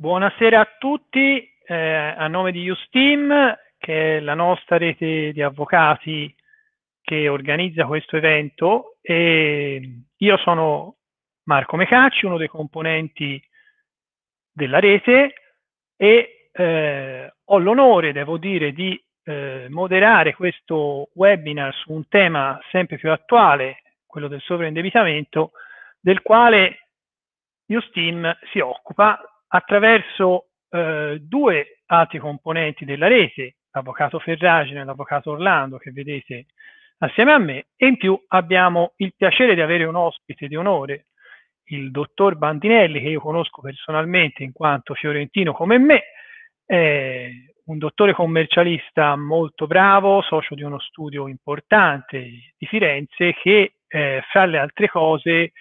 Buonasera a tutti, eh, a nome di Usteam, che è la nostra rete di avvocati che organizza questo evento, e io sono Marco Mecacci, uno dei componenti della rete e eh, ho l'onore, devo dire, di eh, moderare questo webinar su un tema sempre più attuale, quello del sovraindebitamento, del quale Usteam si occupa attraverso eh, due altri componenti della rete, l'avvocato Ferragine e l'avvocato Orlando che vedete assieme a me e in più abbiamo il piacere di avere un ospite di onore, il dottor Bandinelli che io conosco personalmente in quanto fiorentino come me, è un dottore commercialista molto bravo, socio di uno studio importante di Firenze che eh, fra le altre cose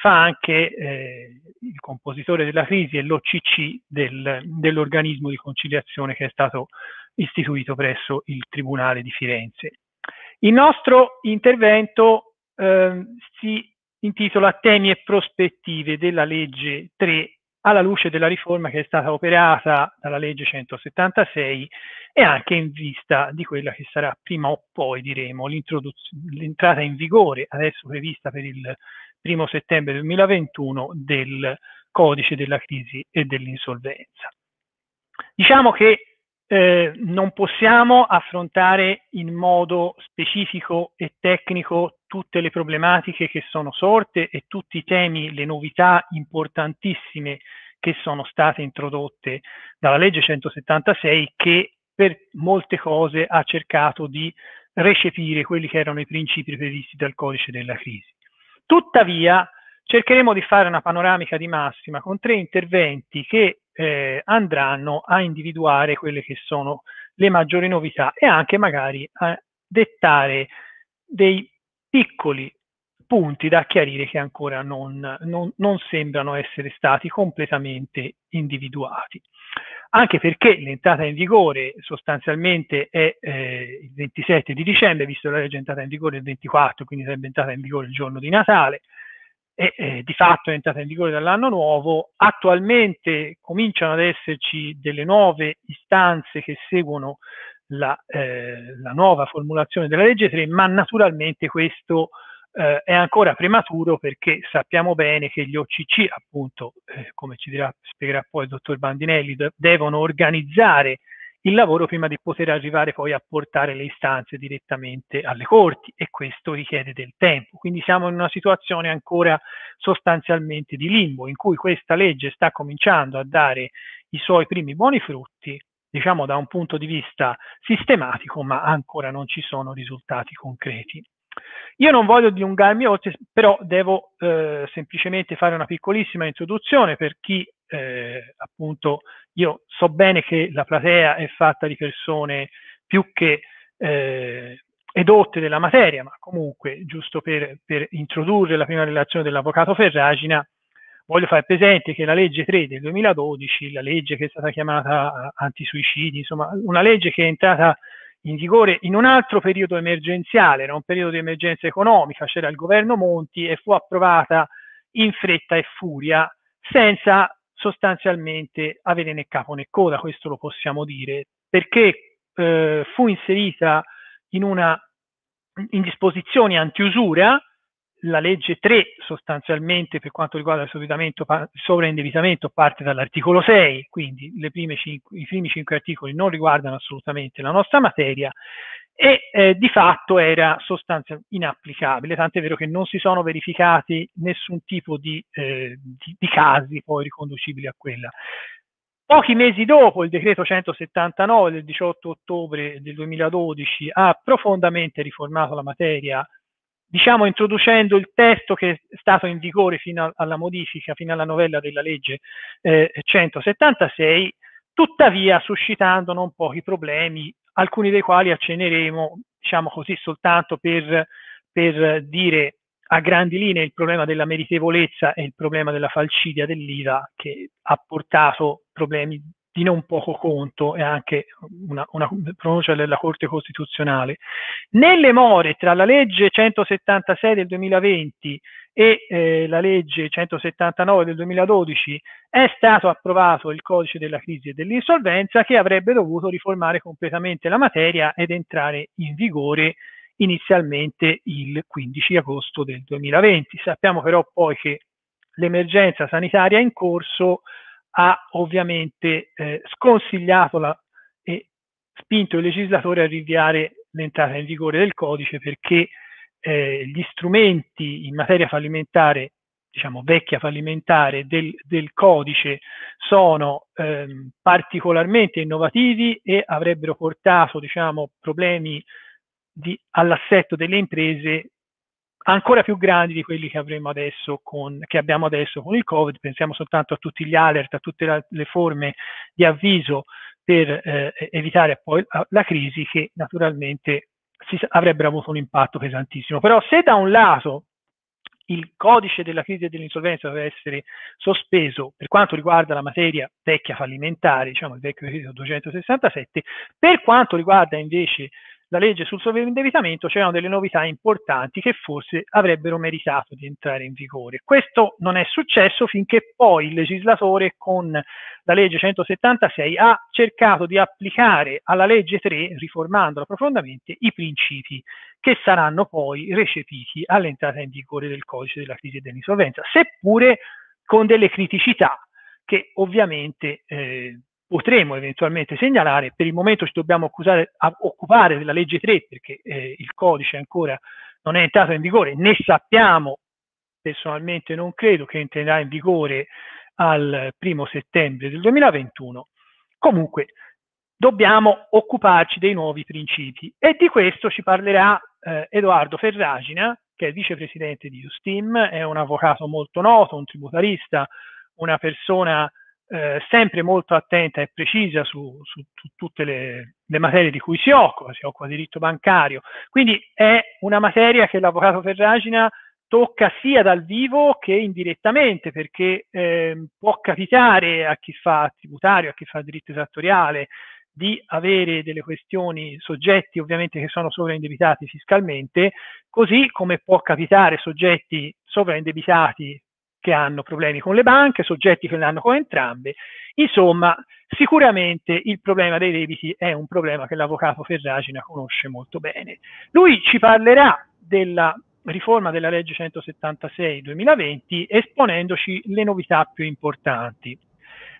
fa anche eh, il compositore della crisi e l'OCC del, dell'organismo di conciliazione che è stato istituito presso il Tribunale di Firenze. Il nostro intervento eh, si intitola Temi e prospettive della legge 3 alla luce della riforma che è stata operata dalla legge 176 e anche in vista di quella che sarà prima o poi, diremo, l'entrata in vigore, adesso prevista per il primo settembre 2021 del codice della crisi e dell'insolvenza. Diciamo che eh, non possiamo affrontare in modo specifico e tecnico tutte le problematiche che sono sorte e tutti i temi, le novità importantissime che sono state introdotte dalla legge 176 che per molte cose ha cercato di recepire quelli che erano i principi previsti dal codice della crisi. Tuttavia, cercheremo di fare una panoramica di massima con tre interventi che eh, andranno a individuare quelle che sono le maggiori novità e anche magari a dettare dei piccoli punti da chiarire che ancora non, non, non sembrano essere stati completamente individuati anche perché l'entrata in vigore sostanzialmente è eh, il 27 di dicembre, visto la legge è entrata in vigore il 24, quindi sarebbe entrata in vigore il giorno di Natale, e eh, di fatto è entrata in vigore dall'anno nuovo. Attualmente cominciano ad esserci delle nuove istanze che seguono la, eh, la nuova formulazione della legge 3, ma naturalmente questo eh, è ancora prematuro perché sappiamo bene che gli OCC, appunto, eh, come ci dirà, spiegherà poi il dottor Bandinelli, devono organizzare il lavoro prima di poter arrivare poi a portare le istanze direttamente alle corti e questo richiede del tempo. Quindi siamo in una situazione ancora sostanzialmente di limbo in cui questa legge sta cominciando a dare i suoi primi buoni frutti, diciamo da un punto di vista sistematico, ma ancora non ci sono risultati concreti. Io non voglio dilungarmi oltre, però devo eh, semplicemente fare una piccolissima introduzione per chi eh, appunto io so bene che la platea è fatta di persone più che eh, edotte della materia, ma comunque giusto per, per introdurre la prima relazione dell'avvocato Ferragina, voglio fare presente che la legge 3 del 2012, la legge che è stata chiamata antisuicidi, insomma una legge che è entrata in vigore in un altro periodo emergenziale, era un periodo di emergenza economica, c'era il governo Monti e fu approvata in fretta e furia senza sostanzialmente avere né capo né coda, questo lo possiamo dire, perché eh, fu inserita in una in disposizioni antiusura la legge 3 sostanzialmente per quanto riguarda il sovraindebitamento parte dall'articolo 6, quindi cinque, i primi cinque articoli non riguardano assolutamente la nostra materia e eh, di fatto era sostanzialmente inapplicabile, tant'è vero che non si sono verificati nessun tipo di, eh, di, di casi poi riconducibili a quella. Pochi mesi dopo il decreto 179 del 18 ottobre del 2012 ha profondamente riformato la materia diciamo introducendo il testo che è stato in vigore fino alla modifica, fino alla novella della legge eh, 176, tuttavia suscitando non pochi problemi, alcuni dei quali accenneremo, diciamo così, soltanto per, per dire a grandi linee il problema della meritevolezza e il problema della falcidia dell'IVA che ha portato problemi di non poco conto e anche una, una, pronuncia della Corte Costituzionale. Nelle more tra la legge 176 del 2020 e eh, la legge 179 del 2012 è stato approvato il codice della crisi e dell'insolvenza che avrebbe dovuto riformare completamente la materia ed entrare in vigore inizialmente il 15 agosto del 2020. Sappiamo però poi che l'emergenza sanitaria in corso ha ovviamente eh, sconsigliato la, e spinto il legislatore a rinviare l'entrata in vigore del codice perché eh, gli strumenti in materia fallimentare, diciamo vecchia fallimentare del, del codice sono ehm, particolarmente innovativi e avrebbero portato diciamo, problemi all'assetto delle imprese ancora più grandi di quelli che, adesso con, che abbiamo adesso con il Covid. Pensiamo soltanto a tutti gli alert, a tutte le forme di avviso per eh, evitare poi la, la, crisi che naturalmente si, avrebbero avuto un impatto pesantissimo. Però se da un lato il codice della crisi e dell'insolvenza deve essere sospeso per quanto riguarda la materia vecchia fallimentare, diciamo il vecchio decreto 267, per quanto riguarda invece la legge sul sovraindebitamento c'erano delle novità importanti che forse avrebbero meritato di entrare in vigore. Questo non è successo finché poi il legislatore con la legge 176 ha cercato di applicare alla legge 3, riformandola profondamente, i principi che saranno poi recepiti all'entrata in vigore del codice della crisi e dell'insolvenza, seppure con delle criticità che ovviamente eh, potremo eventualmente segnalare. Per il momento ci dobbiamo accusare, occupare della legge 3 perché eh, il codice ancora non è entrato in vigore, né sappiamo, personalmente non credo che entrerà in vigore al primo settembre del 2021. Comunque dobbiamo occuparci dei nuovi principi e di questo ci parlerà eh, Edoardo Ferragina, che è vicepresidente di Justim, è un avvocato molto noto, un tributarista, una persona eh, sempre molto attenta e precisa su, su, su tutte le, le, materie di cui si occupa, si occupa di diritto bancario, quindi è una materia che l'avvocato Ferragina tocca sia dal vivo che indirettamente, perché eh, può capitare a chi fa tributario, a chi fa diritto esattoriale, di avere delle questioni, soggetti ovviamente che sono sovraindebitati fiscalmente, così come può capitare soggetti sovraindebitati che hanno problemi con le banche, soggetti che ne hanno con entrambe. Insomma, sicuramente il problema dei debiti è un problema che l'avvocato Ferragina conosce molto bene. Lui ci parlerà della riforma della legge 176 2020 esponendoci le novità più importanti.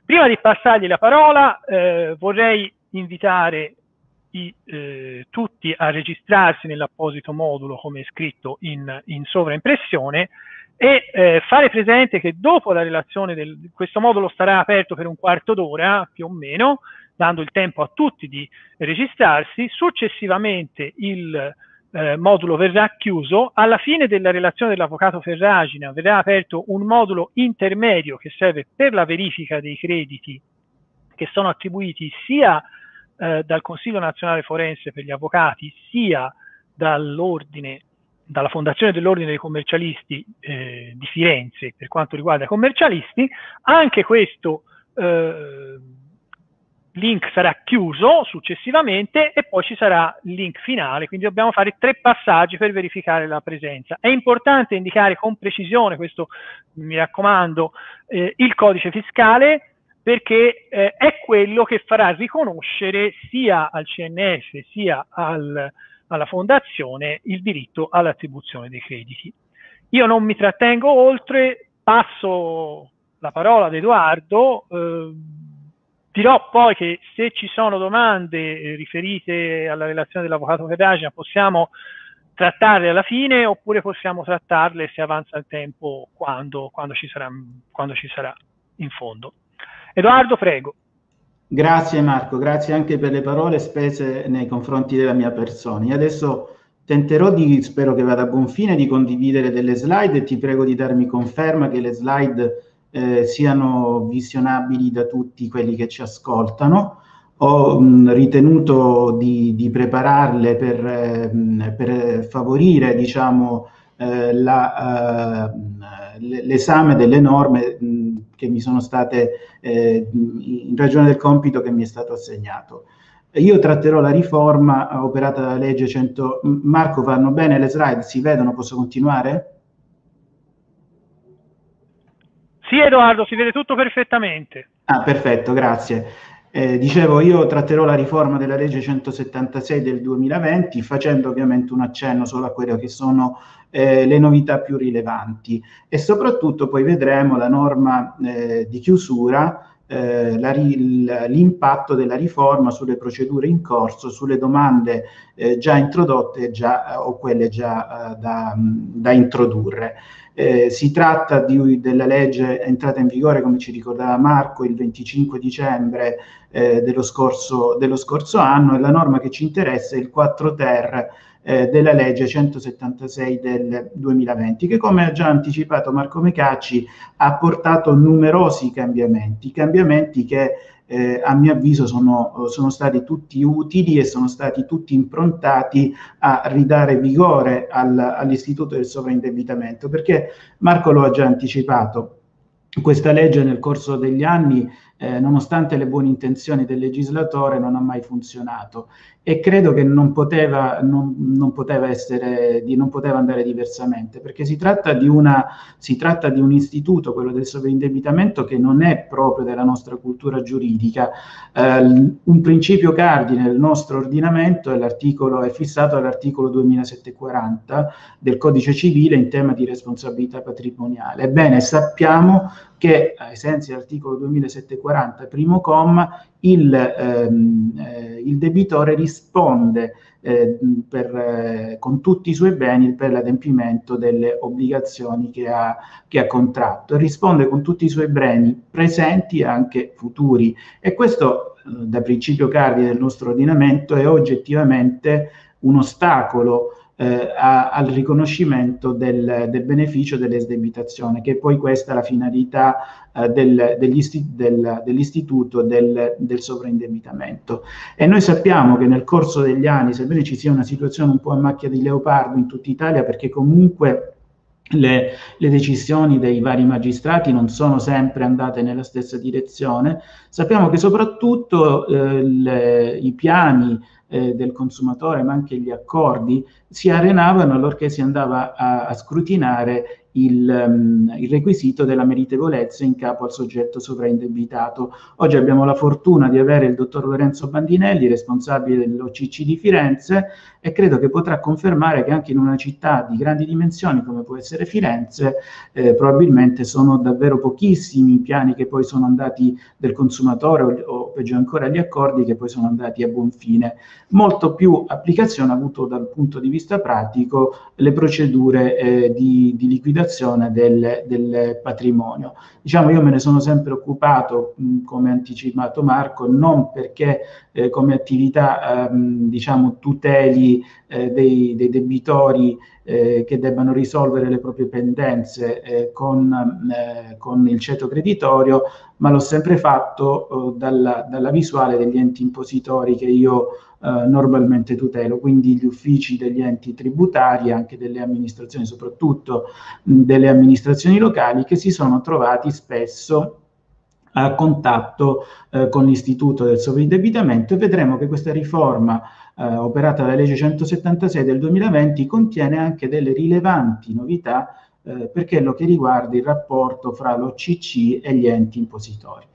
Prima di passargli la parola eh, vorrei invitare i, eh, tutti a registrarsi nell'apposito modulo come è scritto in, in sovraimpressione e eh, fare presente che dopo la relazione del, questo modulo starà aperto per un quarto d'ora più o meno, dando il tempo a tutti di registrarsi, successivamente il eh, modulo verrà chiuso, alla fine della relazione dell'avvocato Ferragina verrà aperto un modulo intermedio che serve per la verifica dei crediti che sono attribuiti sia eh, dal Consiglio nazionale forense per gli avvocati sia dall'ordine dalla Fondazione dell'Ordine dei Commercialisti eh, di Firenze per quanto riguarda i commercialisti, anche questo eh, link sarà chiuso successivamente e poi ci sarà il link finale, quindi dobbiamo fare tre passaggi per verificare la presenza. È importante indicare con precisione, questo mi raccomando, eh, il codice fiscale perché eh, è quello che farà riconoscere sia al CNF sia al alla fondazione il diritto all'attribuzione dei crediti. Io non mi trattengo oltre, passo la parola ad Edoardo, eh, dirò poi che se ci sono domande riferite alla relazione dell'avvocato Ferragina possiamo trattarle alla fine oppure possiamo trattarle se avanza il tempo quando, quando, ci, sarà, quando ci sarà in fondo. Edoardo, prego. Grazie Marco, grazie anche per le parole spese nei confronti della mia persona. Io adesso tenterò di, spero che vada a buon fine, di condividere delle slide e ti prego di darmi conferma che le slide eh, siano visionabili da tutti quelli che ci ascoltano. Ho mh, ritenuto di, di, prepararle per, eh, per favorire diciamo, eh, la, l'esame delle norme mh, che mi sono state eh, in ragione del compito che mi è stato assegnato. Io tratterò la riforma operata dalla legge 100. Marco, vanno bene le slide? Si vedono? Posso continuare? Sì, Edoardo, si vede tutto perfettamente. Ah, perfetto, grazie. Eh, dicevo, io tratterò la riforma della legge 176 del 2020 facendo ovviamente un accenno solo a quelle che sono eh, le novità più rilevanti e soprattutto poi vedremo la norma eh, di chiusura, eh, la, l'impatto della riforma sulle procedure in corso, sulle domande eh, già introdotte già, o quelle già eh, da, da introdurre. Eh, si tratta di, della legge entrata in vigore, come ci ricordava Marco, il 25 dicembre eh, dello, scorso, dello, scorso, anno e la norma che ci interessa è il 4 ter eh, della legge 176 del 2020, che come ha già anticipato Marco Mecacci ha portato numerosi cambiamenti, cambiamenti che eh, a mio avviso sono, sono, stati tutti utili e sono stati tutti improntati a ridare vigore al, all'istituto del sovraindebitamento, perché Marco lo ha già anticipato. Questa legge nel corso degli anni, eh, nonostante le buone intenzioni del legislatore, non ha mai funzionato e credo che non poteva, non, non poteva, essere, di, non poteva andare diversamente, perché si tratta, di una, si tratta di un istituto, quello del sovraindebitamento, che non è proprio della nostra cultura giuridica. Eh, un principio cardine del nostro ordinamento è, è fissato all'articolo 2740 del Codice Civile in tema di responsabilità patrimoniale. Ebbene, sappiamo che ai sensi dell'articolo 2740, primo comma, il, ehm, eh, il debitore risponde eh, per, eh, con tutti i suoi beni per l'adempimento delle obbligazioni che ha, che ha contratto e risponde con tutti i suoi beni presenti e anche futuri. E questo, eh, da principio cardine del nostro ordinamento, è oggettivamente un ostacolo eh, a, al riconoscimento del, del, beneficio dell'esdebitazione, che è poi questa la finalità eh, del, isti, del, dell'istituto del, del sovraindebitamento. E noi sappiamo che nel corso degli anni, sebbene ci sia una situazione un po' a macchia di leopardo in tutta Italia, perché comunque le, le, decisioni dei vari magistrati non sono sempre andate nella stessa direzione. Sappiamo che soprattutto eh, le, i piani eh, del consumatore, ma anche gli accordi, si arenavano allorché si andava a, a scrutinare il, um, il, requisito della meritevolezza in capo al soggetto sovraindebitato. Oggi abbiamo la fortuna di avere il dottor Lorenzo Bandinelli, responsabile dell'OCC di Firenze, e credo che potrà confermare che anche in una città di grandi dimensioni come può essere Firenze, eh, probabilmente sono davvero pochissimi i piani che poi sono andati del consumatore o, o peggio ancora gli accordi che poi sono andati a buon fine. Molto più applicazione ha avuto dal punto di vista pratico le procedure eh, di, di liquidazione valutazione del, del, patrimonio. Diciamo, io me ne sono sempre occupato, mh, come anticipato Marco, non perché eh, come attività ehm, diciamo, tuteli eh, dei, dei, debitori eh, che debbano risolvere le proprie pendenze eh, con, eh, con, il ceto creditorio, ma l'ho sempre fatto eh, dalla, dalla visuale degli enti impositori che io eh, normalmente tutelo, quindi gli uffici degli enti tributari, anche delle amministrazioni, soprattutto mh, delle amministrazioni locali, che si sono trovati spesso a contatto eh, con l'istituto del sovrindebitamento e vedremo che questa riforma eh, operata dalla legge 176 del 2020 contiene anche delle rilevanti novità eh, per quello che riguarda il rapporto fra l'OCC e gli enti impositori.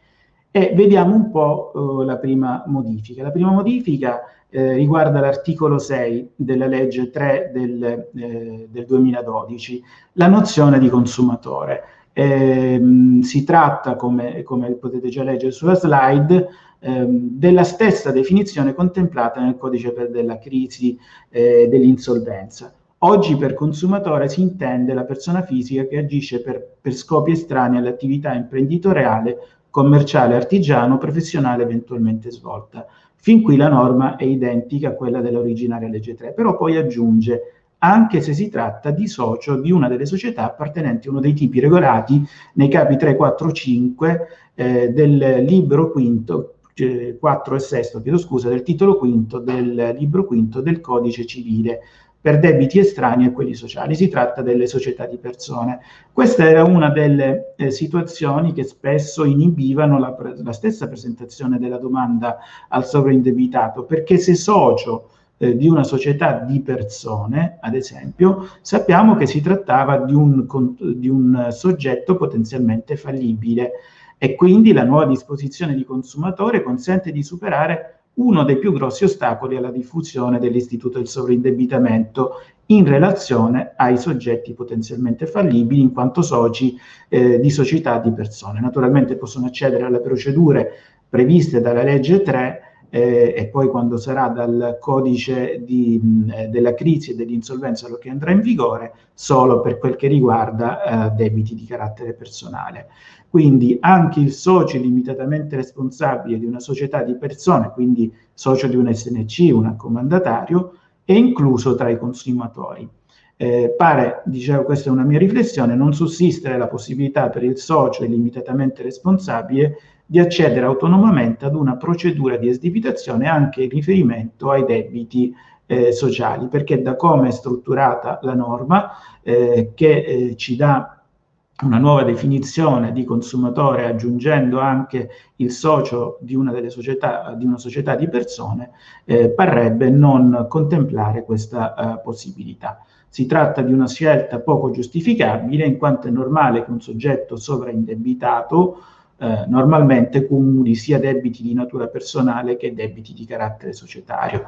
E vediamo un po' uh, la prima modifica. La prima modifica eh, riguarda l'articolo 6 della legge 3 del, eh, del 2012, la nozione di consumatore. Eh, si tratta, come, come, potete già leggere sulla slide, ehm, della stessa definizione contemplata nel codice per della crisi eh, dell'insolvenza. Oggi per consumatore si intende la persona fisica che agisce per, per scopi estranei all'attività imprenditoriale commerciale, artigiano, professionale eventualmente svolta. Fin qui la norma è identica a quella dell'originaria legge 3, però poi aggiunge anche se si tratta di socio di una delle società appartenenti a uno dei tipi regolati nei capi 3, 4, 5 eh, del libro quinto, eh, 4 e 6, chiedo scusa, del titolo quinto del libro quinto del codice civile per debiti estranei a quelli sociali. Si tratta delle società di persone. Questa era una delle eh, situazioni che spesso inibivano la, la, stessa presentazione della domanda al sovraindebitato, perché se socio eh, di una società di persone, ad esempio, sappiamo che si trattava di un, di un soggetto potenzialmente fallibile e quindi la nuova disposizione di consumatore consente di superare uno dei più grossi ostacoli alla diffusione dell'istituto del sovraindebitamento in relazione ai soggetti potenzialmente fallibili in quanto soci eh, di società di persone. Naturalmente possono accedere alle procedure previste dalla legge 3 eh, e poi quando sarà dal codice di, mh, della crisi e dell'insolvenza lo che andrà in vigore solo per quel che riguarda eh, debiti di carattere personale. Quindi anche il socio limitatamente responsabile di una società di persone, quindi socio di un SNC, un accomandatario, è incluso tra i consumatori. Eh, pare, dicevo, questa è una mia riflessione, non sussistere la possibilità per il socio limitatamente responsabile di accedere autonomamente ad una procedura di esdebitazione anche in riferimento ai debiti eh, sociali, perché da come è strutturata la norma eh, che eh, ci dà una nuova definizione di consumatore aggiungendo anche il socio di una delle società di una società di persone eh, parrebbe non contemplare questa eh, possibilità. Si tratta di una scelta poco giustificabile in quanto è normale che un soggetto sovraindebitato eh, normalmente cumuli sia debiti di natura personale che debiti di carattere societario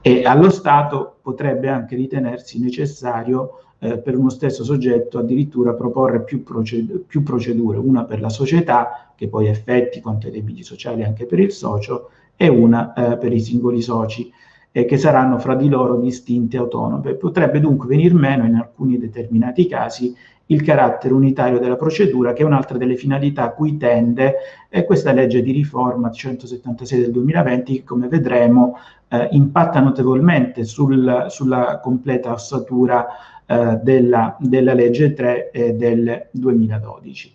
e allo Stato potrebbe anche ritenersi necessario eh, per uno stesso soggetto addirittura proporre più, proced- più, procedure, una per la società che poi effetti quanto ai debiti sociali anche per il socio e una eh, per i singoli soci eh, che saranno fra di loro distinte e autonome. Potrebbe dunque venir meno in alcuni determinati casi il carattere unitario della procedura, che è un'altra delle finalità a cui tende eh, questa legge di riforma 176 del 2020, che come vedremo eh, impatta notevolmente sul, sulla completa ossatura eh, della, della, legge 3 del 2012.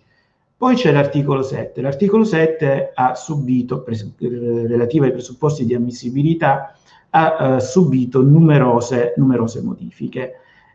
Poi c'è l'articolo 7. L'articolo 7 ha subito, pres- relativo ai presupposti di ammissibilità, ha eh, subito numerose, numerose modifiche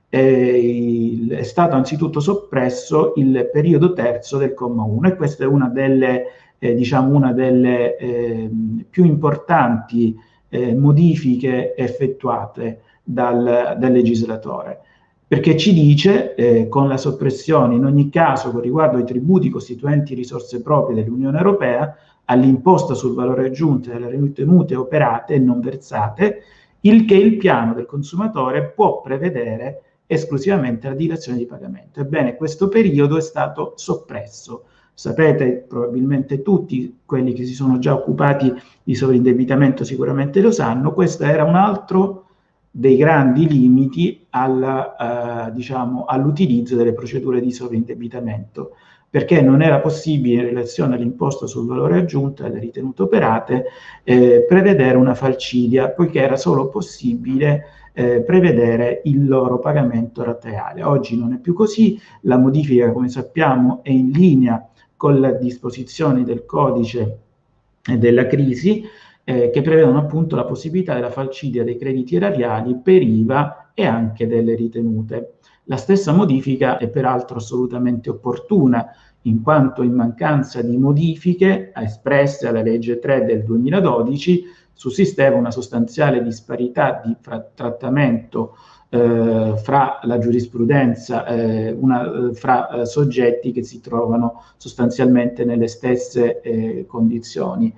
eh, è stato anzitutto soppresso il periodo terzo del comma 1 e questa è una delle, eh, diciamo una delle eh, più importanti eh, modifiche effettuate dal, dal, legislatore, perché ci dice eh, con la soppressione in ogni caso con riguardo ai tributi costituenti risorse proprie dell'Unione Europea, all'imposta sul valore aggiunto e alle ritenute operate e non versate, il che il piano del consumatore può prevedere esclusivamente la dilazione di pagamento. Ebbene, questo periodo è stato soppresso. Sapete, probabilmente tutti quelli che si sono già occupati di sovrindebitamento sicuramente lo sanno, questo era un altro dei grandi limiti alla, uh, diciamo, all'utilizzo delle procedure di sovrindebitamento, perché non era possibile in relazione all'imposta sul valore aggiunto e alle ritenute operate eh, prevedere una falcidia, poiché era solo possibile eh, prevedere il loro pagamento rateale. Oggi non è più così, la modifica come sappiamo è in linea con le disposizioni del codice della crisi eh, che prevedono appunto la possibilità della falcidia dei crediti erariali per IVA e anche delle ritenute. La stessa modifica è peraltro assolutamente opportuna in quanto in mancanza di modifiche espresse alla legge 3 del 2012 sussisteva una sostanziale disparità di fra- trattamento eh, fra la giurisprudenza, eh, una, eh, fra eh, soggetti che si trovano sostanzialmente nelle stesse eh, condizioni.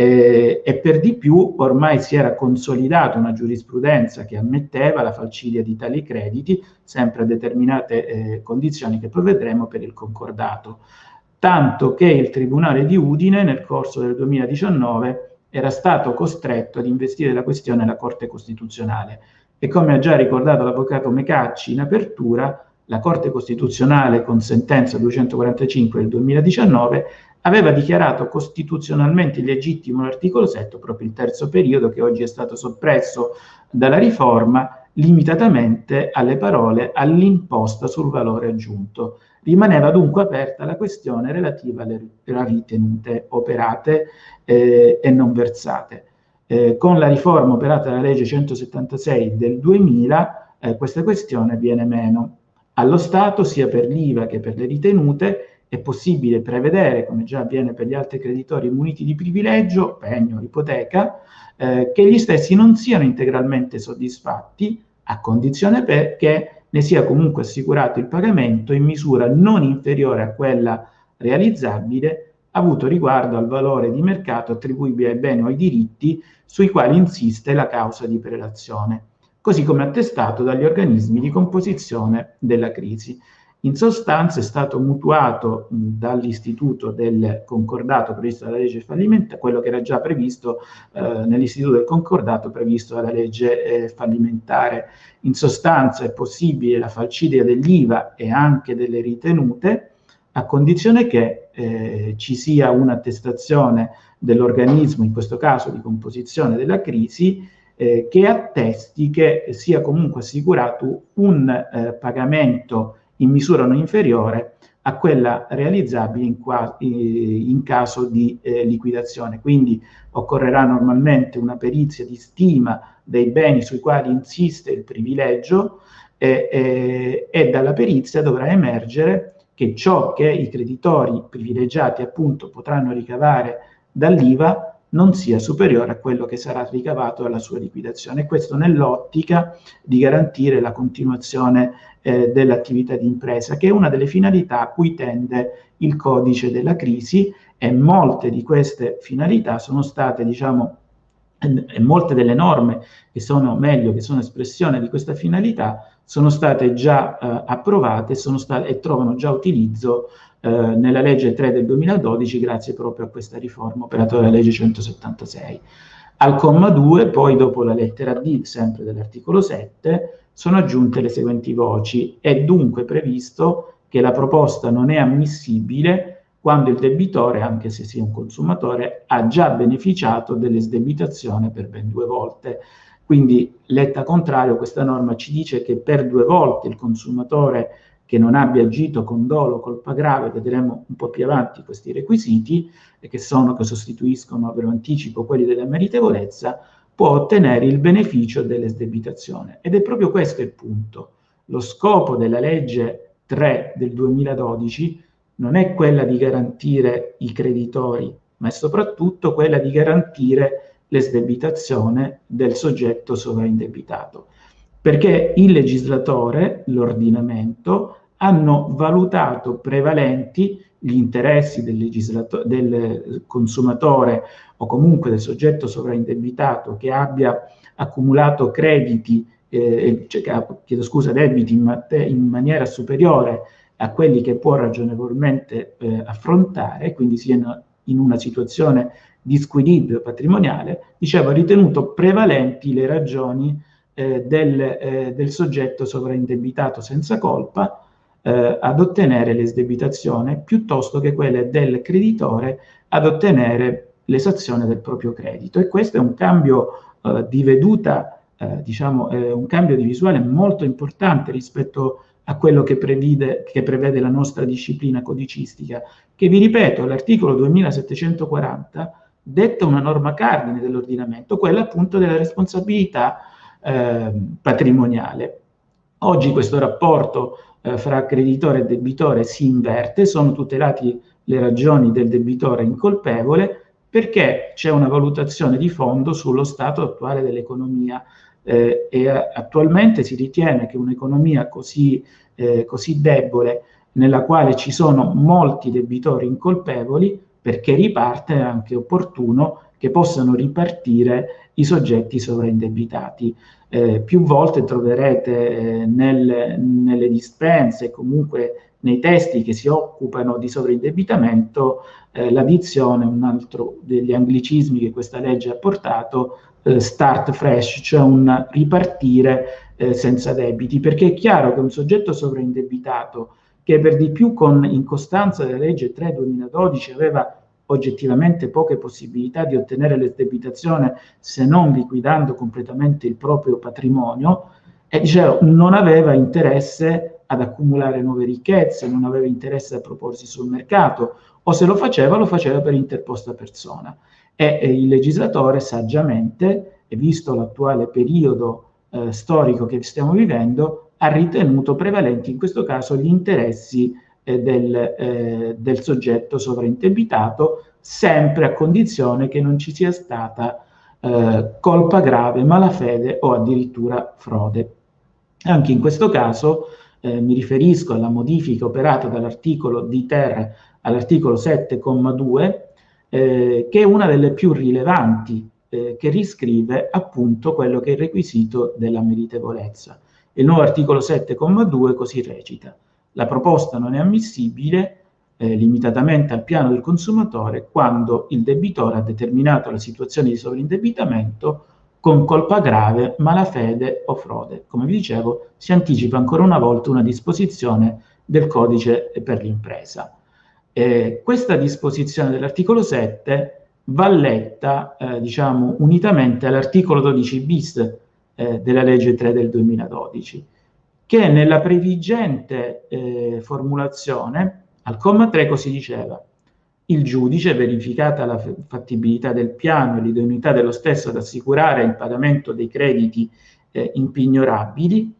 e per di più ormai si era consolidata una giurisprudenza che ammetteva la falcidia di tali crediti, sempre a determinate eh, condizioni che poi vedremo per il concordato. Tanto che il Tribunale di Udine nel corso del 2019 era stato costretto ad investire la questione alla Corte Costituzionale. E come ha già ricordato l'avvocato Mecacci in apertura, la Corte Costituzionale con sentenza 245 del 2019 aveva dichiarato costituzionalmente illegittimo l'articolo 7, proprio il terzo periodo che oggi è stato soppresso dalla riforma, limitatamente alle parole all'imposta sul valore aggiunto. Rimaneva dunque aperta la questione relativa alle ritenute operate eh, e non versate. Eh, con la riforma operata dalla legge 176 del 2000, eh, questa questione viene meno. Allo Stato, sia per l'IVA che per le ritenute, è possibile prevedere, come già avviene per gli altri creditori muniti di privilegio, pegno, ipoteca, eh, che gli stessi non siano integralmente soddisfatti, a condizione che ne sia comunque assicurato il pagamento in misura non inferiore a quella realizzabile, avuto riguardo al valore di mercato attribuibile ai beni o ai diritti sui quali insiste la causa di prelazione così come attestato dagli organismi di composizione della crisi. In sostanza è stato mutuato dall'istituto del concordato previsto dalla legge fallimentare, quello che era già previsto eh, nell'istituto del concordato previsto dalla legge eh, fallimentare. In sostanza è possibile la falcidia dell'IVA e anche delle ritenute a condizione che eh, ci sia un'attestazione dell'organismo, in questo caso di composizione della crisi, eh, che attesti che sia comunque assicurato un eh, pagamento in misura non inferiore a quella realizzabile in, qua, in caso di eh, liquidazione. Quindi occorrerà normalmente una perizia di stima dei beni sui quali insiste il privilegio e, e dalla perizia dovrà emergere che ciò che i creditori privilegiati appunto potranno ricavare dall'IVA non sia superiore a quello che sarà ricavato dalla sua liquidazione. Questo nell'ottica di garantire la continuazione eh, dell'attività di impresa, che è una delle finalità a cui tende il codice della crisi e molte di queste finalità sono state, diciamo, e molte delle norme che sono meglio, che sono espressione di questa finalità, sono state già eh, approvate sono state, e trovano già utilizzo eh, nella legge 3 del 2012 grazie proprio a questa riforma operata dalla legge 176. Al comma 2, poi dopo la lettera D, sempre dell'articolo 7, sono aggiunte le seguenti voci. È dunque previsto che la proposta non è ammissibile quando il debitore, anche se sia un consumatore, ha già beneficiato dell'esdebitazione per ben due volte. Quindi, letta contrario, questa norma ci dice che per due volte il consumatore che non abbia agito con dolo, colpa grave, vedremo un po' più avanti questi requisiti, che sono, che sostituiscono, ve lo anticipo, quelli della meritevolezza, può ottenere il beneficio dell'esdebitazione. Ed è proprio questo il punto. Lo scopo della legge 3 del 2012 non è quella di garantire i creditori, ma è soprattutto quella di garantire l'esdebitazione del soggetto sovraindebitato. Perché il legislatore, l'ordinamento, hanno valutato prevalenti gli interessi del, del consumatore o comunque del soggetto sovraindebitato che abbia accumulato crediti, eh, cioè, chiedo scusa, debiti in, in, maniera superiore a quelli che può ragionevolmente eh, affrontare, quindi siano in una situazione di squilibrio patrimoniale, dicevo, ha ritenuto prevalenti le ragioni eh, del, eh, del soggetto sovraindebitato senza colpa, eh, ad ottenere l'esdebitazione piuttosto che quelle del creditore ad ottenere l'esazione del proprio credito. E questo è un cambio eh, di veduta, eh, diciamo, un cambio di visuale molto importante rispetto a quello che prevede, che prevede la nostra disciplina codicistica, che vi ripeto, l'articolo 2740 detta una norma cardine dell'ordinamento, quella appunto della responsabilità eh, patrimoniale. Oggi questo rapporto eh, fra creditore e debitore si inverte, sono tutelati le ragioni del debitore incolpevole perché c'è una valutazione di fondo sullo stato attuale dell'economia eh, e attualmente si ritiene che un'economia così, eh, così debole nella quale ci sono molti debitori incolpevoli perché riparte è anche opportuno che possano ripartire i soggetti sovraindebitati. Eh, più volte troverete eh, nel, nelle dispense comunque nei testi che si occupano di sovraindebitamento eh, la dizione, un altro degli anglicismi che questa legge ha portato, eh, start fresh, cioè un ripartire eh, senza debiti, perché è chiaro che un soggetto sovraindebitato che per di più con in costanza della legge 3 2012 aveva oggettivamente poche possibilità di ottenere l'esdebitazione se non liquidando completamente il proprio patrimonio e dicevo, non aveva interesse ad accumulare nuove ricchezze, non aveva interesse a proporsi sul mercato o se lo faceva lo faceva per interposta persona. E, e il legislatore saggiamente, visto l'attuale periodo eh, storico che stiamo vivendo ha ritenuto prevalenti in questo caso gli interessi eh, del, eh, del, soggetto sovraindebitato, sempre a condizione che non ci sia stata eh, colpa grave, malafede o addirittura frode. Anche in questo caso eh, mi riferisco alla modifica operata dall'articolo di ter all'articolo 7,2, eh, che è una delle più rilevanti, eh, che riscrive appunto quello che è il requisito della meritevolezza. Il nuovo articolo 7,2 così recita. La proposta non è ammissibile eh, limitatamente al piano del consumatore quando il debitore ha determinato la situazione di sovraindebitamento con colpa grave, malafede o frode. Come vi dicevo, si anticipa ancora una volta una disposizione del codice per l'impresa. Eh, questa disposizione dell'articolo 7 va letta, eh, diciamo, unitamente all'articolo 12 bis eh, della legge 3 del 2012, che nella previgente eh, formulazione, al comma 3 così diceva, il giudice, verificata la fattibilità del piano e l'idoneità dello stesso ad assicurare il pagamento dei crediti eh, impignorabili,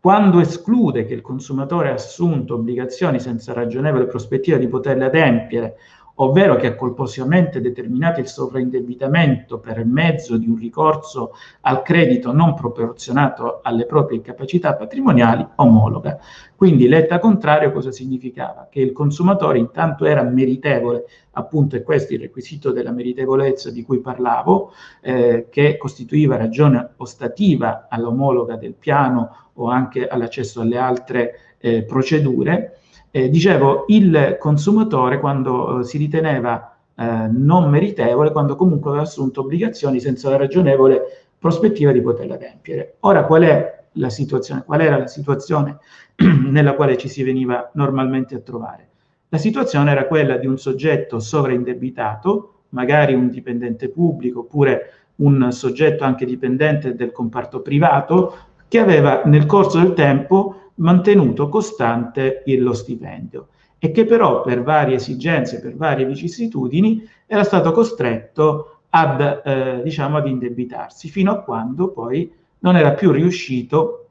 quando esclude che il consumatore ha assunto obbligazioni senza ragionevole prospettiva di poterle adempiere ovvero che ha colposamente determinato il sovraindebitamento per mezzo di un ricorso al credito non proporzionato alle proprie capacità patrimoniali, omologa. Quindi letta contrario cosa significava? Che il consumatore intanto era meritevole, appunto è questo il requisito della meritevolezza di cui parlavo, eh, che costituiva ragione ostativa all'omologa del piano o anche all'accesso alle altre eh, procedure, eh, dicevo, il consumatore quando eh, si riteneva eh, non meritevole, quando comunque aveva assunto obbligazioni senza la ragionevole prospettiva di poterle adempiere. Ora, qual è la situazione? Qual era la situazione nella quale ci si veniva normalmente a trovare? La situazione era quella di un soggetto sovraindebitato, magari un dipendente pubblico oppure un soggetto anche dipendente del comparto privato, che aveva nel corso del tempo mantenuto costante lo stipendio e che però per varie esigenze, per varie vicissitudini, era stato costretto ad, eh, diciamo, ad indebitarsi, fino a quando poi non era più riuscito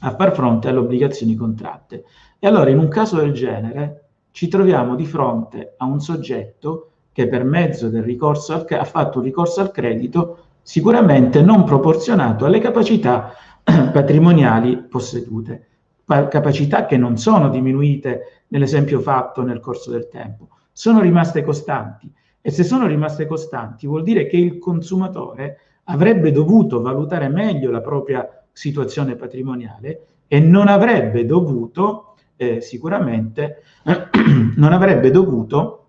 a far fronte alle obbligazioni contratte. E allora in un caso del genere ci troviamo di fronte a un soggetto che per mezzo del ricorso al, ha fatto un ricorso al credito sicuramente non proporzionato alle capacità patrimoniali possedute capacità che non sono diminuite nell'esempio fatto nel corso del tempo, sono rimaste costanti. E se sono rimaste costanti vuol dire che il consumatore avrebbe dovuto valutare meglio la propria situazione patrimoniale e non avrebbe dovuto, eh, sicuramente, non avrebbe dovuto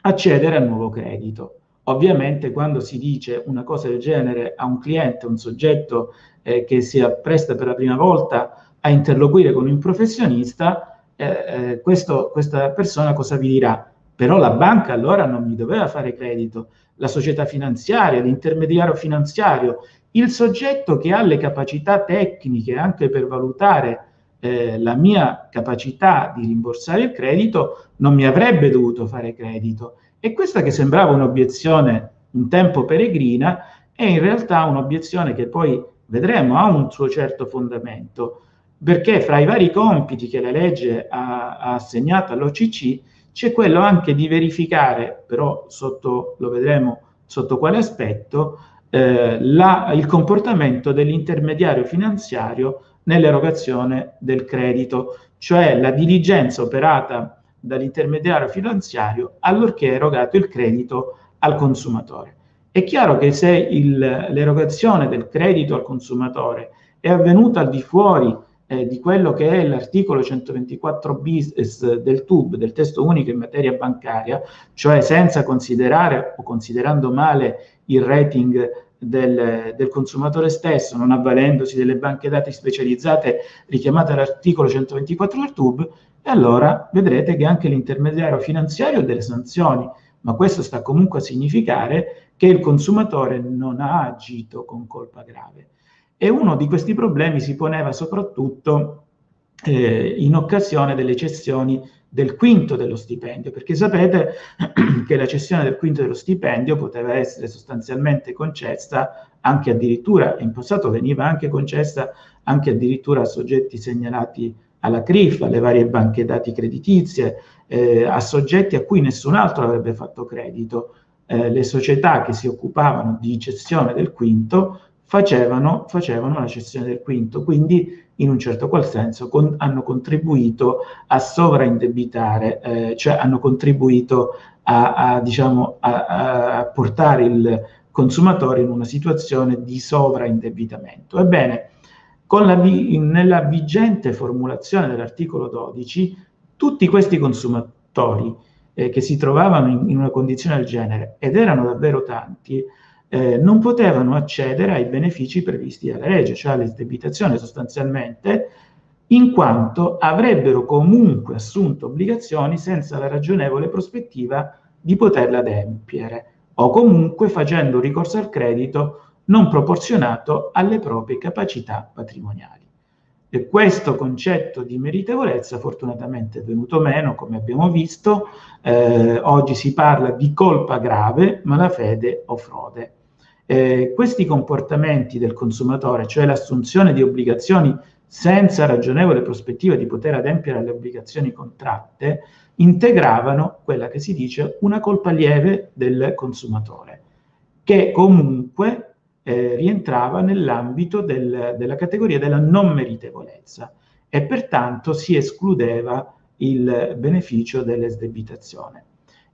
accedere al nuovo credito. Ovviamente quando si dice una cosa del genere a un cliente, un soggetto eh, che si appresta per la prima volta a interloquire con un professionista, eh, eh, questo, questa persona cosa vi dirà? Però la banca allora non mi doveva fare credito, la società finanziaria, l'intermediario finanziario, il soggetto che ha le capacità tecniche anche per valutare eh, la mia capacità di rimborsare il credito, non mi avrebbe dovuto fare credito. E questa che sembrava un'obiezione un tempo peregrina, è in realtà un'obiezione che poi vedremo ha un suo certo fondamento perché fra i vari compiti che la legge ha, ha assegnato all'OCC c'è quello anche di verificare, però sotto, lo vedremo sotto quale aspetto, eh, la, il comportamento dell'intermediario finanziario nell'erogazione del credito, cioè la diligenza operata dall'intermediario finanziario allorché è erogato il credito al consumatore. È chiaro che se il, l'erogazione del credito al consumatore è avvenuta al di fuori eh, di quello che è l'articolo 124 bis del TUB, del testo unico in materia bancaria, cioè senza considerare o considerando male il rating del, del, consumatore stesso, non avvalendosi delle banche dati specializzate richiamate all'articolo 124 del TUB, e allora vedrete che anche l'intermediario finanziario ha delle sanzioni, ma questo sta comunque a significare che il consumatore non ha agito con colpa grave. E uno di questi problemi si poneva soprattutto eh, in occasione delle cessioni del quinto dello stipendio, perché sapete che la cessione del quinto dello stipendio poteva essere sostanzialmente concessa anche addirittura, in passato veniva anche concessa anche addirittura a soggetti segnalati alla CRIF, alle varie banche dati creditizie, eh, a soggetti a cui nessun altro avrebbe fatto credito. Eh, le società che si occupavano di cessione del quinto facevano, facevano la cessione del quinto, quindi in un certo qual senso con, hanno contribuito a sovraindebitare, eh, cioè hanno contribuito a, a, diciamo, a, a, portare il consumatore in una situazione di sovraindebitamento. Ebbene, la, nella vigente formulazione dell'articolo 12, tutti questi consumatori eh, che si trovavano in, in, una condizione del genere, ed erano davvero tanti, eh, non potevano accedere ai benefici previsti dalla legge, cioè all'esdebitazione sostanzialmente, in quanto avrebbero comunque assunto obbligazioni senza la ragionevole prospettiva di poterle adempiere, o comunque facendo ricorso al credito non proporzionato alle proprie capacità patrimoniali. E questo concetto di meritevolezza fortunatamente è venuto meno, come abbiamo visto, eh, oggi si parla di colpa grave, malafede o frode. Eh, questi comportamenti del consumatore, cioè l'assunzione di obbligazioni senza ragionevole prospettiva di poter adempiere alle obbligazioni contratte, integravano quella che si dice una colpa lieve del consumatore, che comunque eh, rientrava nell'ambito del, della categoria della non meritevolezza e pertanto si escludeva il beneficio dell'esdebitazione.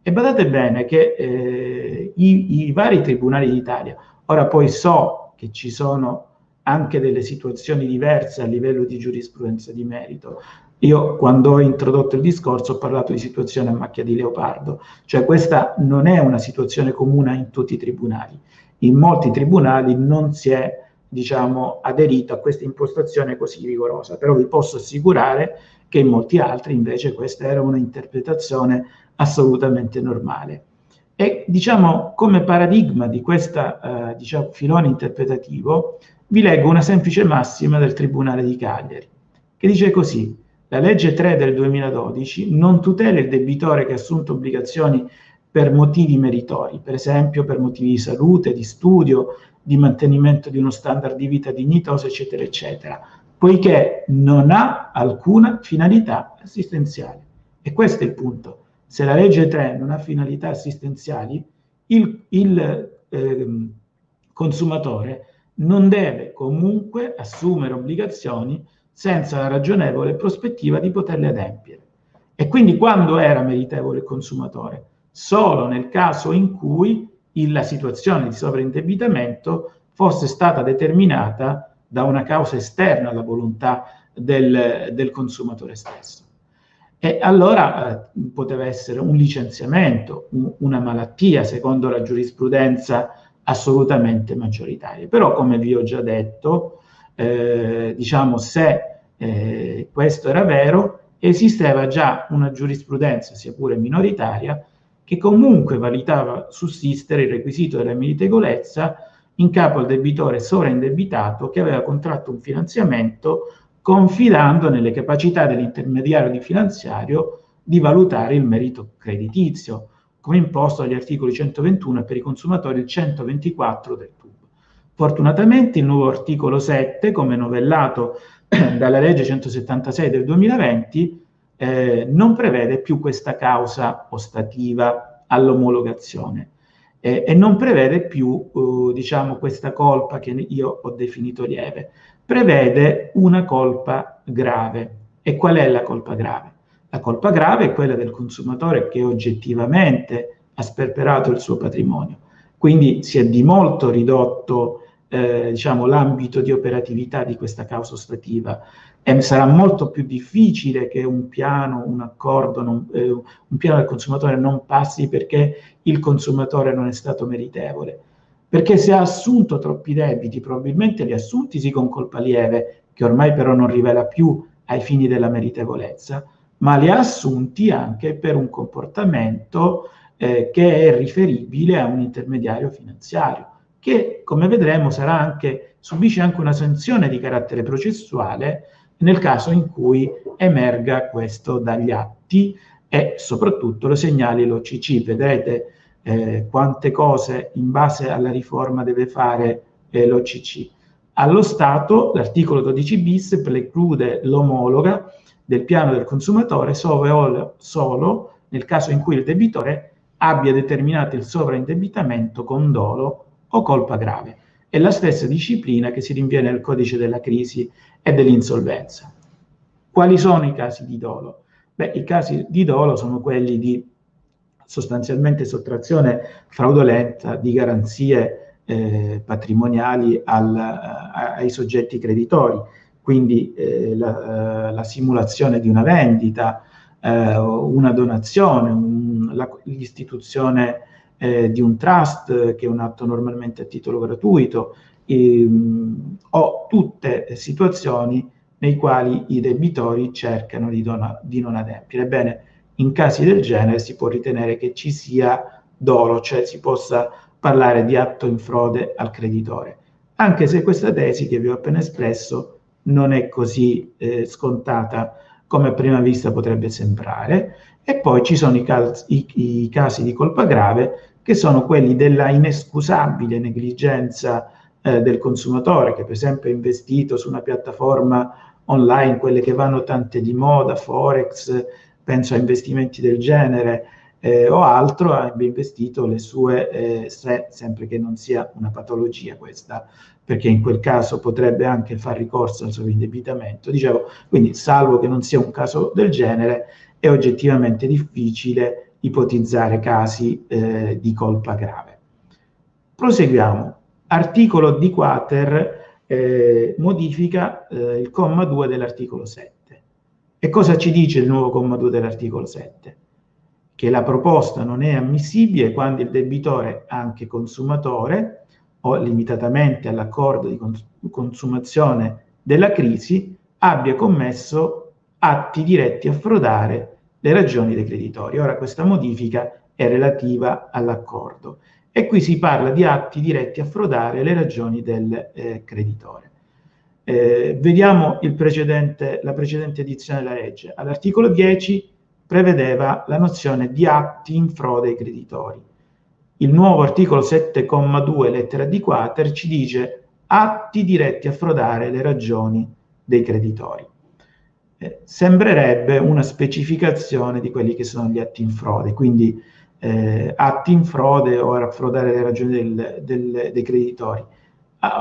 E badate bene che eh, i, i, vari tribunali d'Italia, ora poi so che ci sono anche delle situazioni diverse a livello di giurisprudenza di merito. Io quando ho introdotto il discorso ho parlato di situazione a macchia di leopardo, cioè questa non è una situazione comune in tutti i tribunali. In molti tribunali non si è diciamo, aderito a questa impostazione così rigorosa, però vi posso assicurare che in molti altri invece questa era una interpretazione assolutamente normale. E diciamo come paradigma di questo eh, diciamo, filone interpretativo vi leggo una semplice massima del Tribunale di Cagliari, che dice così, la legge 3 del 2012 non tutela il debitore che ha assunto obbligazioni per motivi meritori, per esempio per motivi di salute, di studio, di mantenimento di uno standard di vita dignitoso, eccetera, eccetera, poiché non ha alcuna finalità assistenziale. E questo è il punto se la legge 3 non ha finalità assistenziali, il, il eh, consumatore non deve comunque assumere obbligazioni senza la ragionevole prospettiva di poterle adempiere. E quindi quando era meritevole il consumatore? Solo nel caso in cui la situazione di sovraindebitamento fosse stata determinata da una causa esterna alla volontà del, del consumatore stesso. E allora eh, poteva essere un licenziamento, un, una malattia, secondo la giurisprudenza assolutamente maggioritaria. Però, come vi ho già detto, eh, diciamo, se eh, questo era vero, esisteva già una giurisprudenza, sia pure minoritaria, che comunque validava sussistere il requisito della meritevolezza in capo al debitore sovraindebitato che aveva contratto un finanziamento confidando nelle capacità dell'intermediario di finanziario di valutare il merito creditizio, come imposto dagli articoli 121 e per i consumatori il 124 del TUB. Fortunatamente il nuovo articolo 7, come novellato dalla legge 176 del 2020, eh, non prevede più questa causa ostativa all'omologazione eh, e non prevede più eh, diciamo, questa colpa che io ho definito lieve, prevede una colpa grave. E qual è la colpa grave? La colpa grave è quella del consumatore che oggettivamente ha sperperato il suo patrimonio. Quindi si è di molto ridotto eh, diciamo, l'ambito di operatività di questa causa ostativa e sarà molto più difficile che un piano, un accordo, non, eh, un piano del consumatore non passi perché il consumatore non è stato meritevole perché se ha assunto troppi debiti, probabilmente li ha assunti con colpa lieve, che ormai però non rivela più ai fini della meritevolezza, ma li ha assunti anche per un comportamento eh, che è riferibile a un intermediario finanziario, che come vedremo anche, subisce anche una sanzione di carattere processuale nel caso in cui emerga questo dagli atti e soprattutto lo segnali l'OCC. Vedrete eh, quante cose in base alla riforma deve fare eh, l'OCC. Allo Stato l'articolo 12 bis preclude l'omologa del piano del consumatore solo, nel caso in cui il debitore abbia determinato il sovraindebitamento con dolo o colpa grave. È la stessa disciplina che si rinvia nel codice della crisi e dell'insolvenza. Quali sono i casi di dolo? Beh, i casi di dolo sono quelli di sostanzialmente sottrazione fraudolenta di garanzie eh, patrimoniali al, ai soggetti creditori, quindi eh, la, la, simulazione di una vendita, eh, una donazione, un, la, l'istituzione eh, di un trust che è un atto normalmente a titolo gratuito, ehm, o tutte situazioni nei quali i debitori cercano di, dona, di non adempiere. Ebbene, in casi del genere si può ritenere che ci sia dolo, cioè si possa parlare di atto in frode al creditore, anche se questa tesi che vi ho appena espresso non è così eh, scontata come a prima vista potrebbe sembrare. E poi ci sono i casi, i, i casi di colpa grave, che sono quelli della inescusabile negligenza eh, del consumatore, che per esempio è investito su una piattaforma online, quelle che vanno tante di moda, Forex, penso a investimenti del genere eh, o altro, abbia investito le sue, eh, se, sempre che non sia una patologia questa, perché in quel caso potrebbe anche far ricorso al suo indebitamento. Dicevo, quindi salvo che non sia un caso del genere, è oggettivamente difficile ipotizzare casi eh, di colpa grave. Proseguiamo. Articolo di quater eh, modifica eh, il comma 2 dell'articolo 7. E cosa ci dice il nuovo comma 2 dell'articolo 7? Che la proposta non è ammissibile quando il debitore, anche consumatore, o limitatamente all'accordo di consumazione della crisi, abbia commesso atti diretti a frodare le ragioni dei creditori. Ora questa modifica è relativa all'accordo e qui si parla di atti diretti a frodare le ragioni del eh, creditore. Eh, vediamo precedente, la precedente edizione della legge. All'articolo 10 prevedeva la nozione di atti in frode ai creditori. Il nuovo articolo 7,2 lettera di quater ci dice atti diretti a frodare le ragioni dei creditori. Eh, sembrerebbe una specificazione di quelli che sono gli atti in frode, quindi eh, atti in frode o a frodare le ragioni del, del, dei creditori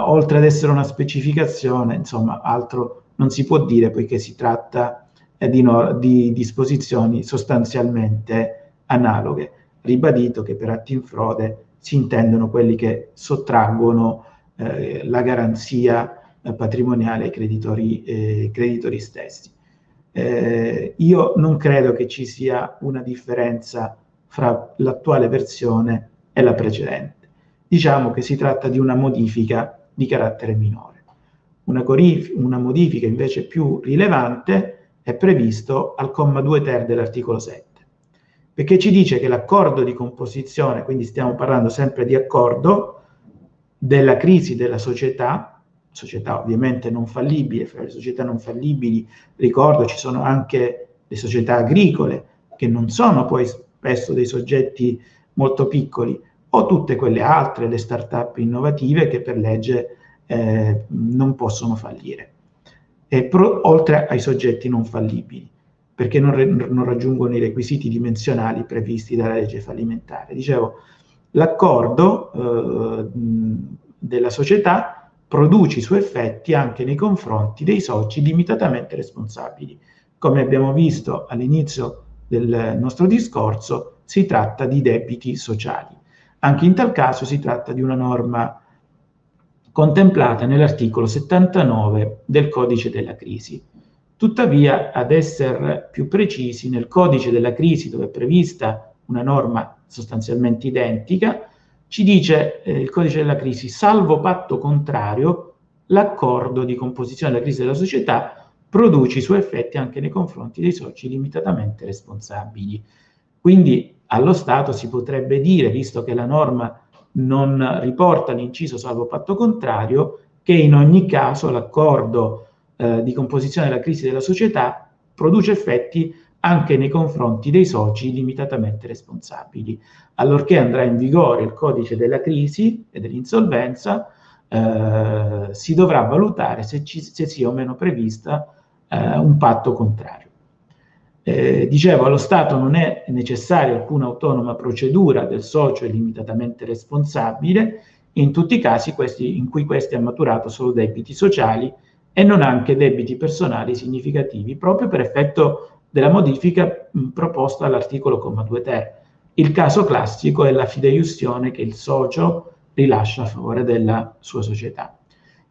oltre ad essere una specificazione, insomma, altro non si può dire poiché si tratta eh, di, no, di, disposizioni sostanzialmente analoghe. Ribadito che per atti in frode si intendono quelli che sottraggono eh, la garanzia eh, patrimoniale ai creditori, eh, creditori stessi. Eh, io non credo che ci sia una differenza fra l'attuale versione e la precedente diciamo che si tratta di una modifica di carattere minore. Una, una modifica invece più rilevante è previsto al comma 2 ter dell'articolo 7, perché ci dice che l'accordo di composizione, quindi stiamo parlando sempre di accordo, della crisi della società, società ovviamente non fallibile, fra le società non fallibili, ricordo ci sono anche le società agricole, che non sono poi spesso dei soggetti molto piccoli, o tutte quelle altre, le start-up innovative che per legge eh, non possono fallire, pro, oltre ai soggetti non fallibili, perché non, non, raggiungono i requisiti dimensionali previsti dalla legge fallimentare. Dicevo, l'accordo eh, della società produce i suoi effetti anche nei confronti dei soci limitatamente responsabili. Come abbiamo visto all'inizio del nostro discorso, si tratta di debiti sociali. Anche in tal caso si tratta di una norma contemplata nell'articolo 79 del codice della crisi. Tuttavia, ad essere più precisi, nel codice della crisi, dove è prevista una norma sostanzialmente identica, ci dice eh, il codice della crisi, salvo patto contrario, l'accordo di composizione della crisi della società produce i suoi effetti anche nei confronti dei soci limitatamente responsabili. Quindi allo Stato si potrebbe dire, visto che la norma non riporta l'inciso salvo patto contrario, che in ogni caso l'accordo eh, di composizione della crisi della società produce effetti anche nei confronti dei soci limitatamente responsabili. Allorché andrà in vigore il codice della crisi e dell'insolvenza, eh, si dovrà valutare se, ci, se, sia o meno prevista eh, un patto contrario. Eh, dicevo, allo Stato non è necessaria alcuna autonoma procedura del socio limitatamente responsabile, in tutti i casi questi, in cui questi ha maturato solo debiti sociali e non anche debiti personali significativi, proprio per effetto della modifica mh, proposta all'articolo 2 ter. Il caso classico è la fideiussione che il socio rilascia a favore della sua società.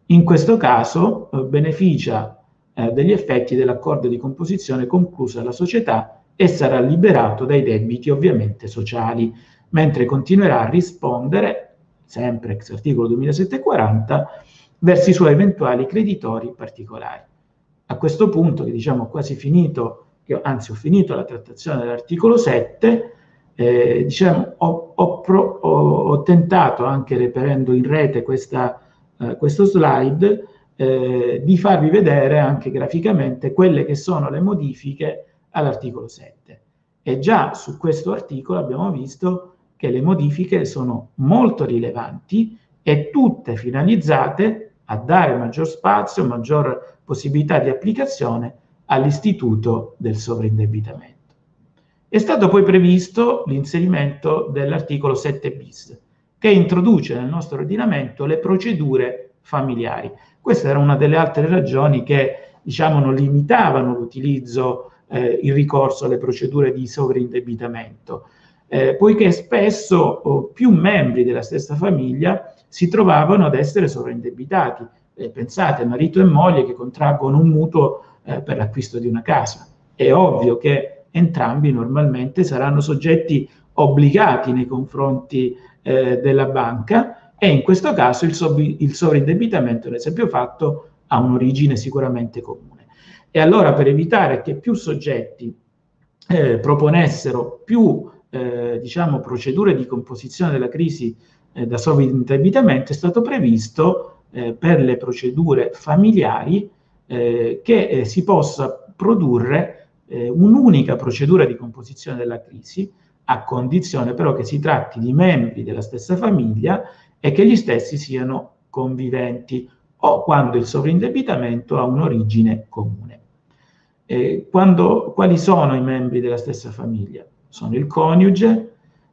In questo caso eh, beneficia eh, degli effetti dell'accordo di composizione concluso dalla società e sarà liberato dai debiti ovviamente sociali, mentre continuerà a rispondere sempre ex articolo 2740, verso i suoi eventuali creditori particolari. A questo punto, che diciamo quasi finito, anzi ho finito la trattazione dell'articolo 7, eh, diciamo, ho, ho, pro, ho, ho, tentato, anche reperendo in rete questa, eh, questo slide, eh, di farvi vedere anche graficamente quelle che sono le modifiche all'articolo 7. E già su questo articolo abbiamo visto che le modifiche sono molto rilevanti e tutte finalizzate a dare maggior spazio, maggior possibilità di applicazione all'istituto del sovraindebitamento. È stato poi previsto l'inserimento dell'articolo 7 bis, che introduce nel nostro ordinamento le procedure familiari. Questa era una delle altre ragioni che diciamo, non limitavano l'utilizzo, eh, il ricorso alle procedure di sovraindebitamento, eh, poiché spesso oh, più membri della stessa famiglia si trovavano ad essere sovraindebitati. Eh, pensate, marito e moglie che contraggono un mutuo eh, per l'acquisto di una casa. È ovvio che entrambi normalmente saranno soggetti obbligati nei confronti eh, della banca e in questo caso il, sov- il sovraindebitamento, l'esempio fatto, ha un'origine sicuramente comune. E allora per evitare che più soggetti eh, proponessero più eh, diciamo, procedure di composizione della crisi eh, da sovraindebitamento è stato previsto eh, per le procedure familiari eh, che eh, si possa produrre un'unica procedura di composizione della crisi a condizione però che si tratti di membri della stessa famiglia e che gli stessi siano conviventi o quando il sovraindebitamento ha un'origine comune. Eh, quando, quali sono i membri della stessa famiglia? sono il coniuge,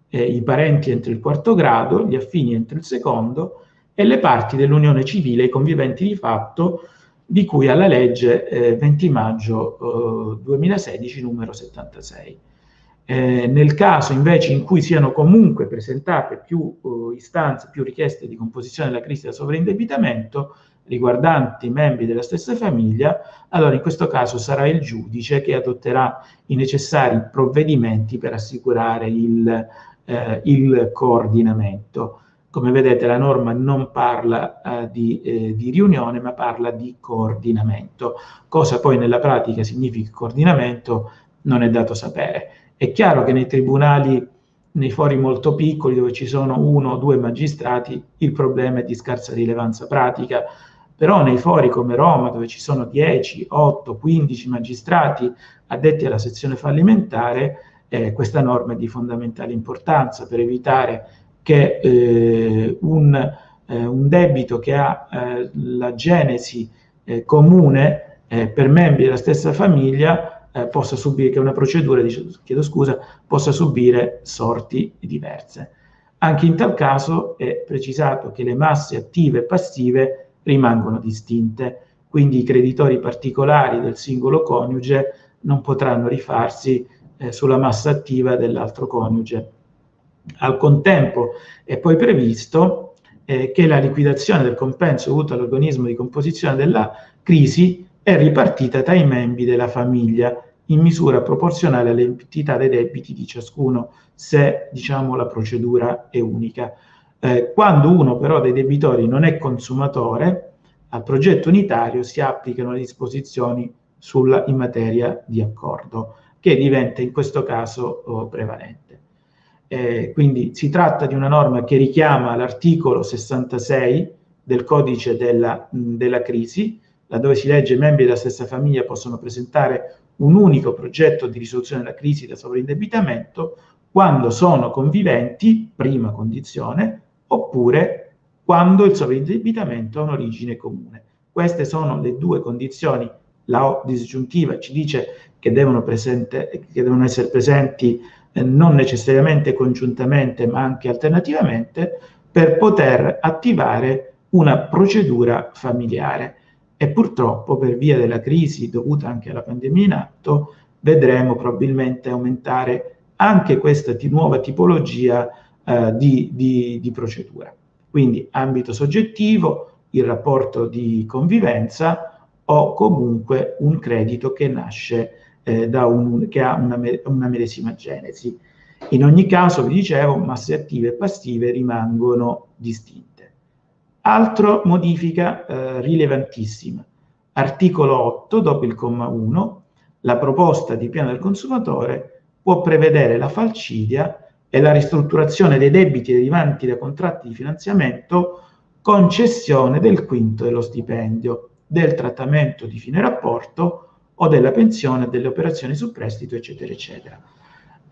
eh, i parenti entro il quarto grado, gli affini entro il secondo e le parti dell'unione civile, i conviventi di fatto, di cui alla legge eh, 20 maggio eh, 2016 numero 76. Eh, nel caso invece in cui siano comunque presentate più uh, istanze, più richieste di composizione della crisi da sovraindebitamento, riguardanti membri della stessa famiglia, allora in questo caso sarà il giudice che adotterà i necessari provvedimenti per assicurare il, eh, il coordinamento. Come vedete la norma non parla eh, di, eh, di, riunione ma parla di coordinamento. Cosa poi nella pratica significa coordinamento non è dato sapere. È chiaro che nei tribunali, nei fori molto piccoli dove ci sono uno o due magistrati, il problema è di scarsa rilevanza pratica, però nei fori come Roma, dove ci sono 10, 8, 15 magistrati addetti alla sezione fallimentare, eh, questa norma è di fondamentale importanza per evitare che eh, un, eh, un, debito che ha eh, la genesi eh, comune eh, per membri della stessa famiglia possa subire, che una procedura, chiedo scusa, possa subire sorti diverse. Anche in tal caso è precisato che le masse attive e passive rimangono distinte, quindi i creditori particolari del singolo coniuge non potranno rifarsi eh, sulla massa attiva dell'altro coniuge. Al contempo è poi previsto eh, che la liquidazione del compenso dovuto all'organismo di composizione della crisi è ripartita tra i membri della famiglia in misura proporzionale all'entità dei debiti di ciascuno, se diciamo la procedura è unica. Eh, quando uno però dei debitori non è consumatore, al progetto unitario si applicano le disposizioni sulla, in materia di accordo, che diventa in questo caso oh, prevalente. Eh, quindi si tratta di una norma che richiama l'articolo 66 del codice della, mh, della crisi, laddove si legge i membri della stessa famiglia possono presentare un unico progetto di risoluzione della crisi da sovraindebitamento quando sono conviventi, prima condizione, oppure quando il sovraindebitamento ha un'origine comune. Queste sono le due condizioni. La O disgiuntiva ci dice che devono, presente, che devono essere presenti eh, non necessariamente congiuntamente, ma anche alternativamente, per poter attivare una procedura familiare. E purtroppo, per via della crisi dovuta anche alla pandemia in atto, vedremo probabilmente aumentare anche questa nuova tipologia eh, di, di, di procedura. Quindi ambito soggettivo, il rapporto di convivenza o comunque un credito che nasce eh, da un, che ha una, una medesima genesi. In ogni caso, vi dicevo, masse attive e passive rimangono distinte. Altra modifica eh, rilevantissima. Articolo 8, dopo il comma 1, la proposta di piano del consumatore può prevedere la falcidia e la ristrutturazione dei debiti derivanti da contratti di finanziamento con cessione del quinto dello stipendio, del trattamento di fine rapporto o della pensione, delle operazioni su prestito, eccetera, eccetera.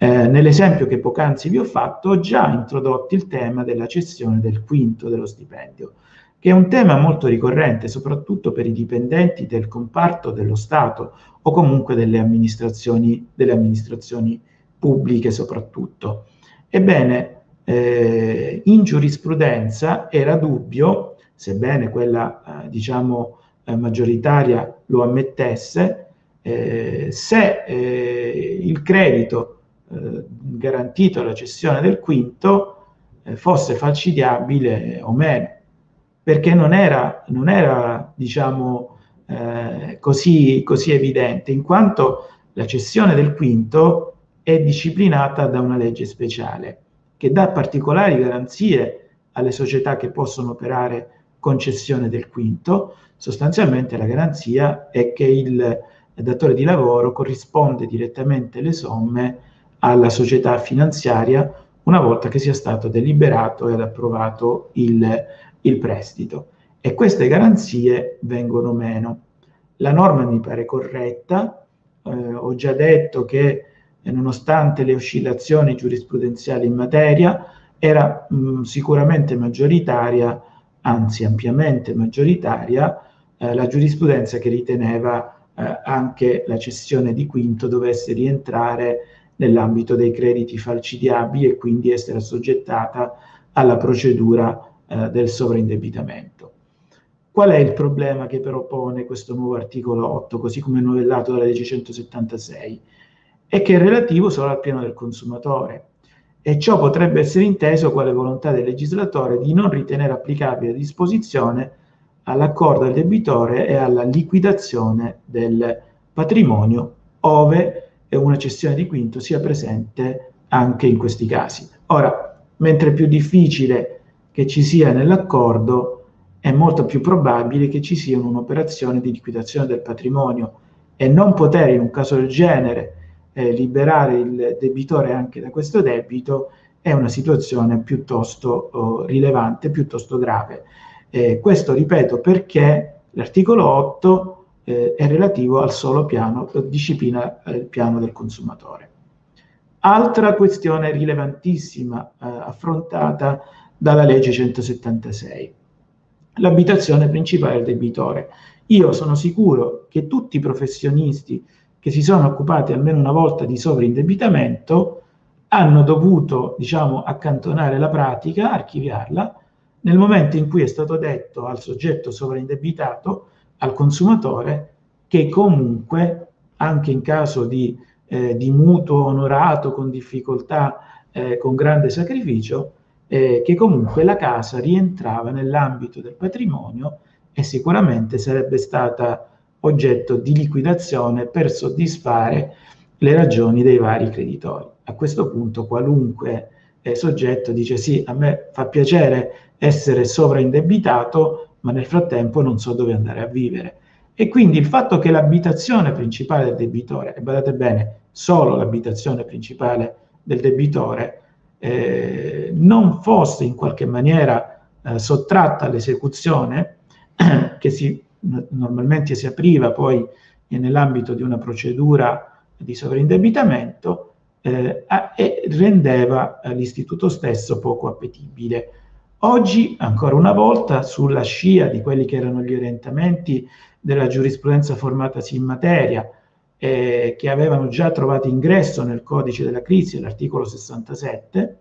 Eh, nell'esempio che poc'anzi vi ho fatto, ho già introdotto il tema della cessione del quinto dello stipendio, che è un tema molto ricorrente, soprattutto per i dipendenti del comparto dello Stato o comunque delle amministrazioni, delle amministrazioni pubbliche soprattutto. Ebbene, eh, in giurisprudenza era dubbio, sebbene quella eh, diciamo eh, maggioritaria lo ammettesse, eh, se il credito eh, garantito alla cessione del quinto eh, fosse falcidiabile o meno, perché non era, non era diciamo, eh, così, così evidente, in quanto la cessione del quinto è disciplinata da una legge speciale che dà particolari garanzie alle società che possono operare con cessione del quinto. Sostanzialmente la garanzia è che il datore di lavoro corrisponde direttamente le somme alla società finanziaria una volta che sia stato deliberato ed approvato il, il prestito. E queste garanzie vengono meno. La norma mi pare corretta, eh, ho già detto che eh, nonostante le oscillazioni giurisprudenziali in materia, era mh, sicuramente maggioritaria, anzi ampiamente maggioritaria, eh, la giurisprudenza che riteneva eh, anche la cessione di quinto dovesse rientrare nell'ambito dei crediti falcidiabili e quindi essere assoggettata alla procedura eh, del sovraindebitamento. Qual è il problema che però pone questo nuovo articolo 8, così come novellato dalla legge 176? È che è relativo solo al piano del consumatore e ciò potrebbe essere inteso quale volontà del legislatore di non ritenere applicabile disposizione all'accordo del debitore e alla liquidazione del patrimonio, ove una cessione di quinto sia presente anche in questi casi. Ora, mentre è più difficile che ci sia nell'accordo, è molto più probabile che ci sia un'operazione di liquidazione del patrimonio e non poter in un caso del genere eh, liberare il debitore anche da questo debito è una situazione piuttosto oh, rilevante, piuttosto grave. Eh, questo, ripeto, perché l'articolo 8 eh, è relativo al solo piano, eh, disciplina il piano del consumatore. Altra questione rilevantissima eh, affrontata dalla legge 176, l'abitazione principale del debitore. Io sono sicuro che tutti i professionisti che si sono occupati almeno una volta di sovraindebitamento hanno dovuto, diciamo, accantonare la pratica, archiviarla, nel momento in cui è stato detto al soggetto sovraindebitato, al consumatore, che comunque, anche in caso di, eh, di mutuo onorato con difficoltà, eh, con grande sacrificio, eh, che comunque la casa rientrava nell'ambito del patrimonio e sicuramente sarebbe stata oggetto di liquidazione per soddisfare le ragioni dei vari creditori. A questo punto qualunque eh, soggetto dice sì, a me fa piacere essere sovraindebitato, ma nel frattempo non so dove andare a vivere. E quindi il fatto che l'abitazione principale del debitore, e badate bene, solo l'abitazione principale del debitore, eh, non fosse in qualche maniera eh, sottratta all'esecuzione, che si, normalmente si apriva poi nell'ambito di una procedura di sovraindebitamento eh, e rendeva eh, l'istituto stesso poco appetibile. Oggi, ancora una volta, sulla scia di quelli che erano gli orientamenti della giurisprudenza formatasi in materia, eh, che avevano già trovato ingresso nel codice della crisi, l'articolo 67,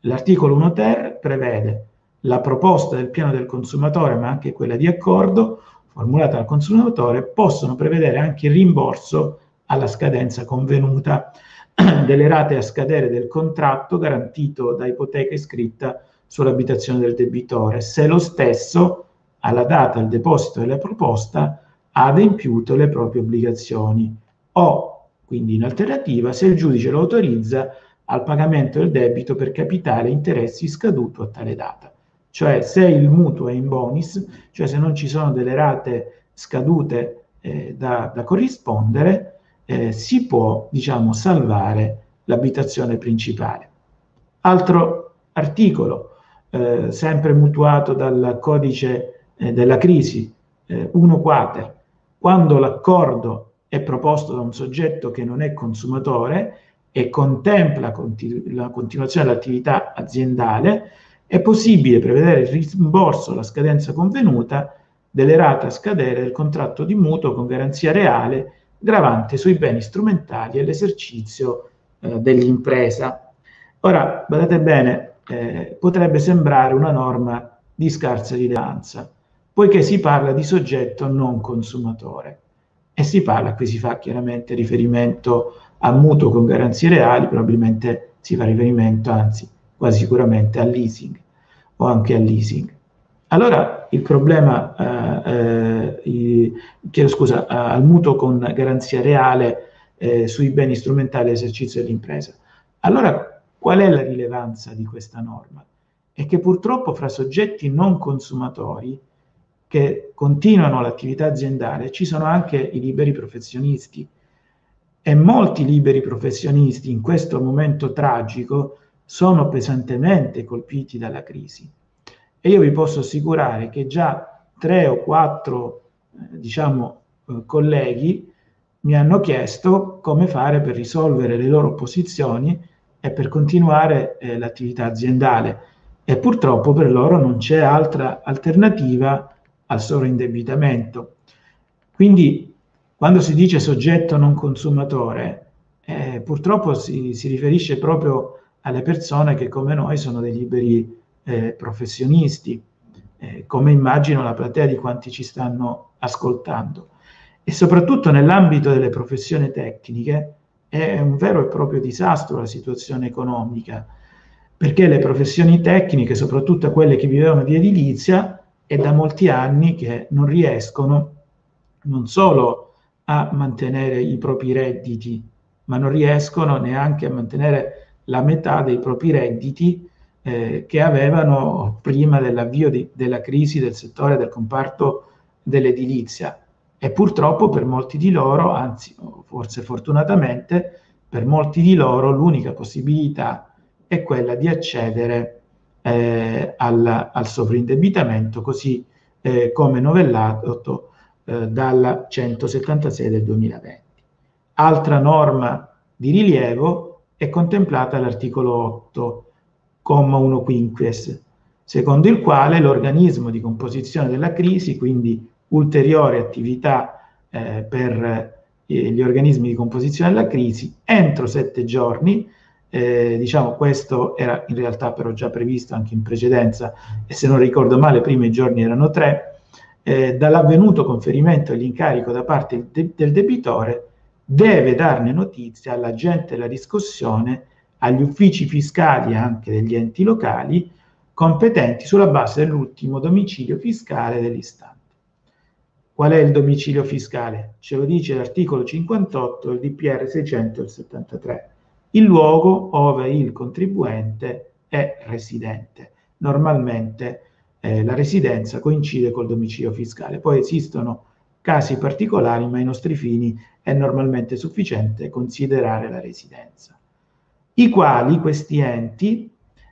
l'articolo 1 ter prevede la proposta del piano del consumatore, ma anche quella di accordo, formulata dal consumatore, possono prevedere anche il rimborso alla scadenza convenuta delle rate a scadere del contratto garantito da ipoteca iscritta sull'abitazione del debitore, se lo stesso, alla data del deposito della proposta, ha adempiuto le proprie obbligazioni o, quindi in alternativa, se il giudice lo autorizza al pagamento del debito per capitale e interessi scaduto a tale data. Cioè se il mutuo è in bonus, cioè se non ci sono delle rate scadute eh, da, da corrispondere, eh, si può, diciamo, salvare l'abitazione principale. Altro articolo, eh, sempre mutuato dal codice eh, della crisi, 1 eh, quater, quando l'accordo è proposto da un soggetto che non è consumatore e contempla continu- la continuazione dell'attività aziendale, è possibile prevedere il rimborso alla scadenza convenuta delle rate a scadere del contratto di mutuo con garanzia reale gravante sui beni strumentali e l'esercizio eh, dell'impresa. Ora, badate bene, eh, potrebbe sembrare una norma di scarsa rilevanza, poiché si parla di soggetto non consumatore e si parla, qui si fa chiaramente riferimento a mutuo con garanzie reali, probabilmente si fa riferimento, anzi quasi sicuramente al leasing o anche al leasing. Allora il problema, eh, eh, chiedo scusa, al mutuo con garanzia reale eh, sui beni strumentali all'esercizio dell'impresa. Allora qual è la rilevanza di questa norma? È che purtroppo fra soggetti non consumatori che continuano l'attività aziendale ci sono anche i liberi professionisti e molti liberi professionisti in questo momento tragico sono pesantemente colpiti dalla crisi e io vi posso assicurare che già tre o quattro eh, diciamo, eh, colleghi mi hanno chiesto come fare per risolvere le loro posizioni e per continuare eh, l'attività aziendale e purtroppo per loro non c'è altra alternativa al sovraindebitamento. Quindi quando si dice soggetto non consumatore, eh, purtroppo si, si riferisce proprio alle persone che come noi sono dei liberi eh, professionisti, eh, come immagino la platea di quanti ci stanno ascoltando. E soprattutto nell'ambito delle professioni tecniche è un vero e proprio disastro la situazione economica, perché le professioni tecniche, soprattutto quelle che vivevano di edilizia, è da molti anni che non riescono non solo a mantenere i propri redditi, ma non riescono neanche a mantenere la metà dei propri redditi eh, che avevano prima dell'avvio di, della crisi del settore del comparto dell'edilizia e purtroppo per molti di loro, anzi forse fortunatamente, per molti di loro l'unica possibilità è quella di accedere eh, al, al sovrindebitamento così eh, come novellato eh, dalla 176 del 2020. Altra norma di rilievo è contemplata all'articolo 8 comma 1 quinquies, secondo il quale l'organismo di composizione della crisi, quindi ulteriori attività eh, per eh, gli organismi di composizione della crisi, entro sette giorni, eh, diciamo questo era in realtà però già previsto anche in precedenza e se non ricordo male i giorni erano tre, eh, dall'avvenuto conferimento dell'incarico da parte de- del debitore deve darne notizia all'agente della riscossione agli uffici fiscali anche degli enti locali competenti sulla base dell'ultimo domicilio fiscale dell'istante. Qual è il domicilio fiscale? Ce lo dice l'articolo 58 del DPR 673. Il luogo ove il contribuente è residente. Normalmente eh, la residenza coincide col domicilio fiscale. Poi esistono casi particolari, ma ai nostri fini è normalmente sufficiente considerare la residenza i quali questi enti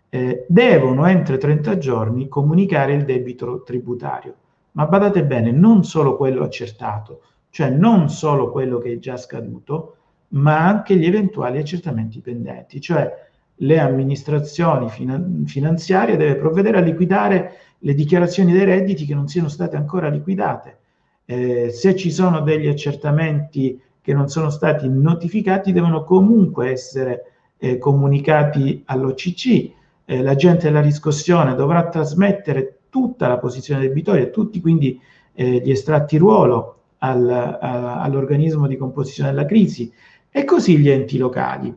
eh, devono entro 30 giorni comunicare il debito tributario. Ma badate bene, non solo quello accertato, cioè non solo quello che è già scaduto, ma anche gli eventuali accertamenti pendenti, cioè le amministrazioni finan- finanziarie deve provvedere a liquidare le dichiarazioni dei redditi che non siano state ancora liquidate. Eh, se ci sono degli accertamenti che non sono stati notificati, devono comunque essere eh, comunicati all'OCC. Eh, l'agente della riscossione dovrà trasmettere tutta la posizione debitoria, tutti quindi eh, gli estratti ruolo al, a, all'organismo di composizione della crisi e così gli enti locali.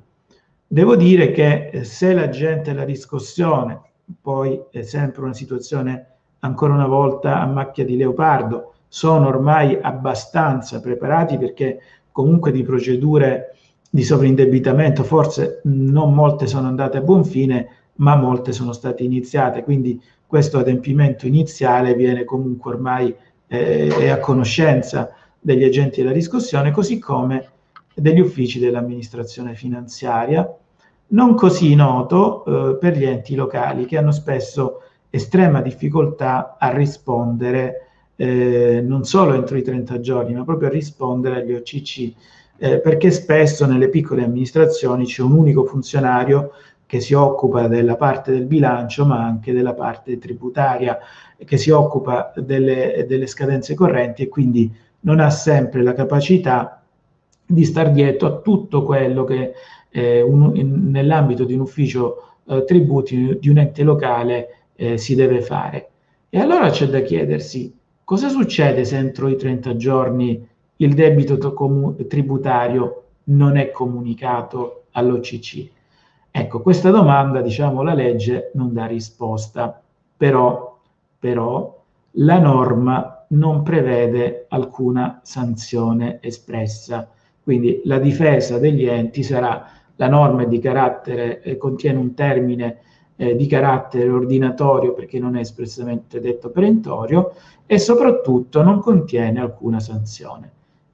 Devo dire che eh, se la gente la riscossione, poi è sempre una situazione ancora una volta a macchia di leopardo, sono ormai abbastanza preparati perché comunque di procedure di sovrindebitamento forse non molte sono andate a buon fine, ma molte sono state iniziate, quindi questo adempimento iniziale viene comunque ormai eh, a conoscenza degli agenti della riscossione, così come degli uffici dell'amministrazione finanziaria, non così noto eh, per gli enti locali che hanno spesso estrema difficoltà a rispondere eh, non solo entro i 30 giorni, ma proprio a rispondere agli OCC, eh, perché spesso nelle piccole amministrazioni c'è un unico funzionario che si occupa della parte del bilancio, ma anche della parte tributaria, che si occupa delle, delle scadenze correnti e quindi non ha sempre la capacità di star dietro a tutto quello che eh, un, in, nell'ambito di un ufficio eh, tributi di un ente locale eh, si deve fare. E allora c'è da chiedersi cosa succede se entro i 30 giorni il debito tributario non è comunicato all'OCC? Ecco, questa domanda, diciamo, la legge non dà risposta, però, però la norma non prevede alcuna sanzione espressa. Quindi la difesa degli enti sarà, la norma di eh, contiene un termine eh, di carattere ordinatorio perché non è espressamente detto perentorio e soprattutto non contiene alcuna sanzione.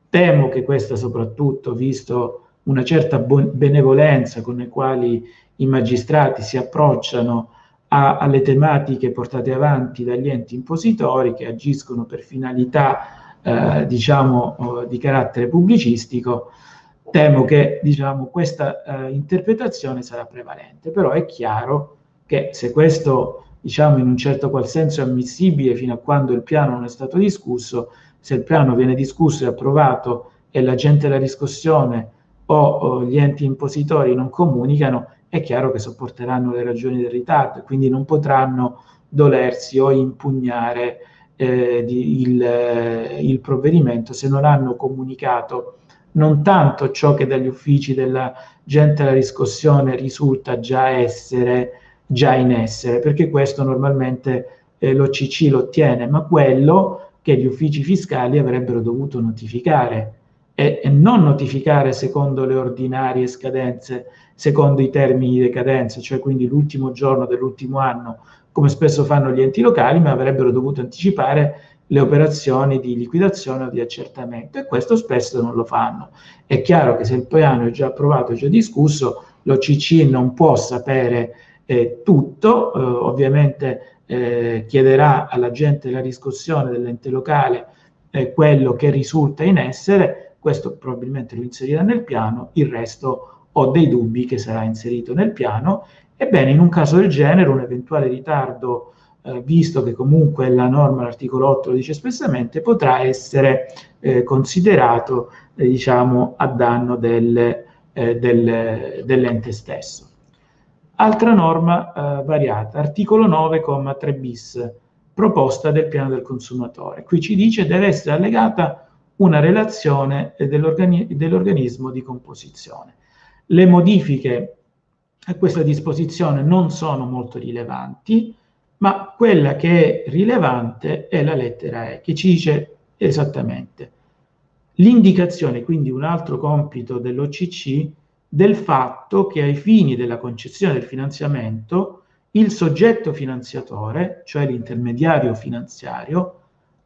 Temo che questa soprattutto, visto una certa benevolenza con le quali i magistrati si approcciano a, alle tematiche portate avanti dagli enti impositori che agiscono per finalità eh, diciamo di carattere pubblicistico. Temo che diciamo, questa eh, interpretazione sarà prevalente però è chiaro che se questo diciamo in un certo qual senso è ammissibile fino a quando il piano non è stato discusso se il piano viene discusso e approvato e la gente della riscossione o, gli enti impositori non comunicano, è chiaro che sopporteranno le ragioni del ritardo e quindi non potranno dolersi o impugnare eh, di, il, eh, il provvedimento se non hanno comunicato. Non tanto ciò che dagli uffici della gente della riscossione risulta già essere già in essere, perché questo normalmente eh, l'OCC lo ottiene, ma quello che gli uffici fiscali avrebbero dovuto notificare e, non notificare secondo le ordinarie scadenze, secondo i termini di decadenza, cioè quindi l'ultimo giorno dell'ultimo anno, come spesso fanno gli enti locali, ma avrebbero dovuto anticipare le operazioni di liquidazione o di accertamento e questo spesso non lo fanno. È chiaro che se il piano è già approvato, è già discusso, l'OCC non può sapere eh, tutto, eh, ovviamente eh, chiederà alla gente la riscossione dell'ente locale eh, quello che risulta in essere, questo probabilmente lo inserirà nel piano, il resto ho dei dubbi che sarà inserito nel piano. Ebbene, in un caso del genere, un eventuale ritardo, eh, visto che comunque la norma, l'articolo 8 lo dice espressamente, potrà essere eh, considerato, eh, diciamo, a danno del, eh, del, dell'ente stesso. Altra norma eh, variata, articolo 9,3 bis, proposta del piano del consumatore. Qui ci dice deve essere allegata una relazione dell'organi- dell'organismo di composizione. Le modifiche a questa disposizione non sono molto rilevanti, ma quella che è rilevante è la lettera E, che ci dice esattamente l'indicazione, quindi un altro compito dell'OCC, del fatto che ai fini della concessione del finanziamento il soggetto finanziatore, cioè l'intermediario finanziario,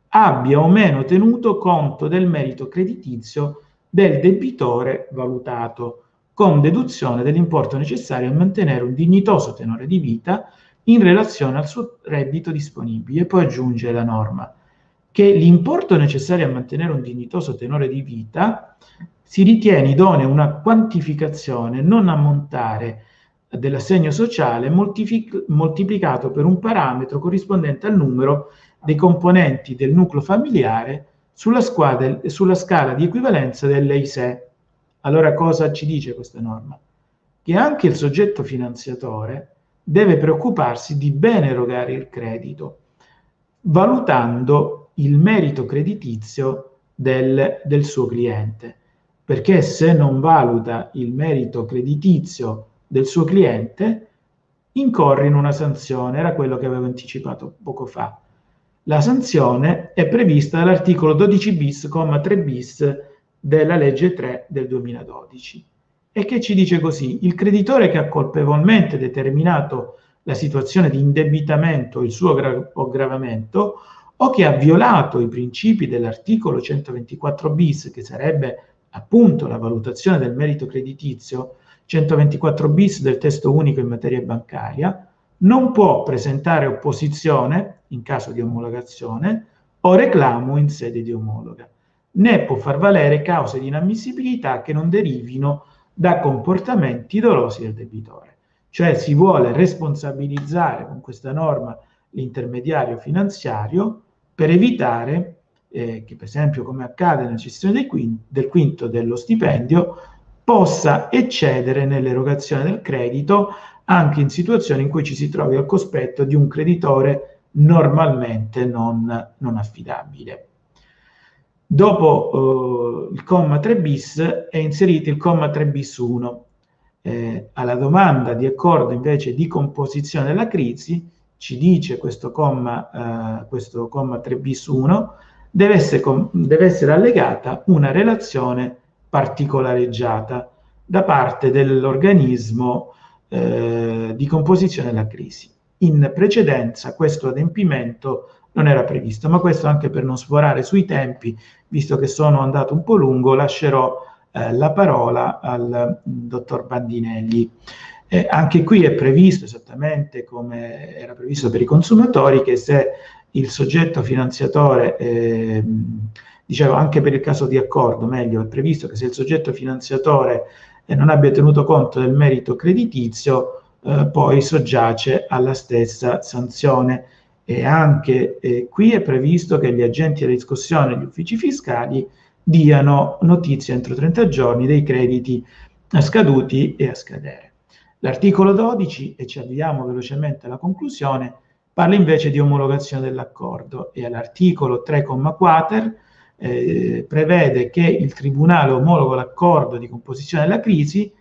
abbia o meno tenuto conto del merito creditizio del debitore valutato, con deduzione dell'importo necessario a mantenere un dignitoso tenore di vita in relazione al suo reddito disponibile. Poi aggiunge la norma che l'importo necessario a mantenere un dignitoso tenore di vita si ritiene idonea una quantificazione non ammontare dell'assegno sociale moltiplicato per un parametro corrispondente al numero dei componenti del nucleo familiare sulla, squadra, sulla scala di equivalenza dell'EISE. Allora cosa ci dice questa norma? Che anche il soggetto finanziatore deve preoccuparsi di ben erogare il credito, valutando il merito creditizio del, del suo cliente, perché se non valuta il merito creditizio del suo cliente, incorre in una sanzione, era quello che avevo anticipato poco fa. La sanzione è prevista dall'articolo 12 bis, 3 bis della legge 3 del 2012 e che ci dice così, il creditore che ha colpevolmente determinato la situazione di indebitamento, il suo aggravamento, o che ha violato i principi dell'articolo 124 bis, che sarebbe appunto la valutazione del merito creditizio, 124 bis del testo unico in materia bancaria, non può presentare opposizione in caso di omologazione o reclamo in sede di omologa, né può far valere cause di inammissibilità che non derivino da comportamenti dolosi del debitore. Cioè si vuole responsabilizzare con questa norma l'intermediario finanziario per evitare eh, che, per esempio, come accade nella gestione del quinto, del quinto dello stipendio, possa eccedere nell'erogazione del credito anche in situazioni in cui ci si trovi al cospetto di un creditore normalmente non, non affidabile. Dopo eh, il comma 3 bis è inserito il comma 3 bis 1. Eh, alla domanda di accordo invece di composizione della crisi, ci dice questo comma, eh, questo comma 3 bis 1, deve essere, deve essere allegata una relazione particolareggiata da parte dell'organismo eh, di composizione della crisi. In precedenza questo adempimento non era previsto, ma questo anche per non sforare sui tempi, visto che sono andato un po' lungo, lascerò eh, la parola al dottor Bandinelli. Eh, anche qui è previsto, esattamente come era previsto per i consumatori, che se il soggetto finanziatore eh, dicevo anche per il caso di accordo, meglio, è previsto che se il soggetto finanziatore eh, non abbia tenuto conto del merito creditizio, eh, poi soggiace alla stessa sanzione. E anche eh, qui è previsto che gli agenti della riscossione e gli uffici fiscali diano notizie entro 30 giorni dei crediti scaduti e a scadere. L'articolo 12, e ci avviamo velocemente alla conclusione, parla invece di omologazione dell'accordo e all'articolo 3, quater eh, prevede che il Tribunale omologa l'accordo di composizione della crisi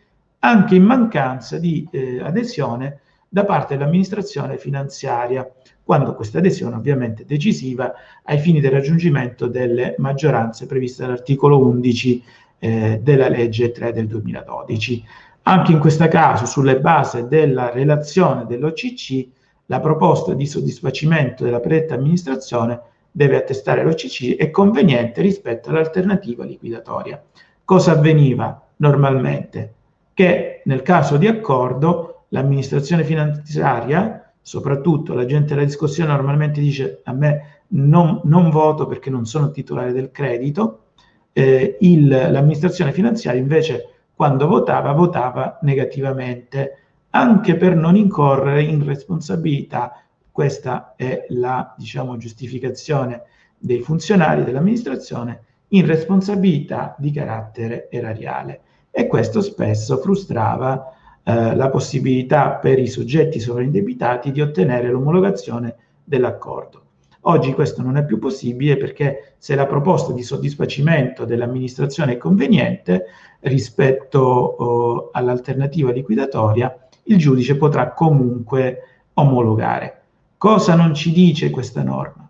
anche in mancanza di eh, adesione da parte dell'amministrazione finanziaria, quando questa adesione ovviamente è decisiva ai fini del raggiungimento delle maggioranze previste dall'articolo 11 eh, della legge 3 del 2012. Anche in questo caso, sulle basi della relazione dell'OCC, la proposta di soddisfacimento della predetta amministrazione deve attestare l'OCC è conveniente rispetto all'alternativa liquidatoria. Cosa avveniva normalmente? Che nel caso di accordo l'amministrazione finanziaria, soprattutto l'agente della discussione normalmente dice a me non, non voto perché non sono titolare del credito, eh, il, l'amministrazione finanziaria invece quando votava votava negativamente. Anche per non incorrere in responsabilità questa è la diciamo, giustificazione dei funzionari dell'amministrazione in responsabilità di carattere erariale e questo spesso frustrava eh, la possibilità per i soggetti sovraindebitati di ottenere l'omologazione dell'accordo. Oggi questo non è più possibile perché se la proposta di soddisfacimento dell'amministrazione è conveniente rispetto oh, all'alternativa liquidatoria, il giudice potrà comunque omologare. Cosa non ci dice questa norma?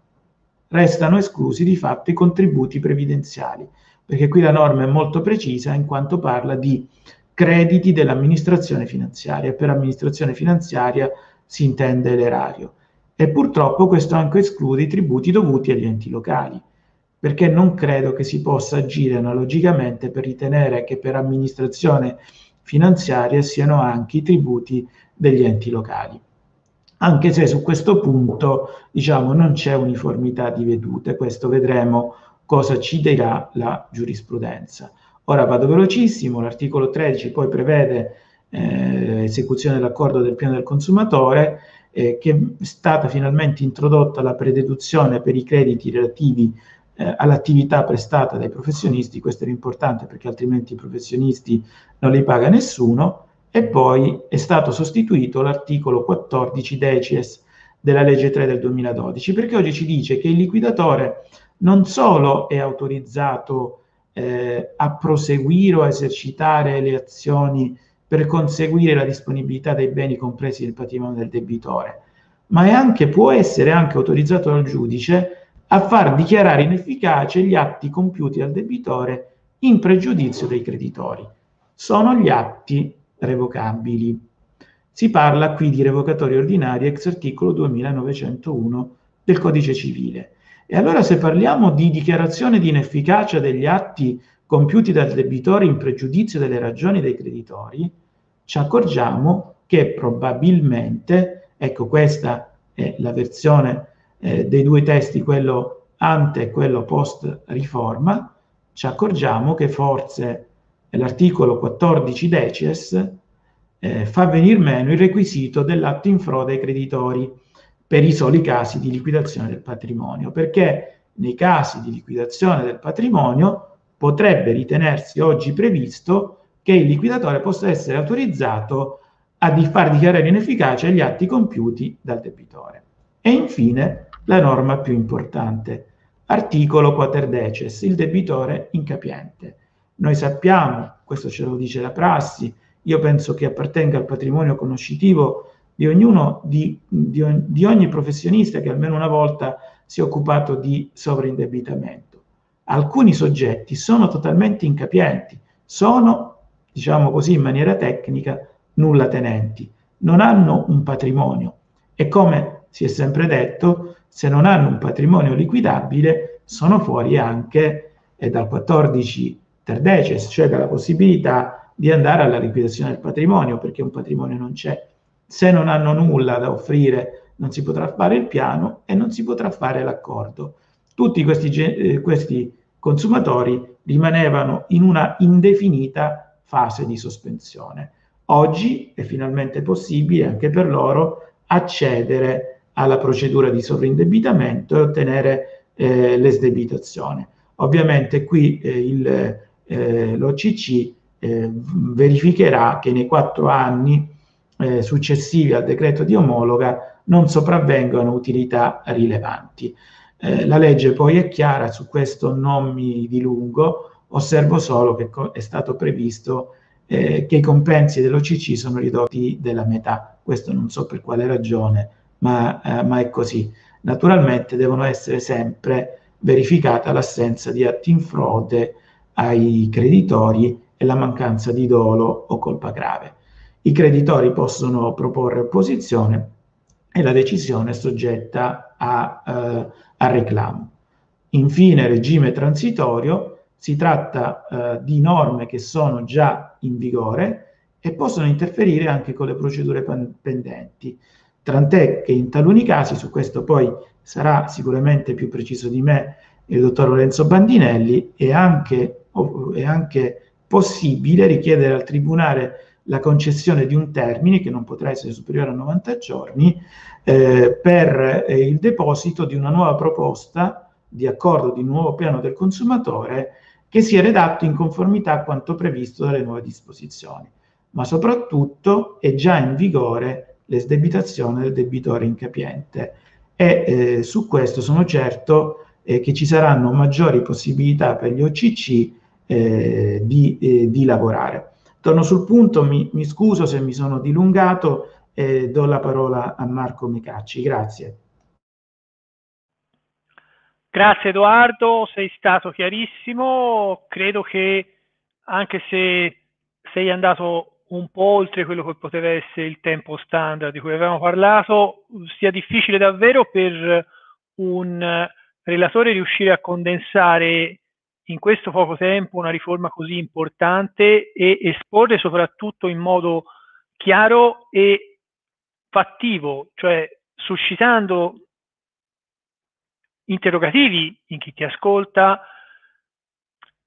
Restano esclusi di fatto i contributi previdenziali, perché qui la norma è molto precisa in quanto parla di crediti dell'amministrazione finanziaria. Per amministrazione finanziaria si intende l'erario. E purtroppo questo anche esclude i tributi dovuti agli enti locali, perché non credo che si possa agire analogicamente per ritenere che per amministrazione finanziaria siano anche i tributi degli enti locali. anche se su questo punto diciamo, non c'è uniformità di vedute, questo vedremo cosa ci dirà la giurisprudenza. Ora vado velocissimo, l'articolo 13 poi prevede eh, esecuzione dell'accordo del piano del consumatore, eh, che è stata finalmente introdotta la prededuzione per i crediti relativi eh, all'attività prestata dai professionisti, questo era importante perché altrimenti i professionisti non li paga nessuno, e poi è stato sostituito l'articolo 14 decies della legge 3 del 2012, perché oggi ci dice che il liquidatore non solo è autorizzato eh, a proseguire o a esercitare le azioni per conseguire la disponibilità dei beni compresi nel patrimonio del debitore, ma anche, può essere anche autorizzato dal giudice a far dichiarare inefficace gli atti compiuti dal debitore in pregiudizio dei creditori. Sono gli atti revocabili. Si parla qui di revocatori ordinari ex articolo 2901 del Codice Civile. E allora se parliamo di dichiarazione di inefficacia degli atti compiuti dal debitore in pregiudizio delle ragioni dei creditori, ci accorgiamo che probabilmente, ecco questa è la versione eh, dei due testi, quello ante e quello post riforma, ci accorgiamo che forse l'articolo 14 decies eh, fa venire meno il requisito dell'atto in frode ai creditori per i soli casi di liquidazione del patrimonio, perché nei casi di liquidazione del patrimonio potrebbe ritenersi oggi previsto che il liquidatore possa essere autorizzato a far dichiarare inefficace gli atti compiuti dal debitore. E infine la norma più importante, articolo quaterdeces, il debitore incapiente. Noi sappiamo, questo ce lo dice la prassi, io penso che appartenga al patrimonio conoscitivo di ognuno, di, di, di ogni professionista che almeno una volta si è occupato di sovraindebitamento. Alcuni soggetti sono totalmente incapienti, sono, diciamo così in maniera tecnica, nulla tenenti, non hanno un patrimonio e come si è sempre detto, se non hanno un patrimonio liquidabile, sono fuori anche eh, dal 14 terdeces, cioè dalla possibilità di andare alla liquidazione del patrimonio, perché un patrimonio non c'è. Se non hanno nulla da offrire, non si potrà fare il piano e non si potrà fare l'accordo. Tutti questi, eh, questi consumatori rimanevano in una indefinita fase di sospensione. Oggi è finalmente possibile anche per loro accedere alla procedura di sovraindebitamento e ottenere eh, l'esdebitazione. Ovviamente qui eh, il, eh, l'OCC eh, verificherà che nei quattro anni eh, successivi al decreto di omologa non sopravvengano utilità rilevanti. Eh, la legge poi è chiara, su questo non mi dilungo, osservo solo che è stato previsto eh, che i compensi dell'OCC sono ridotti della metà. Questo non so per quale ragione, ma, eh, ma è così. Naturalmente devono essere sempre verificata l'assenza di atti in frode ai creditori e la mancanza di dolo o colpa grave. I creditori possono proporre opposizione e la decisione è soggetta a, eh, a reclamo. Infine, regime transitorio, si tratta eh, di norme che sono già in vigore e possono interferire anche con le procedure pendenti, tant'è che in taluni casi, su questo poi sarà sicuramente più preciso di me il dottor Lorenzo Bandinelli, è anche è anche possibile richiedere al Tribunale la concessione di un termine che non potrà essere superiore a 90 giorni eh, per eh, il deposito di una nuova proposta di accordo di nuovo piano del consumatore che sia redatto in conformità a quanto previsto dalle nuove disposizioni. Ma soprattutto è già in vigore l'esdebitazione del debitore incapiente e eh, su questo sono certo eh, che ci saranno maggiori possibilità per gli OCC eh, di, eh, di, lavorare. Torno sul punto, mi, mi, scuso se mi sono dilungato e do la parola a Marco Micacci. Grazie. Grazie Edoardo, sei stato chiarissimo. Credo che anche se sei andato un po' oltre quello che poteva essere il tempo standard di cui avevamo parlato, sia difficile davvero per un relatore riuscire a condensare in questo poco tempo una riforma così importante e esporre soprattutto in modo chiaro e fattivo, cioè suscitando interrogativi in chi ti ascolta,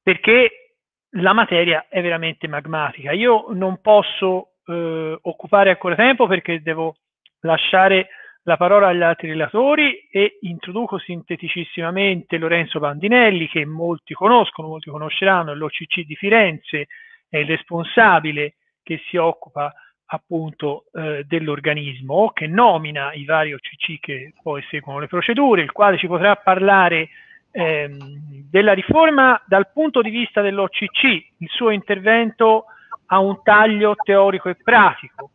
perché la materia è veramente magmatica. Io non posso eh, occupare ancora tempo perché devo lasciare la parola agli altri relatori e introduco sinteticissimamente Lorenzo Bandinelli, che molti conoscono, molti conosceranno, l'OCC di Firenze, è il responsabile che si occupa appunto eh, dell'organismo, che nomina i vari OCC che poi seguono le procedure, il quale ci potrà parlare ehm, della riforma. Dal punto di vista dell'OCC, il suo intervento ha un taglio teorico e pratico,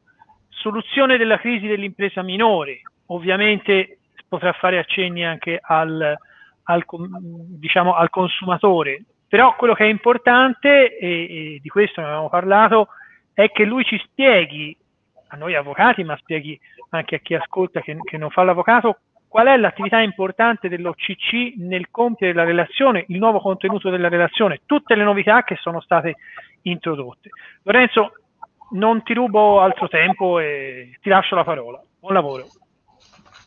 soluzione della crisi dell'impresa minore, ovviamente potrà fare accenni anche al, al, diciamo, al consumatore, però quello che è importante, e, e di questo ne avevamo parlato, è che lui ci spieghi, a noi avvocati, ma spieghi anche a chi ascolta che, che non fa l'avvocato, qual è l'attività importante dell'OCC nel compiere la relazione, il nuovo contenuto della relazione, tutte le novità che sono state introdotte. Lorenzo, non ti rubo altro tempo e ti lascio la parola. Buon lavoro.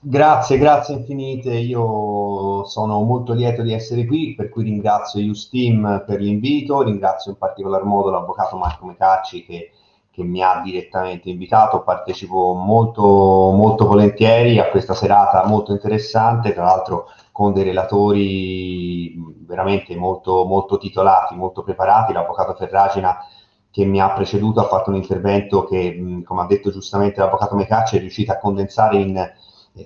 Grazie, grazie infinite. Io sono molto lieto di essere qui, per cui ringrazio Justim per l'invito, ringrazio in particolar modo l'avvocato Marco Mecacci che, che mi ha direttamente invitato. Partecipo molto, molto volentieri a questa serata molto interessante, tra l'altro con dei relatori veramente molto, molto titolati, molto preparati. L'avvocato Ferragina che mi ha preceduto ha fatto un intervento che, come ha detto giustamente l'avvocato Mecacci, è riuscito a condensare in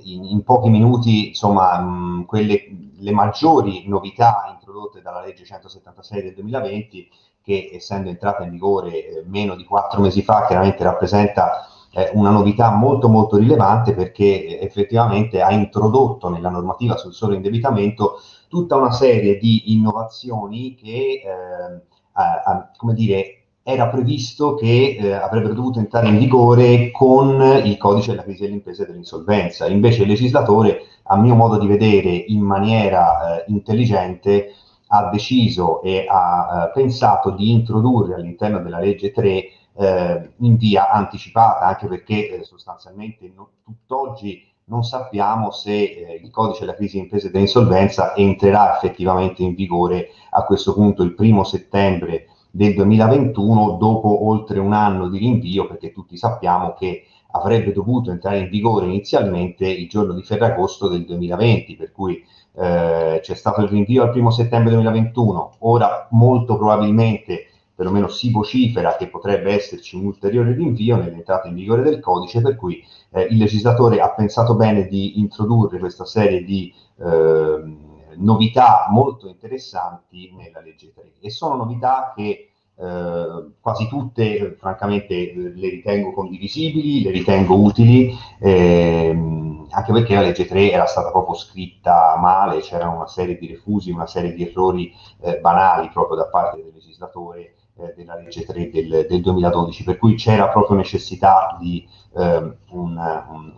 in, in pochi minuti insomma, mh, quelle, le maggiori novità introdotte dalla legge 176 del 2020 che essendo entrata in vigore eh, meno di quattro mesi fa chiaramente rappresenta eh, una novità molto molto rilevante perché eh, effettivamente ha introdotto nella normativa sul solo indebitamento tutta una serie di innovazioni che eh, a, a, come dire, era previsto che eh, avrebbero dovuto entrare in vigore con il codice della crisi dell'impresa e dell'insolvenza. Invece il legislatore, a mio modo di vedere, in maniera eh, intelligente, ha deciso e ha eh, pensato di introdurre all'interno della legge 3 eh, in via anticipata, anche perché eh, sostanzialmente no, tutt'oggi non sappiamo se eh, il codice della crisi d'impresa e dell'insolvenza entrerà effettivamente in vigore a questo punto il primo settembre del 2021 dopo oltre un anno di rinvio perché tutti sappiamo che avrebbe dovuto entrare in vigore inizialmente il giorno di Ferragosto del 2020 per cui eh, c'è stato il rinvio al primo settembre 2021 ora molto probabilmente perlomeno si vocifera che potrebbe esserci un ulteriore rinvio nell'entrata in vigore del codice per cui eh, il legislatore ha pensato bene di introdurre questa serie di eh, novità molto interessanti nella legge 3 e sono novità che eh, quasi tutte francamente le ritengo condivisibili, le ritengo utili, ehm, anche perché la legge 3 era stata proprio scritta male, c'era una serie di refusi, una serie di errori eh, banali proprio da parte del legislatore eh, della legge 3 del, del, 2012, per cui c'era proprio necessità di eh, un,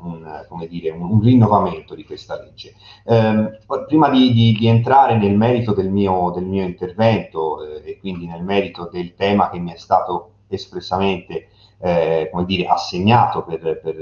un, un, dire, un, rinnovamento di questa legge. Eh, prima di, di, di, entrare nel merito del mio, del mio intervento eh, e quindi nel merito del tema che mi è stato espressamente eh, come dire, assegnato per, per,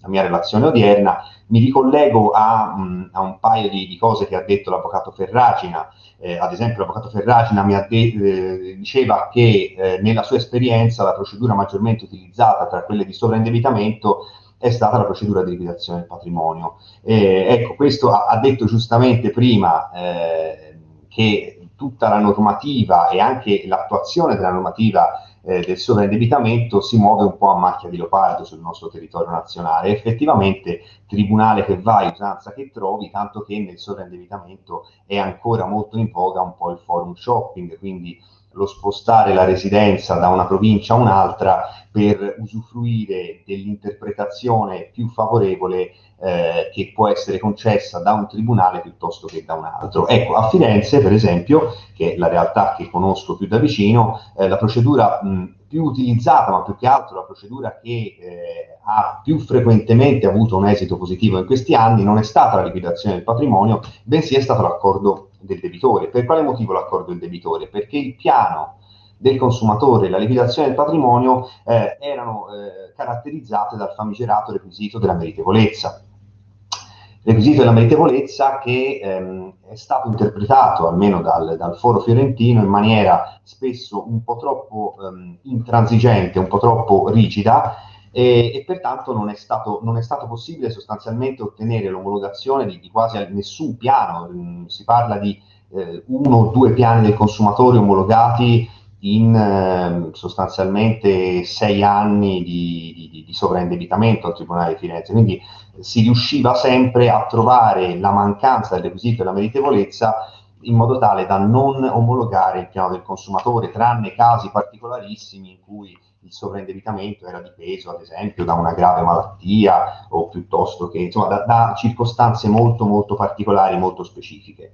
la mia relazione odierna, mi ricollego a, mh, a un paio di, di, cose che ha detto l'avvocato Ferragina. Eh, ad esempio, l'avvocato Ferragina mi de- eh, diceva che eh, nella sua esperienza la procedura maggiormente utilizzata tra quelle di sovraindebitamento è stata la procedura di liquidazione del patrimonio. ecco, questo ha, ha, detto giustamente prima eh, che tutta la normativa e anche l'attuazione della normativa eh, del sovraindebitamento si muove un po' a macchia di leopardo sul nostro territorio nazionale. Effettivamente, tribunale che vai, usanza che trovi, tanto che nel sovraindebitamento è ancora molto in voga un po' il forum shopping, quindi lo spostare la residenza da una provincia a un'altra per usufruire dell'interpretazione più favorevole eh, che può essere concessa da un tribunale piuttosto che da un altro. Ecco, a Firenze, per esempio, che è la realtà che conosco più da vicino, eh, la procedura mh, più utilizzata, ma più che altro la procedura che eh, ha più frequentemente avuto un esito positivo in questi anni, non è stata la liquidazione del patrimonio, bensì è stato l'accordo del debitore. Per quale motivo l'accordo del debitore? Perché il piano del consumatore e la liquidazione del patrimonio eh, erano eh, caratterizzate dal famigerato requisito della meritevolezza. Requisito della meritevolezza che ehm, è stato interpretato, almeno dal, dal, foro fiorentino, in maniera spesso un po' troppo ehm, intransigente, un po' troppo rigida, e, e pertanto non è, stato, non è, stato, possibile sostanzialmente ottenere l'omologazione di, di quasi nessun piano, mm, si parla di eh, uno o due piani del consumatore omologati in eh, sostanzialmente sei anni di, di, di, sovraindebitamento al Tribunale di Firenze, quindi si riusciva sempre a trovare la mancanza del requisito della meritevolezza in modo tale da non omologare il piano del consumatore, tranne casi particolarissimi in cui il sovraindebitamento era dipeso, ad esempio, da una grave malattia o piuttosto che, insomma, da, da circostanze molto, molto particolari, molto specifiche.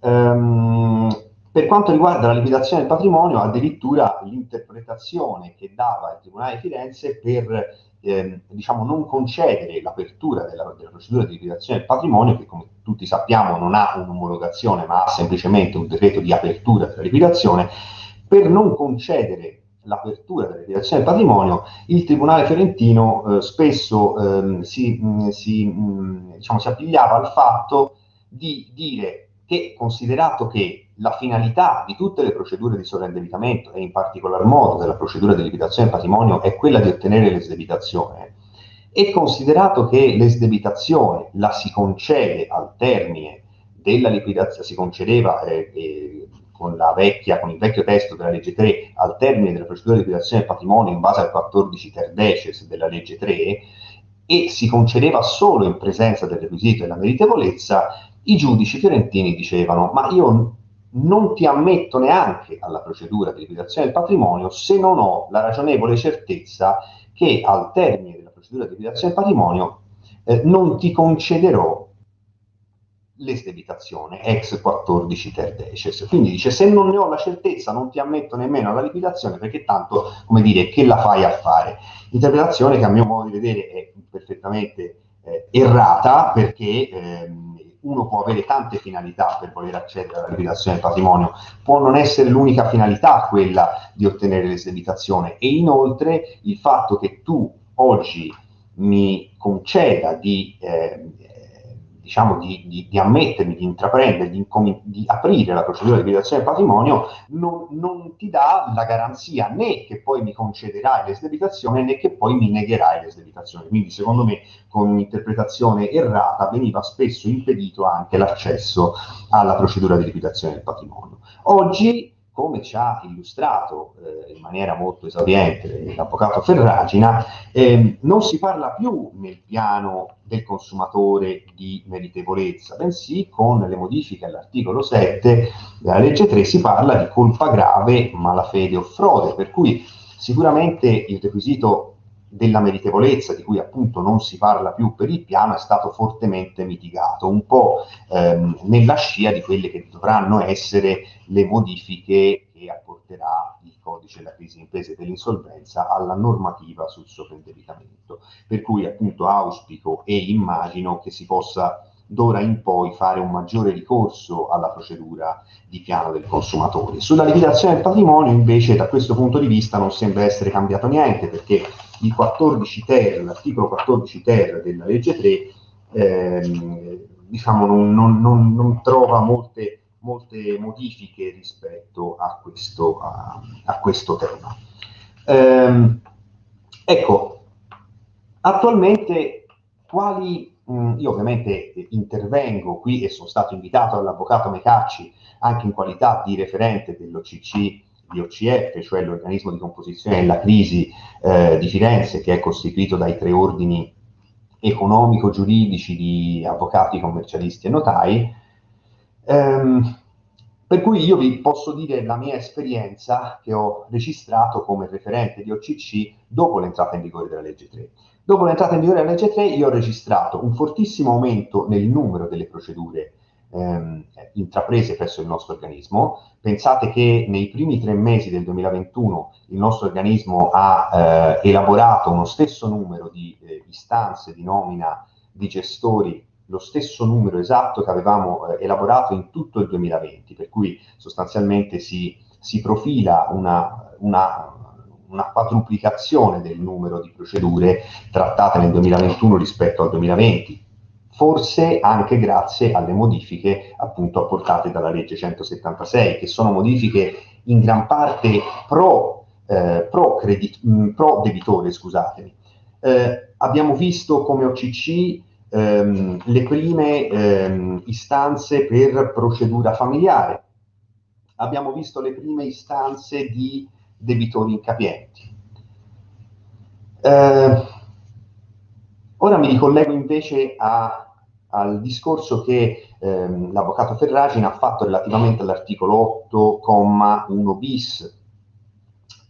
Um, per quanto riguarda la liquidazione del patrimonio, addirittura l'interpretazione che dava il Tribunale di Firenze per eh, diciamo, non concedere l'apertura della, della, procedura di liquidazione del patrimonio, che come tutti sappiamo non ha un'omologazione, ma ha semplicemente un decreto di apertura della liquidazione, per non concedere l'apertura della liquidazione del patrimonio, il Tribunale fiorentino eh, spesso eh, si, mh, si, mh, diciamo, si appigliava al fatto di dire che, considerato che la finalità di tutte le procedure di sovraindebitamento e in particolar modo della procedura di liquidazione del patrimonio è quella di ottenere l'esdebitazione, e considerato che l'esdebitazione la si concede al termine della liquidazione, si concedeva eh, eh, con, vecchia, con, il vecchio testo della legge 3 al termine della procedura di liquidazione del patrimonio in base al 14 terdeces della legge 3 e si concedeva solo in presenza del requisito della meritevolezza, i giudici fiorentini dicevano ma io non ti ammetto neanche alla procedura di liquidazione del patrimonio se non ho la ragionevole certezza che al termine della procedura di liquidazione del patrimonio eh, non ti concederò l'esdebitazione ex 14 terdeces. Quindi dice se non ne ho la certezza non ti ammetto nemmeno alla liquidazione perché tanto, come dire, che la fai a fare? Interpretazione che a mio modo di vedere è perfettamente eh, errata perché ehm, uno può avere tante finalità per voler accedere alla liquidazione del patrimonio, può non essere l'unica finalità quella di ottenere l'esdebitazione e inoltre il fatto che tu oggi mi conceda di eh, diciamo, di, di, di, ammettermi, di intraprendere, di, di, aprire la procedura di liquidazione del patrimonio, non, non, ti dà la garanzia né che poi mi concederai l'esdebitazione né che poi mi negherai l'esdebitazione. Quindi secondo me con un'interpretazione errata veniva spesso impedito anche l'accesso alla procedura di liquidazione del patrimonio. Oggi come ci ha illustrato eh, in maniera molto esauriente l'avvocato Ferragina, eh, non si parla più nel piano del consumatore di meritevolezza, bensì con le modifiche all'articolo 7 della legge 3 si parla di colpa grave, malafede o frode, per cui sicuramente il requisito della meritevolezza, di cui appunto non si parla più per il piano, è stato fortemente mitigato, un po' ehm, nella scia di quelle che dovranno essere le modifiche che apporterà il codice della crisi imprese dell'insolvenza alla normativa sul sovraindebitamento. Per cui appunto auspico e immagino che si possa d'ora in poi fare un maggiore ricorso alla procedura di piano del consumatore. Sulla liquidazione del patrimonio invece da questo punto di vista non sembra essere cambiato niente perché il 14 ter, l'articolo 14 ter della legge 3 ehm, diciamo non, non, non, non, trova molte, molte modifiche rispetto a questo, a, a questo tema. Ehm, ecco, attualmente quali Mm, io ovviamente intervengo qui e sono stato invitato dall'avvocato Mecacci anche in qualità di referente dell'OCC di OCF, cioè l'organismo di composizione della crisi eh, di Firenze, che è costituito dai tre ordini economico-giuridici di avvocati, commercialisti e notai. Ehm, per cui io vi posso dire la mia esperienza che ho registrato come referente di OCC dopo l'entrata in vigore della legge 3. Dopo l'entrata in vigore della legge 3 io ho registrato un fortissimo aumento nel numero delle procedure ehm, intraprese presso il nostro organismo. Pensate che nei primi tre mesi del 2021 il nostro organismo ha eh, elaborato uno stesso numero di eh, istanze di nomina di gestori lo stesso numero esatto che avevamo eh, elaborato in tutto il 2020, per cui sostanzialmente si si profila una, una una quadruplicazione del numero di procedure trattate nel 2021 rispetto al 2020, forse anche grazie alle modifiche appunto apportate dalla legge 176, che sono modifiche in gran parte pro, eh, pro, credit, mh, mm, pro debitore, scusatemi. Eh, abbiamo visto come OCC ehm, le prime ehm, istanze per procedura familiare, abbiamo visto le prime istanze di debitori incapienti. Eh, ora mi ricollego invece a, al discorso che ehm, l'avvocato Ferragina ha fatto relativamente all'articolo 8,1 bis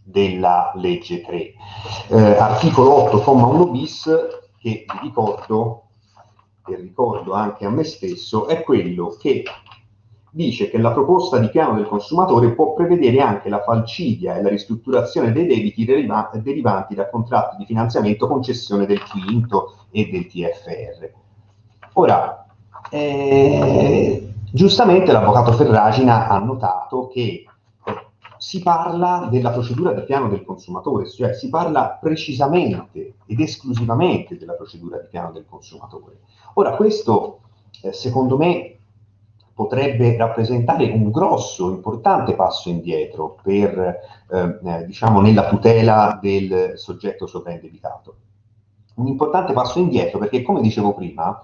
della legge 3. Eh, articolo 8,1 bis che vi ricordo, e ricordo anche a me stesso, è quello che dice che la proposta di piano del consumatore può prevedere anche la falcidia e la ristrutturazione dei debiti deriva- derivanti da contratti di finanziamento concessione del quinto e del TFR. Ora, eh, giustamente l'avvocato Ferragina ha notato che si parla della procedura di piano del consumatore, cioè si parla precisamente ed esclusivamente della procedura di piano del consumatore. Ora, questo eh, secondo me potrebbe rappresentare un grosso, importante passo indietro per, eh, eh, diciamo, nella tutela del soggetto sovraindebitato. Un importante passo indietro perché, come dicevo prima,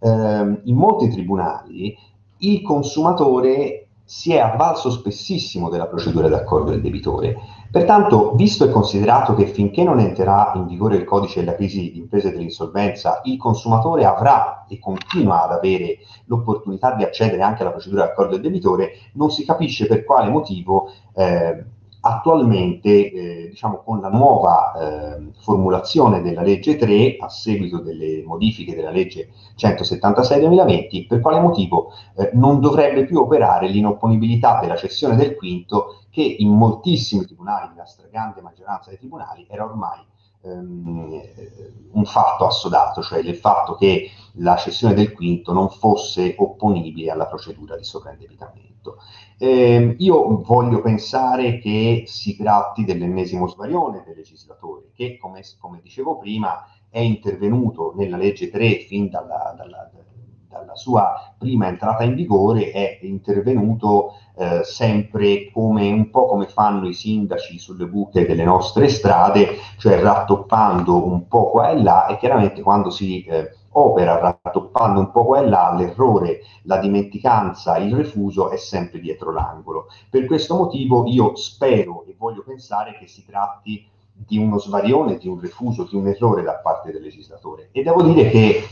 eh, in molti tribunali il consumatore si è avvalso spessissimo della procedura d'accordo del debitore. Pertanto, visto e considerato che finché non entrerà in vigore il codice della crisi di impresa e dell'insolvenza, il consumatore avrà e continua ad avere l'opportunità di accedere anche alla procedura d'accordo del debitore, non si capisce per quale motivo eh, attualmente, eh, diciamo, con la nuova eh, formulazione della legge 3, a seguito delle modifiche della legge 176 2020, per quale motivo eh, non dovrebbe più operare l'inopponibilità della cessione del quinto che in moltissimi tribunali, nella stragrande maggioranza dei tribunali, era ormai ehm, un fatto assodato, cioè il fatto che la cessione del quinto non fosse opponibile alla procedura di sovraindebitamento. Eh, io voglio pensare che si tratti dell'ennesimo svarione del legislatore, che come, come dicevo prima è intervenuto nella legge 3 fin dalla, dalla, dalla sua prima entrata in vigore, è intervenuto eh, sempre come un po' come fanno i sindaci sulle buche delle nostre strade, cioè rattoppando un po' qua e là e chiaramente quando si eh, opera rattoppando un po' qua e là, l'errore, la dimenticanza, il refuso è sempre dietro l'angolo. Per questo motivo io spero e voglio pensare che si tratti di uno svarione, di un refuso, di un errore da parte del legislatore. E devo dire che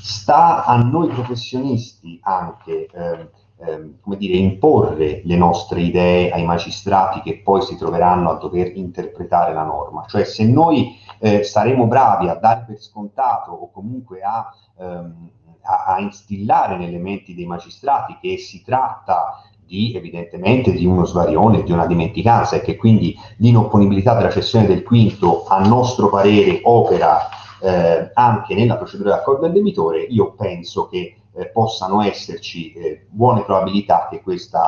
sta a noi professionisti anche eh, ehm, come dire, imporre le nostre idee ai magistrati che poi si troveranno a dover interpretare la norma. Cioè se noi eh, saremo bravi a dare per scontato o comunque a, ehm, a, a instillare nelle menti dei magistrati che si tratta di evidentemente di uno svarione, di una dimenticanza e che quindi l'inopponibilità della cessione del quinto a nostro parere opera eh, anche nella procedura d'accordo del debitore, io penso che eh, possano esserci eh, buone probabilità che questo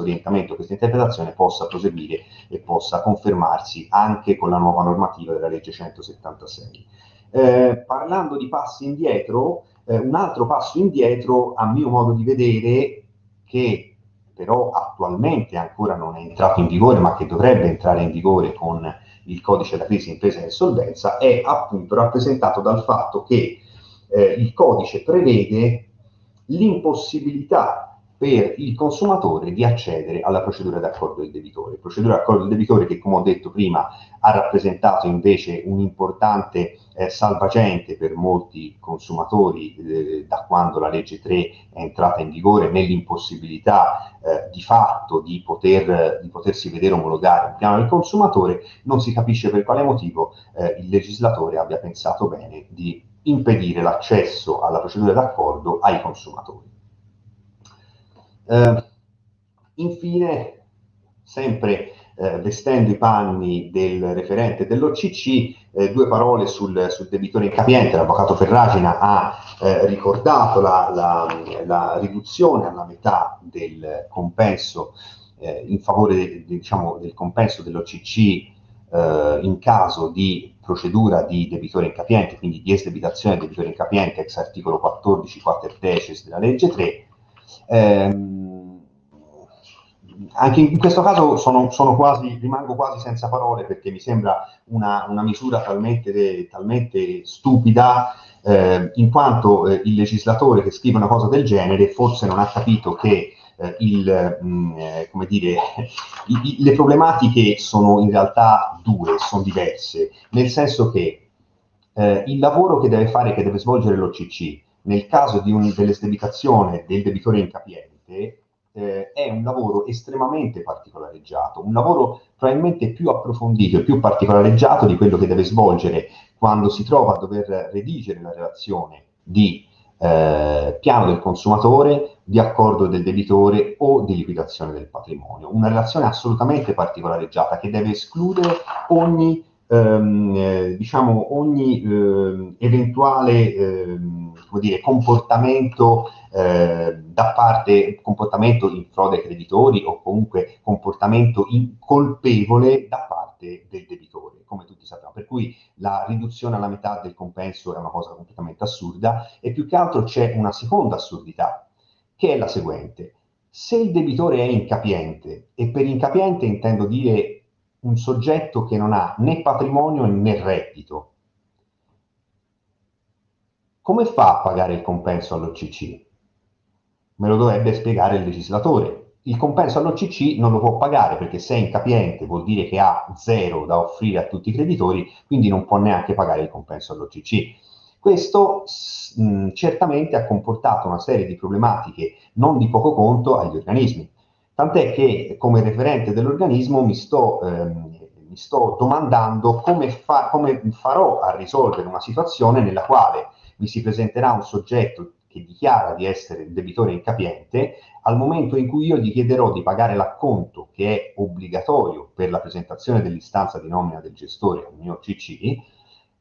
orientamento, questa interpretazione possa proseguire e possa confermarsi anche con la nuova normativa della legge 176. Eh, parlando di passi indietro, eh, un altro passo indietro, a mio modo di vedere, che però attualmente ancora non è entrato in vigore, ma che dovrebbe entrare in vigore con il codice della crisi impresa e insolvenza, è appunto rappresentato dal fatto che eh, il codice prevede l'impossibilità per il consumatore di accedere alla procedura d'accordo del debitore. Procedura d'accordo del debitore che, come ho detto prima, ha rappresentato invece un importante eh, salvagente per molti consumatori eh, da quando la legge 3 è entrata in vigore nell'impossibilità eh, di fatto di, poter, di, potersi vedere omologare un piano del consumatore, non si capisce per quale motivo eh, il legislatore abbia pensato bene di impedire l'accesso alla procedura d'accordo ai consumatori. Eh, infine, sempre eh, vestendo i panni del referente dell'OCC, eh, due parole sul, sul, debitore incapiente. L'avvocato Ferragina ha eh, ricordato la, la, la, riduzione alla metà del compenso eh, in favore de, de, diciamo, del compenso dell'OCC eh, in caso di procedura di debitore incapiente, quindi di esdebitazione del debitore incapiente ex articolo 14 quater della legge 3. Ehm, anche in questo caso sono, sono, quasi, rimango quasi senza parole perché mi sembra una, una misura talmente, talmente stupida eh, in quanto eh, il legislatore che scrive una cosa del genere forse non ha capito che eh, il, mh, mm, eh, come dire, i, i, le problematiche sono in realtà due, sono diverse, nel senso che eh, il lavoro che deve fare, che deve svolgere l'OCC, nel caso di un, dell'esdebitazione del debitore incapiente, eh, è un lavoro estremamente particolareggiato, un lavoro probabilmente più approfondito e più particolareggiato di quello che deve svolgere quando si trova a dover redigere la relazione di eh, piano del consumatore, di accordo del debitore o di liquidazione del patrimonio. Una relazione assolutamente particolareggiata che deve escludere ogni, ehm, eh, diciamo, ogni eh, eventuale ehm, dire, comportamento eh, da parte, comportamento in frode ai creditori o comunque comportamento colpevole da parte del debitore, come tutti sappiamo. Per cui la riduzione alla metà del compenso è una cosa completamente assurda e più che altro c'è una seconda assurdità, che è la seguente. Se il debitore è incapiente, e per incapiente intendo dire un soggetto che non ha né patrimonio né reddito, come fa a pagare il compenso all'OCC? Me lo dovrebbe spiegare il legislatore. Il compenso all'OCC non lo può pagare perché se è incapiente vuol dire che ha zero da offrire a tutti i creditori, quindi non può neanche pagare il compenso all'OCC. Questo mh, certamente ha comportato una serie di problematiche non di poco conto agli organismi. Tant'è che come referente dell'organismo mi sto, ehm, mi sto domandando come, fa, come farò a risolvere una situazione nella quale mi si presenterà un soggetto che dichiara di essere debitore incapiente, al momento in cui io gli chiederò di pagare l'acconto che è obbligatorio per la presentazione dell'istanza di nomina del gestore al mio CC,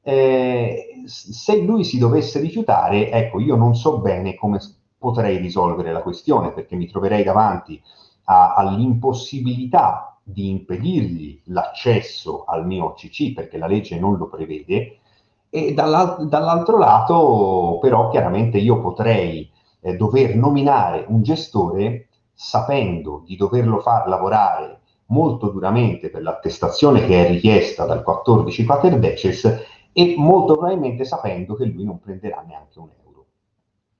eh, se lui si dovesse rifiutare, ecco, io non so bene come potrei risolvere la questione, perché mi troverei davanti a, all'impossibilità di impedirgli l'accesso al mio CC, perché la legge non lo prevede, e dall'al- dall'altro lato però chiaramente io potrei eh, dover nominare un gestore sapendo di doverlo far lavorare molto duramente per l'attestazione che è richiesta dal 14 Pater Deces e molto probabilmente sapendo che lui non prenderà neanche un euro.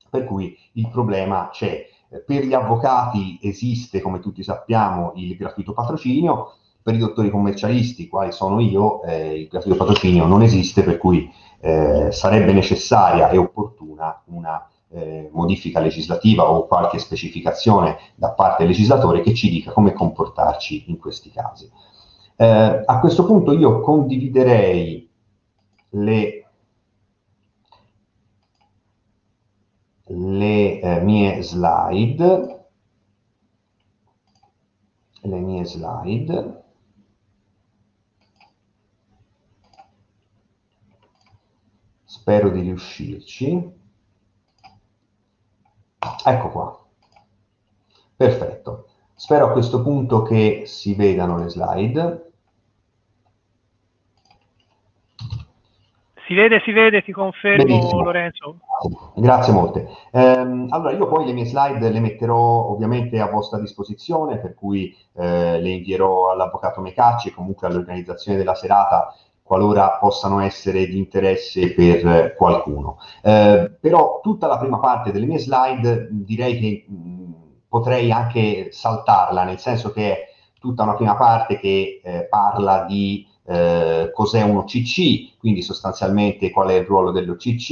Per cui il problema c'è. Per gli avvocati esiste, come tutti sappiamo, il gratuito patrocinio, per i dottori commercialisti, quali sono io, eh, il gratuito patrocinio non esiste, per cui eh, sarebbe necessaria e opportuna una eh, modifica legislativa o qualche specificazione da parte del legislatore che ci dica come comportarci in questi casi. Eh, a questo punto io condividerei le, le eh, mie slide, le mie slide Spero di riuscirci. Ecco qua. Perfetto. Spero a questo punto che si vedano le slide. Si vede, si vede, ti confermo Benissimo. Lorenzo. Grazie molte. Ehm, allora, io poi le mie slide le metterò ovviamente a vostra disposizione, per cui eh, le invierò all'avvocato Mecacci e comunque all'organizzazione della serata qualora possano essere di interesse per qualcuno. Eh, però tutta la prima parte delle mie slide direi che mh, potrei anche saltarla, nel senso che è tutta una prima parte che eh, parla di eh, cos'è un OCC, quindi sostanzialmente qual è il ruolo dell'OCC,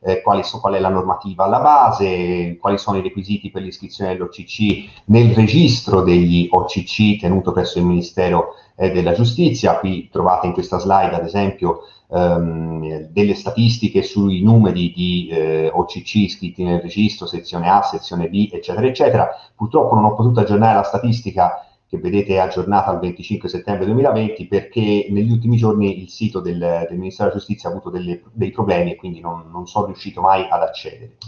eh, so, qual è la normativa alla base, quali sono i requisiti per l'iscrizione dell'OCC nel registro degli OCC tenuto presso il Ministero eh, della Giustizia. Qui trovate in questa slide, ad esempio, ehm, delle statistiche sui numeri di eh, OCC iscritti nel registro, sezione A, sezione B, eccetera, eccetera. Purtroppo non ho potuto aggiornare la statistica che vedete aggiornata al 25 settembre 2020 perché negli ultimi giorni il sito del, del Ministero della Giustizia ha avuto delle, dei problemi e quindi non, non, sono riuscito mai ad accedere.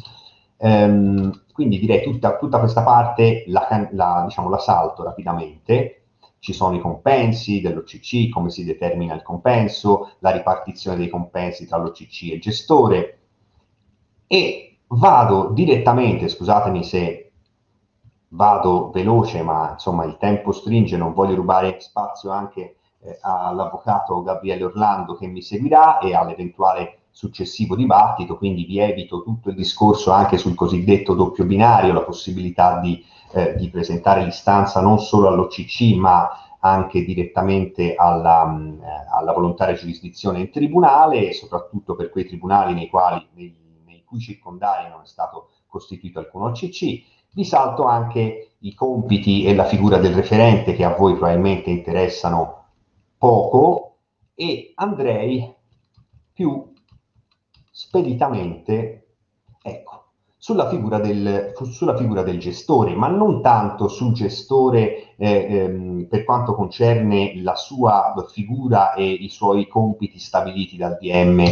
Ehm, quindi direi tutta, tutta questa parte la, la, diciamo, la salto rapidamente. Ci sono i compensi dell'OCC, come si determina il compenso, la ripartizione dei compensi tra l'OCC e il gestore e vado direttamente, scusatemi se vado veloce, ma insomma il tempo stringe, non voglio rubare spazio anche eh, all'avvocato Gabriele Orlando che mi seguirà e all'eventuale successivo dibattito, quindi vi evito tutto il discorso anche sul cosiddetto doppio binario, la possibilità di, eh, di presentare l'istanza non solo all'OCC ma anche direttamente alla, mh, alla, volontaria giurisdizione in tribunale e soprattutto per quei tribunali nei quali nei, nei cui circondari non è stato costituito alcun OCC. Vi salto anche i compiti e la figura del referente che a voi probabilmente interessano poco e andrei più speditamente ecco, sulla, figura del, sulla figura del gestore, ma non tanto sul gestore eh, ehm, per quanto concerne la sua figura e i suoi compiti stabiliti dal DM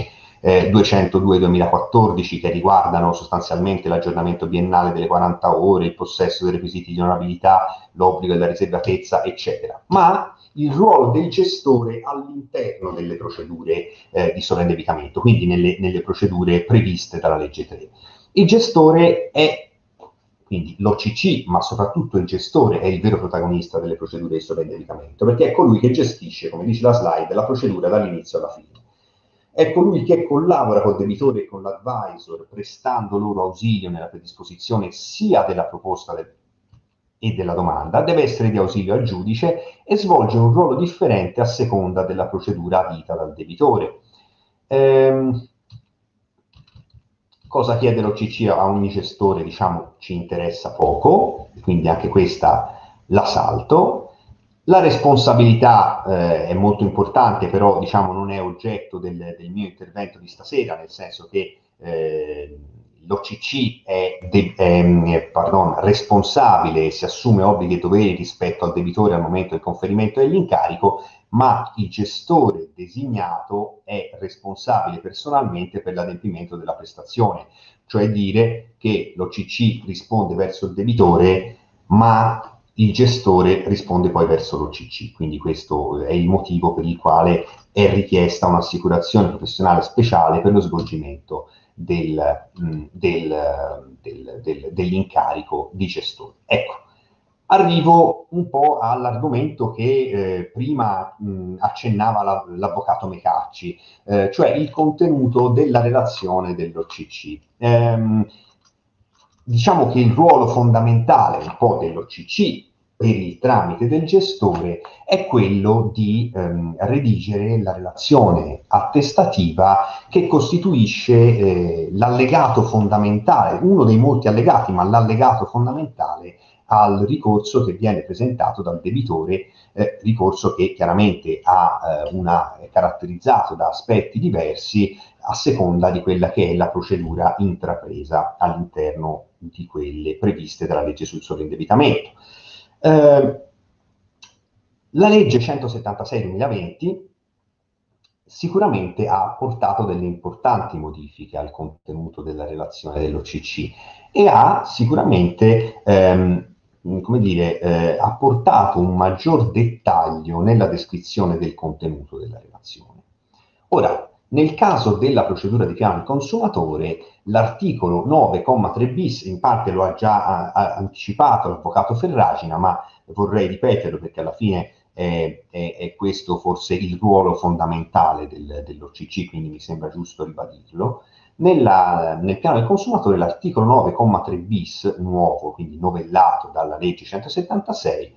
eh, 202-2014 che riguardano sostanzialmente l'aggiornamento biennale delle 40 ore, il possesso dei requisiti di onorabilità, l'obbligo della riservatezza, eccetera, ma il ruolo del gestore all'interno delle procedure eh, di sovraindebitamento, quindi nelle, nelle, procedure previste dalla legge 3. Il gestore è quindi l'OCC, ma soprattutto il gestore è il vero protagonista delle procedure di sovraindebitamento, perché è colui che gestisce, come dice la slide, la procedura dall'inizio alla fine. È colui che collabora col debitore e con l'advisor, prestando loro ausilio nella predisposizione sia della proposta del e della domanda, deve essere di ausilio al giudice e svolge un ruolo differente a seconda della procedura avita dal debitore. Ehm, cosa chiede l'OCC a ogni gestore, diciamo, ci interessa poco, quindi anche questa la salto. La responsabilità eh, è molto importante, però diciamo, non è oggetto del, del, mio intervento di stasera, nel senso che eh, l'OCC è, de- è pardon, responsabile e si assume obblighi e doveri rispetto al debitore al momento del conferimento dell'incarico, ma il gestore designato è responsabile personalmente per l'adempimento della prestazione, cioè dire che l'OCC risponde verso il debitore, ma il gestore risponde poi verso l'OCC, quindi questo è il motivo per il quale è richiesta un'assicurazione professionale speciale per lo svolgimento del, mm, del, del, dell'incarico di gestore. Ecco, arrivo un po' all'argomento che eh, prima mh, mm, accennava la, l'avvocato Mecacci, eh, cioè il contenuto della relazione dell'OCC. Ehm, diciamo che il ruolo fondamentale un po' dell'OCC per il tramite del gestore è quello di ehm, redigere la relazione attestativa che costituisce eh, l'allegato fondamentale, uno dei molti allegati, ma l'allegato fondamentale al ricorso che viene presentato dal debitore, eh, ricorso che chiaramente ha, eh, una, è caratterizzato da aspetti diversi a seconda di quella che è la procedura intrapresa all'interno di quelle previste dalla legge sul sovraindebitamento. Eh, la legge 176-2020 sicuramente ha portato delle importanti modifiche al contenuto della relazione dell'OCC e ha sicuramente, ehm, come dire, eh, ha portato un maggior dettaglio nella descrizione del contenuto della relazione. Ora, nel caso della procedura di piano consumatore, l'articolo 9,3 bis, in parte lo ha già a, a, anticipato l'avvocato Ferragina, ma vorrei ripeterlo perché alla fine è, è, è questo forse il ruolo fondamentale del, dell'OCC, quindi mi sembra giusto ribadirlo. Nella, nel piano del consumatore l'articolo 9,3 bis nuovo, quindi novellato dalla legge 176,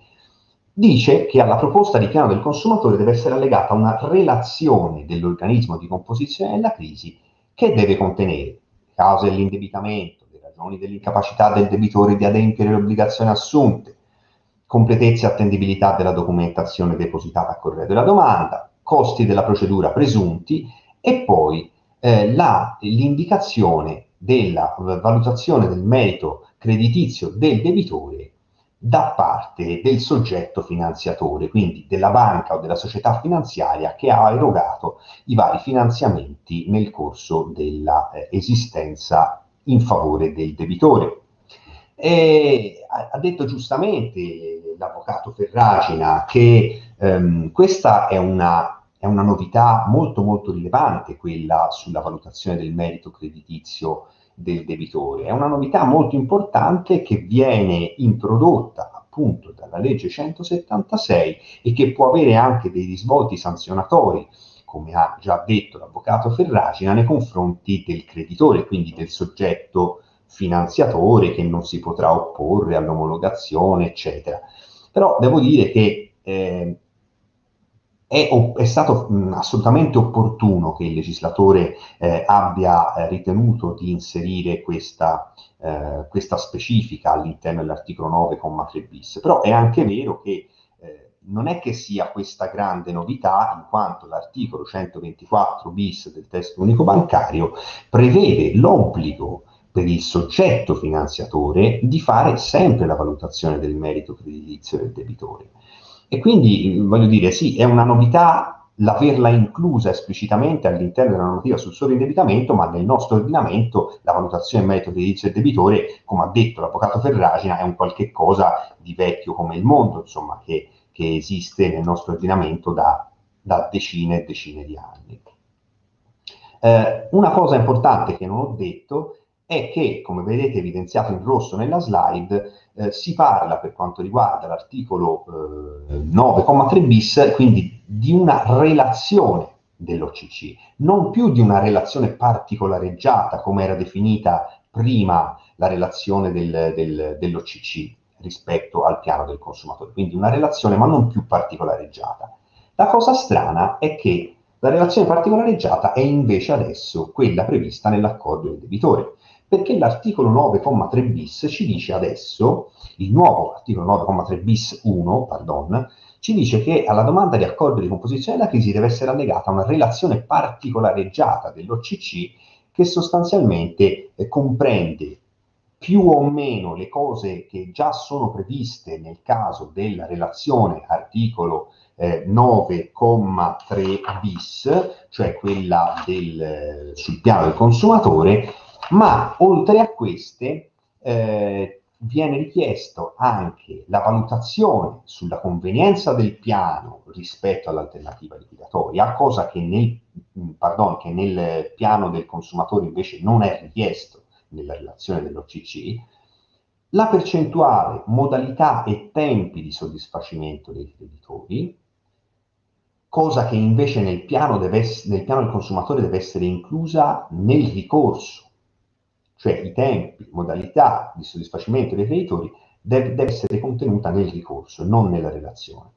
dice che alla proposta di piano del consumatore deve essere allegata una relazione dell'organismo di composizione della crisi che deve contenere cause dell'indebitamento, le ragioni dell'incapacità del debitore di adempiere le obbligazioni assunte, completezza e attendibilità della documentazione depositata a corredo della domanda, costi della procedura presunti e poi eh, la, l'indicazione della valutazione del merito creditizio del debitore da parte del soggetto finanziatore, quindi della banca o della società finanziaria che ha erogato i vari finanziamenti nel corso dell'esistenza in favore del debitore. E ha detto giustamente l'avvocato Ferragina che ehm, questa è una, è una novità molto molto rilevante, quella sulla valutazione del merito creditizio del debitore. È una novità molto importante che viene introdotta appunto dalla legge 176 e che può avere anche dei risvolti sanzionatori, come ha già detto l'avvocato Ferragina, nei confronti del creditore, quindi del soggetto finanziatore che non si potrà opporre all'omologazione, eccetera. Però devo dire che eh, è, è, stato mh, assolutamente opportuno che il legislatore eh, abbia eh, ritenuto di inserire questa, eh, questa specifica all'interno dell'articolo 9,3 bis, però è anche vero che eh, non è che sia questa grande novità, in quanto l'articolo 124 bis del testo unico bancario prevede l'obbligo per il soggetto finanziatore di fare sempre la valutazione del merito creditizio del debitore. E quindi, voglio dire, sì, è una novità l'averla inclusa esplicitamente all'interno della normativa sul sovraindebitamento, ma nel nostro ordinamento la valutazione in merito creditizio del debitore, come ha detto l'avvocato Ferragina, è un qualche cosa di vecchio come il mondo, insomma, che, che esiste nel nostro ordinamento da, da decine e decine di anni. Eh, una cosa importante che non ho detto è che, come vedete evidenziato in rosso nella slide, eh, si parla per quanto riguarda l'articolo eh, 9,3 bis, quindi di una relazione dell'OCC, non più di una relazione particolareggiata come era definita prima la relazione del, del, dell'OCC rispetto al piano del consumatore, quindi una relazione ma non più particolareggiata. La cosa strana è che la relazione particolareggiata è invece adesso quella prevista nell'accordo del debitore perché l'articolo 9,3 bis ci dice adesso, il nuovo articolo 9,3 bis 1, pardon, ci dice che alla domanda di accordo di composizione della crisi deve essere allegata una relazione particolareggiata dell'OCC che sostanzialmente eh, comprende più o meno le cose che già sono previste nel caso della relazione articolo eh, 9,3 bis, cioè quella del, sul piano del consumatore, ma oltre a queste eh, viene richiesto anche la valutazione sulla convenienza del piano rispetto all'alternativa liquidatoria, cosa che nel, pardon, che nel piano del consumatore invece non è richiesto nella relazione dell'OCC, la percentuale, modalità e tempi di soddisfacimento dei creditori, cosa che invece nel piano, deve, nel piano del consumatore deve essere inclusa nel ricorso cioè i tempi, modalità di soddisfacimento dei creditori, deve, deve essere contenuta nel ricorso, non nella relazione.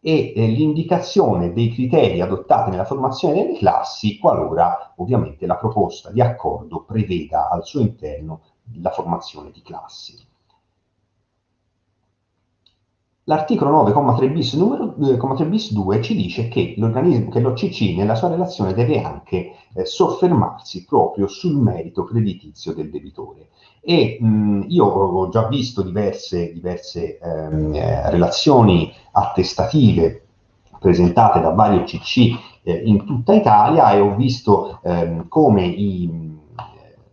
E eh, l'indicazione dei criteri adottati nella formazione delle classi, qualora ovviamente la proposta di accordo preveda al suo interno la formazione di classi. L'articolo 9,3 bis, numero, eh, bis 2 ci dice che l'organismo, che l'OCC nella sua relazione deve anche eh, soffermarsi proprio sul merito creditizio del debitore. E mh, io ho già visto diverse, diverse ehm, eh, relazioni attestative presentate da vari OCC eh, in tutta Italia e ho visto ehm, come i,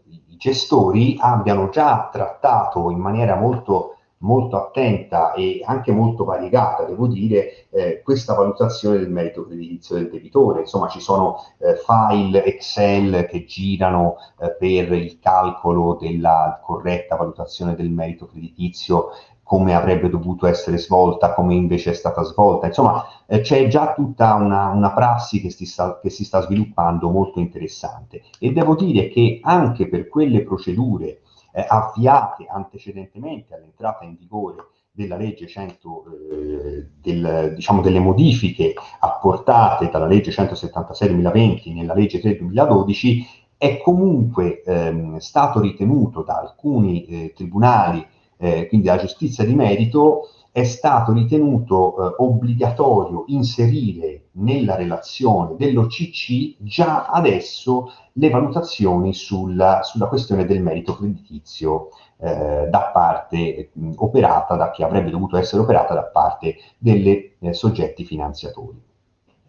i gestori abbiano già trattato in maniera molto molto attenta e anche molto variegata, devo dire, eh, questa valutazione del merito creditizio del debitore. Insomma, ci sono eh, file Excel che girano eh, per il calcolo della corretta valutazione del merito creditizio come avrebbe dovuto essere svolta, come invece è stata svolta. Insomma, eh, c'è già tutta una, una prassi che si, sta, che si sta sviluppando molto interessante. E devo dire che anche per quelle procedure eh, avviate antecedentemente all'entrata in vigore della legge 100, eh, del, diciamo delle modifiche apportate dalla legge 176 2020 nella legge 3 2012, è comunque ehm, stato ritenuto da alcuni eh, tribunali, eh, quindi dalla giustizia di merito, è stato ritenuto eh, obbligatorio inserire nella relazione dell'OCC già adesso le valutazioni sulla, sulla questione del merito creditizio eh, da parte mh, operata, da che avrebbe dovuto essere operata da parte dei eh, soggetti finanziatori.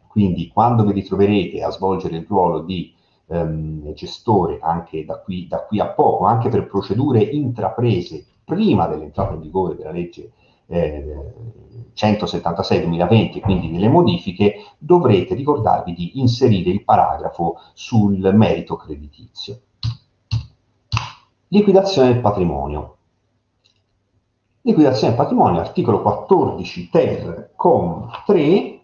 Quindi quando vi ritroverete a svolgere il ruolo di ehm, gestore anche da qui, da qui, a poco, anche per procedure intraprese prima dell'entrata in vigore della legge eh, 176-2020, quindi nelle modifiche, dovrete ricordarvi di inserire il paragrafo sul merito creditizio. Liquidazione del patrimonio. Liquidazione del patrimonio, articolo 14 ter, com 3,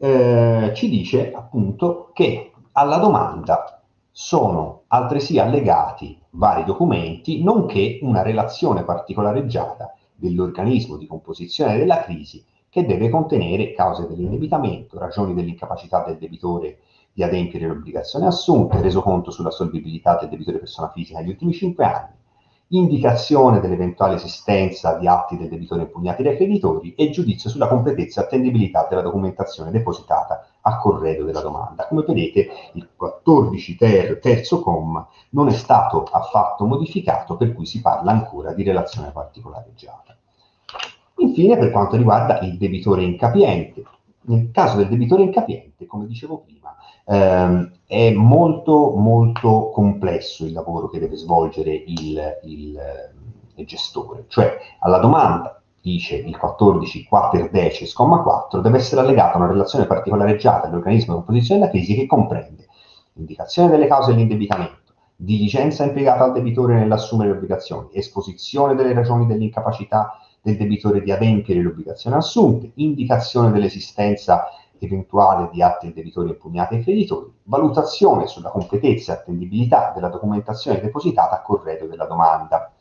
eh, ci dice appunto che alla domanda sono altresì allegati vari documenti, nonché una relazione particolareggiata dell'organismo di composizione della crisi che deve contenere cause dell'indebitamento, ragioni dell'incapacità del debitore di adempiere le obbligazioni assunte, reso conto sulla solvibilità del debitore persona fisica negli ultimi cinque anni, indicazione dell'eventuale esistenza di atti del debitore impugnati dai creditori e giudizio sulla completezza e attendibilità della documentazione depositata a corredo della domanda. Come vedete, il 14 ter, terzo comma non è stato affatto modificato, per cui si parla ancora di relazione particolareggiata. Infine, per quanto riguarda il debitore incapiente, nel caso del debitore incapiente, come dicevo prima, ehm, è molto molto complesso il lavoro che deve svolgere il, il, il gestore, cioè alla domanda dice il 14 quater deces, 4, deve essere allegata una relazione particolareggiata all'organismo di composizione della crisi che comprende indicazione delle cause dell'indebitamento, diligenza impiegata al debitore nell'assumere le obbligazioni, esposizione delle ragioni dell'incapacità del debitore di adempiere le obbligazioni assunte, indicazione dell'esistenza eventuale di atti del debitore impugnati ai creditori, valutazione sulla completezza e attendibilità della documentazione depositata a corredo della domanda.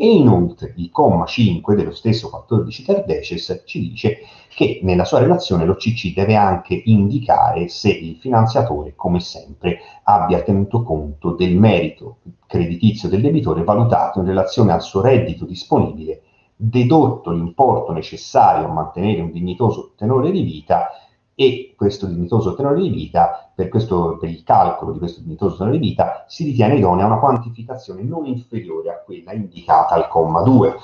E inoltre il comma 5 dello stesso 14 terdeces ci dice che nella sua relazione l'OCC deve anche indicare se il finanziatore, come sempre, abbia tenuto conto del merito creditizio del debitore valutato in relazione al suo reddito disponibile, dedotto l'importo necessario a mantenere un dignitoso tenore di vita e questo dignitoso tenore di vita, per, questo, per, il calcolo di questo dignitoso tenore di vita, si ritiene idonea una quantificazione non inferiore a quella indicata al comma 2.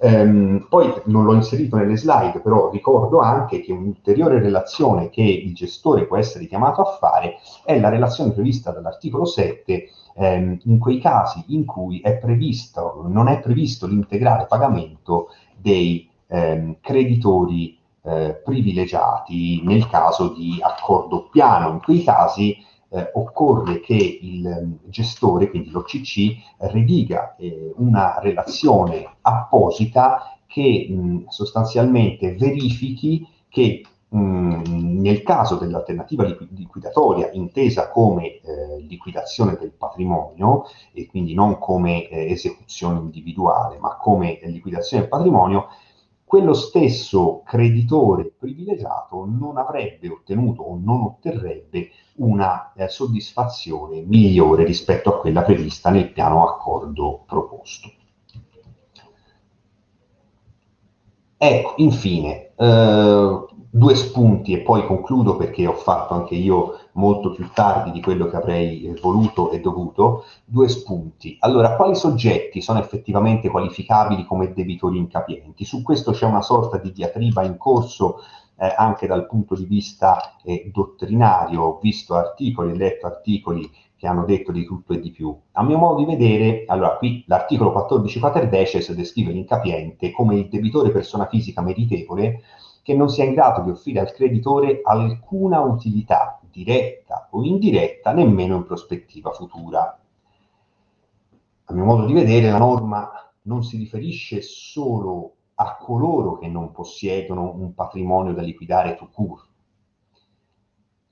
Ehm, poi non l'ho inserito nelle slide, però ricordo anche che un'ulteriore relazione che il gestore può essere chiamato a fare è la relazione prevista dall'articolo 7 ehm, in quei casi in cui è previsto, non è previsto l'integrale pagamento dei ehm, creditori eh, privilegiati nel caso di accordo piano. In quei casi eh, occorre che il ehm, gestore, quindi l'OCC, rediga eh, una relazione apposita che mh, sostanzialmente verifichi che mh, nel caso dell'alternativa liquidatoria intesa come eh, liquidazione del patrimonio e quindi non come eh, esecuzione individuale ma come liquidazione del patrimonio, quello stesso creditore privilegiato non avrebbe ottenuto o non otterrebbe una eh, soddisfazione migliore rispetto a quella prevista nel piano accordo proposto. Ecco, infine, eh, due spunti e poi concludo perché ho fatto anche io molto più tardi di quello che avrei eh, voluto e dovuto, due spunti. Allora, quali soggetti sono effettivamente qualificabili come debitori incapienti? Su questo c'è una sorta di diatriba in corso eh, anche dal punto di vista eh, dottrinario, ho visto articoli, letto articoli che hanno detto di tutto e di più. A mio modo di vedere, allora qui l'articolo 14 quaterdeces descrive l'incapiente come il debitore persona fisica meritevole che non sia in grado di offrire al creditore alcuna utilità diretta o indiretta nemmeno in prospettiva futura. A mio modo di vedere la norma non si riferisce solo a coloro che non possiedono un patrimonio da liquidare to cure,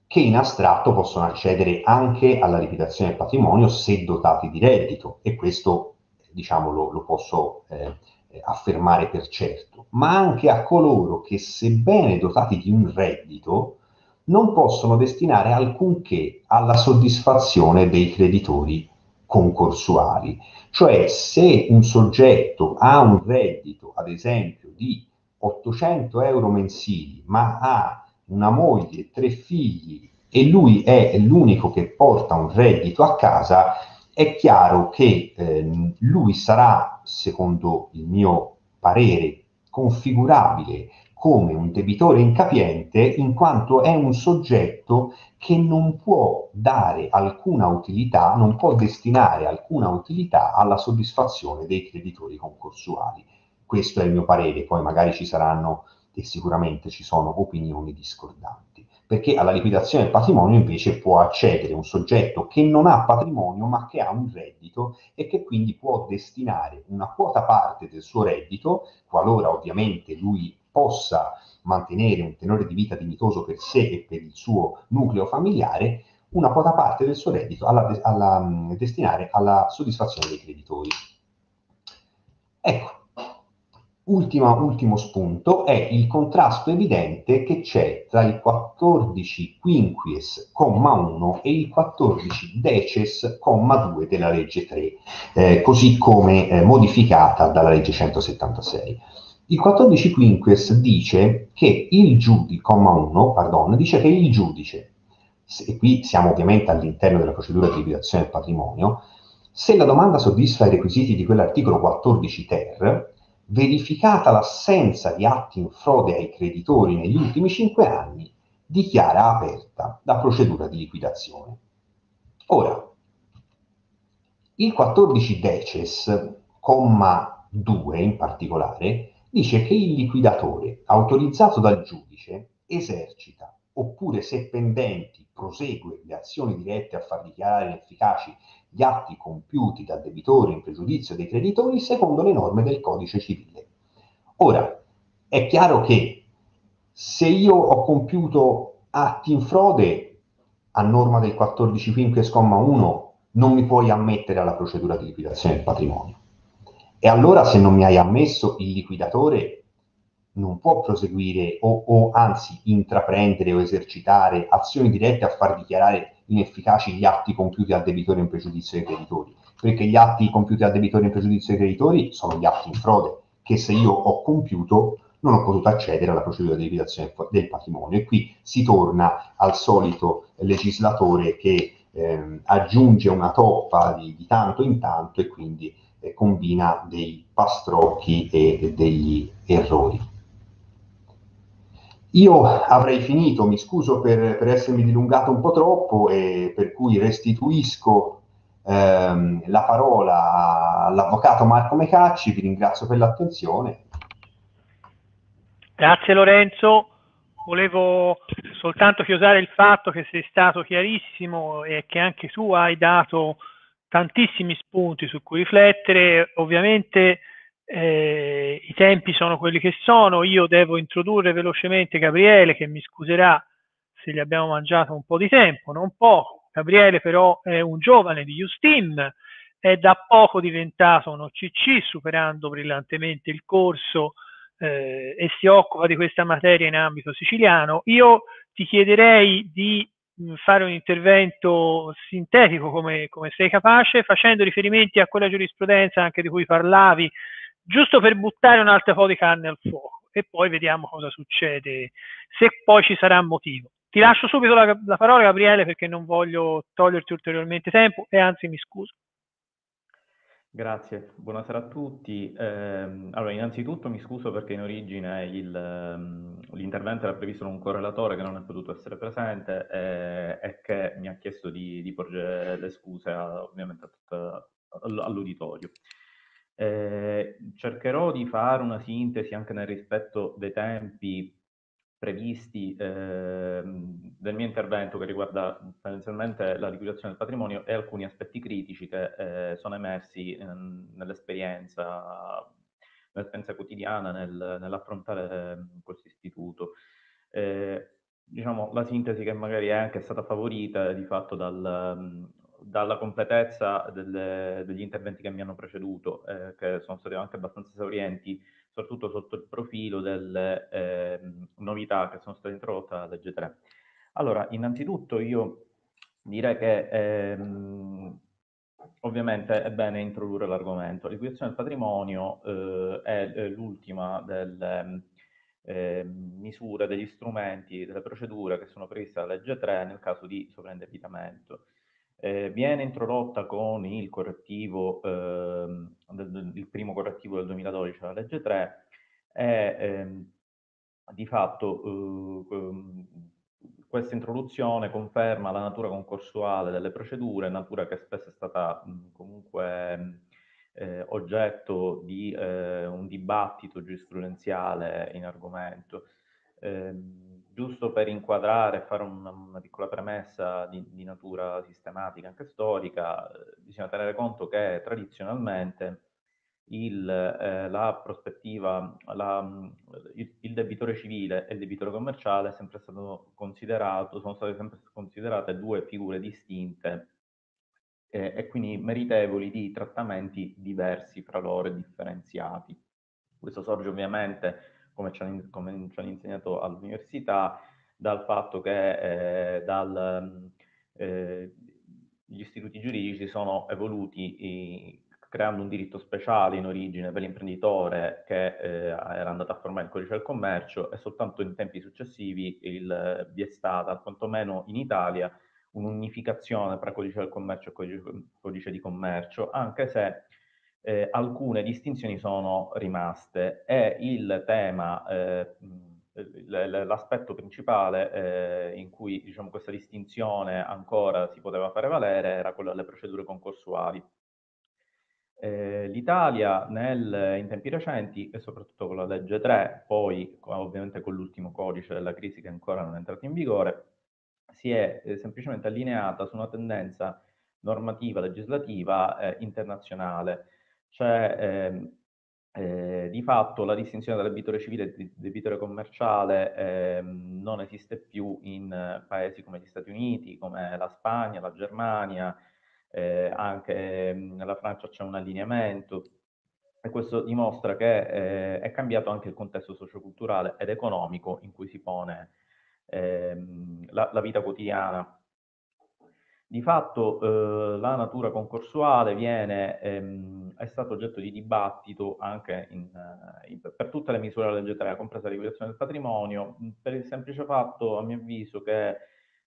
che in astratto possono accedere anche alla liquidazione del patrimonio se dotati di reddito e questo diciamo lo, lo posso eh, affermare per certo, ma anche a coloro che, sebbene dotati di un reddito, non possono destinare alcunché alla soddisfazione dei creditori concorsuali. Cioè, se un soggetto ha un reddito, ad esempio, di 800 euro mensili, ma ha una moglie, tre figli e lui è l'unico che porta un reddito a casa, è chiaro che eh, lui sarà, secondo il mio parere, configurabile come un debitore incapiente in quanto è un soggetto che non può dare alcuna utilità, non può destinare alcuna utilità alla soddisfazione dei creditori concorsuali. Questo è il mio parere, poi magari ci saranno e sicuramente ci sono opinioni discordanti, perché alla liquidazione del patrimonio invece può accedere un soggetto che non ha patrimonio ma che ha un reddito e che quindi può destinare una quota parte del suo reddito, qualora ovviamente lui possa mantenere un tenore di vita dignitoso per sé e per il suo nucleo familiare, una quota parte del suo reddito alla, alla, destinare alla soddisfazione dei creditori. Ecco, Ultima, ultimo spunto è il contrasto evidente che c'è tra il 14 quinquies, comma 1 e il 14 decies, comma 2 della legge 3, eh, così come eh, modificata dalla legge 176. Il 14 quinquies dice che il giudice, comma 1, pardon, dice che il giudice, e qui siamo ovviamente all'interno della procedura di liquidazione del patrimonio, se la domanda soddisfa i requisiti di quell'articolo 14 ter, verificata l'assenza di atti in frode ai creditori negli ultimi cinque anni, dichiara aperta la procedura di liquidazione. Ora, il 14 deces, comma 2 in particolare, dice che il liquidatore, autorizzato dal giudice, esercita, oppure se pendenti, prosegue le azioni dirette a far dichiarare efficaci gli atti compiuti dal debitore in pregiudizio dei creditori secondo le norme del codice civile. Ora, è chiaro che se io ho compiuto atti in frode a norma del 14 quinques, 1 non mi puoi ammettere alla procedura di liquidazione del patrimonio. E allora se non mi hai ammesso il liquidatore non può proseguire o, o, anzi intraprendere o esercitare azioni dirette a far dichiarare inefficaci gli atti compiuti al debitore in pregiudizio dei creditori, perché gli atti compiuti al debitore in pregiudizio dei creditori sono gli atti in frode, che se io ho compiuto non ho potuto accedere alla procedura di liquidazione del patrimonio. E qui si torna al solito legislatore che eh, aggiunge una toppa di, di, tanto in tanto e quindi eh, combina dei pastrocchi e degli errori. Io avrei finito, mi scuso per, per, essermi dilungato un po' troppo e per cui restituisco ehm, la parola all'avvocato Marco Mecacci, vi ringrazio per l'attenzione. Grazie Lorenzo, volevo soltanto chiusare il fatto che sei stato chiarissimo e che anche tu hai dato tantissimi spunti su cui riflettere, ovviamente eh, i tempi sono quelli che sono, io devo introdurre velocemente Gabriele che mi scuserà se gli abbiamo mangiato un po' di tempo, non poco. Gabriele però è un giovane di Justin, è da poco diventato un OCC superando brillantemente il corso eh, e si occupa di questa materia in ambito siciliano. Io ti chiederei di fare un intervento sintetico come, come sei capace, facendo riferimenti a quella giurisprudenza anche di cui parlavi giusto per buttare un'altra po' di carne al fuoco e poi vediamo cosa succede, se poi ci sarà motivo. Ti lascio subito la, la parola Gabriele perché non voglio toglierti ulteriormente tempo e anzi mi scuso. Grazie, buonasera a tutti. Eh, allora, innanzitutto mi scuso perché in origine il, um, l'intervento era previsto da un correlatore che non è potuto essere presente eh, e che mi ha chiesto di, di porgere le scuse a, ovviamente all'uditorio. Eh, cercherò di fare una sintesi anche nel rispetto dei tempi previsti eh, del mio intervento che riguarda tendenzialmente la liquidazione del patrimonio e alcuni aspetti critici che eh, sono emersi eh, nell'esperienza, nell'esperienza, quotidiana nel, nell'affrontare ehm, questo istituto. Eh, diciamo, la sintesi che magari è anche stata favorita di fatto dal, dalla completezza delle, degli interventi che mi hanno preceduto, eh, che sono stati anche abbastanza esaurienti, soprattutto sotto il profilo delle eh, novità che sono state introdotte dalla legge 3. Allora, innanzitutto io direi che ehm, ovviamente è bene introdurre l'argomento. La liquidazione del patrimonio eh, è l'ultima delle eh, misure, degli strumenti, delle procedure che sono previste dalla legge 3 nel caso di sovraindebitamento eh, viene introdotta con il correttivo, eh, del, il primo correttivo del 2012 la legge 3, è ehm, di fatto eh, questa introduzione conferma la natura concorsuale delle procedure, natura che spesso è stata mh, comunque eh, oggetto di eh, un dibattito giurisprudenziale in argomento. Eh, giusto per inquadrare e fare una, una, piccola premessa di, di, natura sistematica, anche storica, eh, bisogna tenere conto che tradizionalmente il, eh, la prospettiva, la, il, debitore civile e il debitore commerciale sono state sempre considerate due figure distinte eh, e quindi meritevoli di trattamenti diversi fra loro e differenziati. Questo sorge ovviamente, come ci hanno, come ci hanno insegnato all'università, dal fatto che eh, dal, eh, gli istituti giuridici sono evoluti creando un diritto speciale in origine per l'imprenditore che eh, era andato a formare il codice del commercio e soltanto in tempi successivi il, vi è stata, quantomeno in Italia, un'unificazione tra codice del commercio e codice, codice di commercio, anche se eh, alcune distinzioni sono rimaste e il tema, eh, l'aspetto principale eh, in cui diciamo, questa distinzione ancora si poteva fare valere era quello delle procedure concorsuali. Eh, L'Italia in tempi recenti e soprattutto con la legge 3, poi ovviamente con l'ultimo codice della crisi che ancora non è entrato in vigore, si è eh, semplicemente allineata su una tendenza normativa legislativa eh, internazionale, cioè ehm, eh, di fatto la distinzione tra debitore civile e debitore commerciale eh, non esiste più in paesi come gli Stati Uniti, come la Spagna, la Germania, eh, anche ehm, nella Francia c'è un allineamento e questo dimostra che eh, è cambiato anche il contesto socioculturale ed economico in cui si pone ehm, la, la, vita quotidiana. Di fatto eh, la natura concorsuale viene, ehm, è stato oggetto di dibattito anche in, in, per tutte le misure della legge 3, compresa la regolazione del patrimonio, per il semplice fatto, a mio avviso, che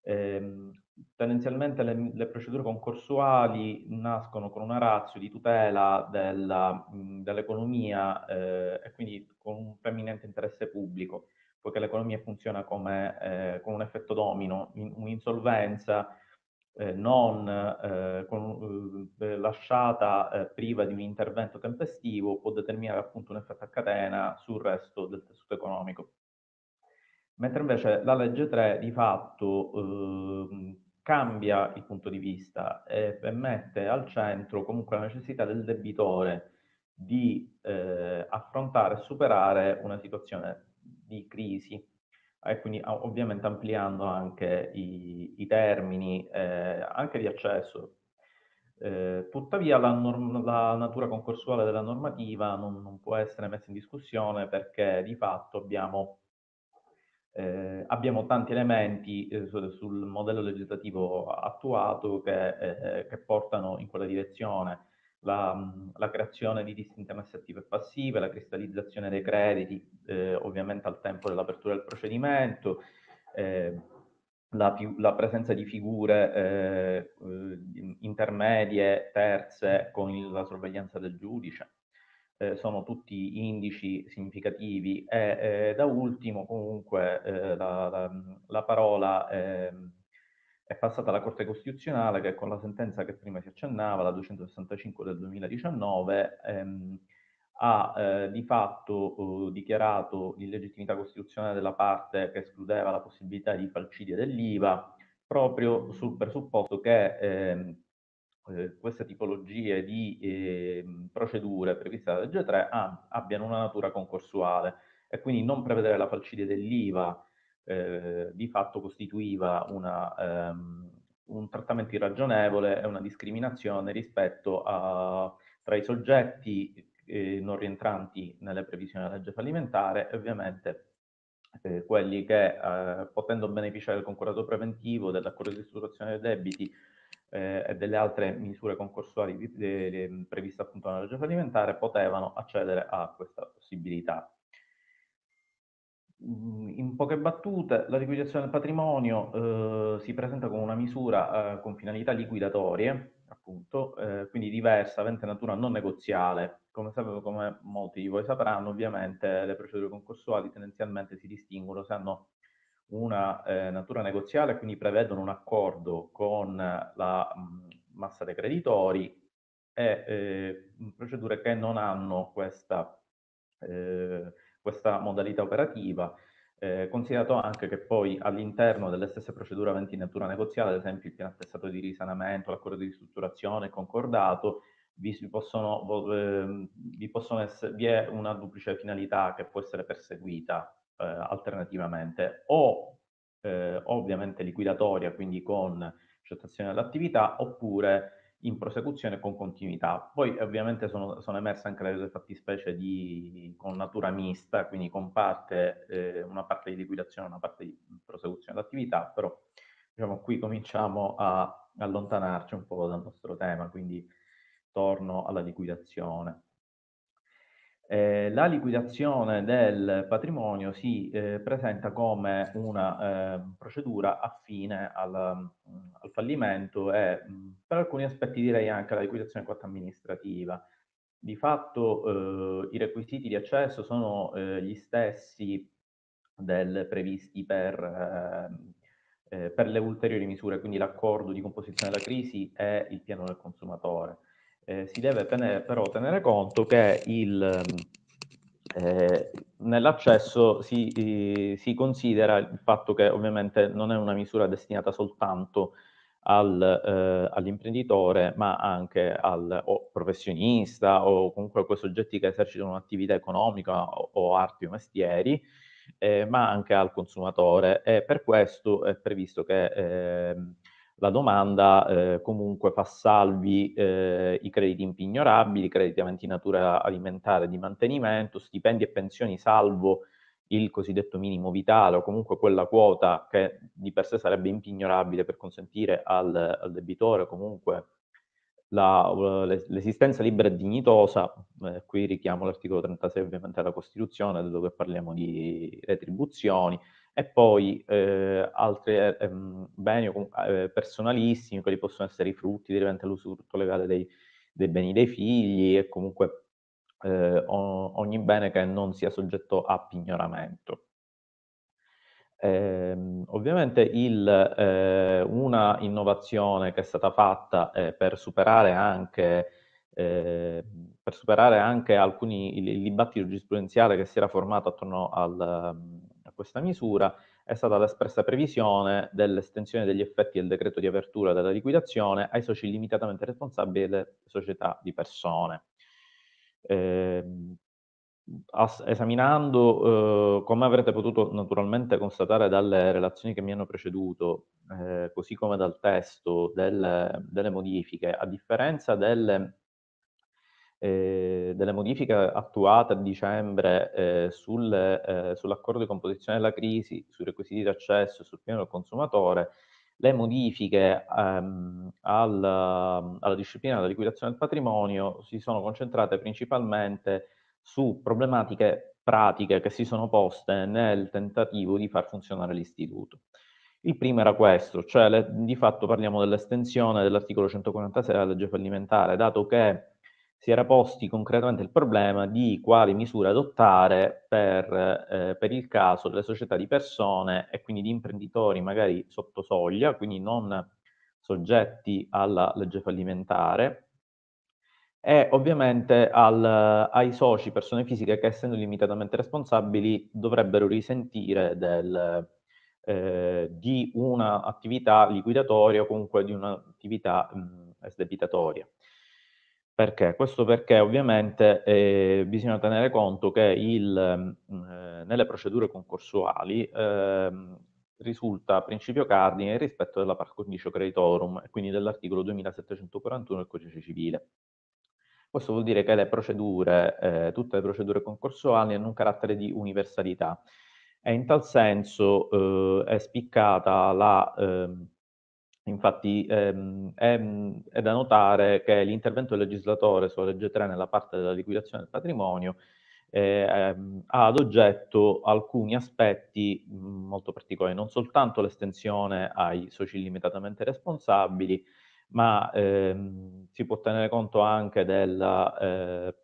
ehm, tendenzialmente le, le, procedure concorsuali nascono con una razza di tutela dell'economia eh, e quindi con un preminente interesse pubblico poiché l'economia funziona come, eh, con un effetto domino, in, un'insolvenza eh, non eh, con, eh, lasciata eh, priva di un intervento tempestivo può determinare appunto un effetto a catena sul resto del tessuto economico. Mentre invece la legge 3 di fatto ehm, cambia il punto di vista e, e mette al centro comunque la necessità del debitore di eh, affrontare e superare una situazione di crisi e quindi ovviamente ampliando anche i, i termini eh, anche di accesso. Eh, tuttavia la, norm- la, natura concorsuale della normativa non, non, può essere messa in discussione perché di fatto abbiamo, eh, abbiamo tanti elementi eh, sul modello legislativo attuato che, eh, che portano in quella direzione la, la, creazione di distinte internesse attive e passive, la cristallizzazione dei crediti, eh, ovviamente al tempo dell'apertura del procedimento, eh, la, la, presenza di figure eh, intermedie, terze, con la sorveglianza del giudice. Eh, sono tutti indici significativi e eh, da ultimo comunque eh, la, la, la, parola ehm, è passata alla Corte Costituzionale che con la sentenza che prima si accennava, la 265 del 2019, ehm, ha eh, di fatto eh, dichiarato l'illegittimità costituzionale della parte che escludeva la possibilità di falcidia dell'IVA, proprio sul presupposto che ehm, eh, queste tipologie di ehm, procedure previste dalla legge 3 ah, abbiano una natura concorsuale e quindi non prevedere la falcidia dell'IVA eh, di fatto costituiva una, ehm, un trattamento irragionevole e una discriminazione rispetto a, tra i soggetti eh, non rientranti nelle previsioni della legge fallimentare e ovviamente eh, quelli che, eh, potendo beneficiare del concordato preventivo, dell'accordo di ristrutturazione dei debiti eh, e delle altre misure concorsuali previste appunto nella legge fallimentare, potevano accedere a questa possibilità. In poche battute, la liquidazione del patrimonio eh, si presenta come una misura eh, con finalità liquidatorie, appunto, eh, quindi diversa, avente natura non negoziale. Come, sapevo, come molti di voi sapranno, ovviamente le procedure concorsuali tendenzialmente si distinguono se hanno una eh, natura negoziale, quindi prevedono un accordo con la mh, massa dei creditori e eh, procedure che non hanno questa, eh, questa modalità operativa, eh, considerato anche che poi all'interno delle stesse procedure aventi natura negoziale, ad esempio il piano attestato di risanamento, l'accordo di ristrutturazione, concordato, vi, possono, eh, vi, essere, vi è una duplice finalità che può essere perseguita eh, alternativamente, o eh, ovviamente liquidatoria, quindi con cessazione dell'attività, oppure in prosecuzione con continuità. Poi ovviamente sono, sono emerse anche le fattispecie di, con natura mista, quindi con parte, eh, una parte di liquidazione e una parte di prosecuzione dell'attività, però diciamo, qui cominciamo a allontanarci un po' dal nostro tema, quindi torno alla liquidazione. Eh, la liquidazione del patrimonio si eh, presenta come una eh, procedura affine al, al fallimento e mm, per alcuni aspetti direi anche alla liquidazione quanto amministrativa. Di fatto eh, i requisiti di accesso sono eh, gli stessi del, previsti per, ehm, eh, per le ulteriori misure, quindi l'accordo di composizione della crisi e il piano del consumatore. Eh, si deve tenere, però tenere conto che il, eh, nell'accesso si, eh, si, considera il fatto che ovviamente non è una misura destinata soltanto al, eh, all'imprenditore, ma anche al professionista o comunque a quei soggetti che esercitano un'attività economica o, o arti o mestieri, eh, ma anche al consumatore. E per questo è previsto che ehm, la domanda eh, comunque fa salvi eh, i crediti impignorabili, crediti aventi natura alimentare di mantenimento, stipendi e pensioni salvo il cosiddetto minimo vitale o comunque quella quota che di per sé sarebbe impignorabile per consentire al, al debitore comunque la, l'esistenza libera e dignitosa, eh, qui richiamo l'articolo 36 ovviamente della Costituzione dove parliamo di retribuzioni, e poi eh, altri eh, ehm, beni eh, personalissimi, quelli possono essere i frutti derivanti dall'usufrutto legale dei, dei, beni dei figli e comunque eh, ogni bene che non sia soggetto a pignoramento. Eh, ovviamente il, eh, una innovazione che è stata fatta per superare anche eh, per superare anche alcuni il, il, dibattito giurisprudenziale che si era formato attorno al, questa misura è stata l'espressa previsione dell'estensione degli effetti del decreto di apertura della liquidazione ai soci limitatamente responsabili delle società di persone. Eh, esaminando, eh, come avrete potuto naturalmente constatare dalle relazioni che mi hanno preceduto, eh, così come dal testo delle, delle modifiche, a differenza delle eh, delle modifiche attuate a dicembre eh, sul, eh, sull'accordo di composizione della crisi, sui requisiti di accesso sul piano del consumatore, le modifiche ehm, alla, alla disciplina della liquidazione del patrimonio si sono concentrate principalmente su problematiche pratiche che si sono poste nel tentativo di far funzionare l'istituto. Il primo era questo, cioè le, di fatto parliamo dell'estensione dell'articolo 146 della legge fallimentare, dato che si era posti concretamente il problema di quali misure adottare per, eh, per, il caso delle società di persone e quindi di imprenditori magari sotto soglia, quindi non soggetti alla legge fallimentare, e ovviamente al, ai soci, persone fisiche che essendo limitatamente responsabili dovrebbero risentire del, eh, di un'attività liquidatoria o comunque di un'attività esdebitatoria. Perché? Questo perché ovviamente eh, bisogna tenere conto che il, mm, eh, nelle procedure concorsuali eh, risulta principio cardine il rispetto della par condicio creditorum e quindi dell'articolo 2741 del codice civile. Questo vuol dire che le procedure, eh, tutte le procedure concorsuali hanno un carattere di universalità e in tal senso eh, è spiccata la ehm, Infatti ehm, è, è, da notare che l'intervento del legislatore sulla legge 3 nella parte della liquidazione del patrimonio eh, ha ad oggetto alcuni aspetti mh, molto particolari, non soltanto l'estensione ai soci limitatamente responsabili, ma ehm, si può tenere conto anche della, eh,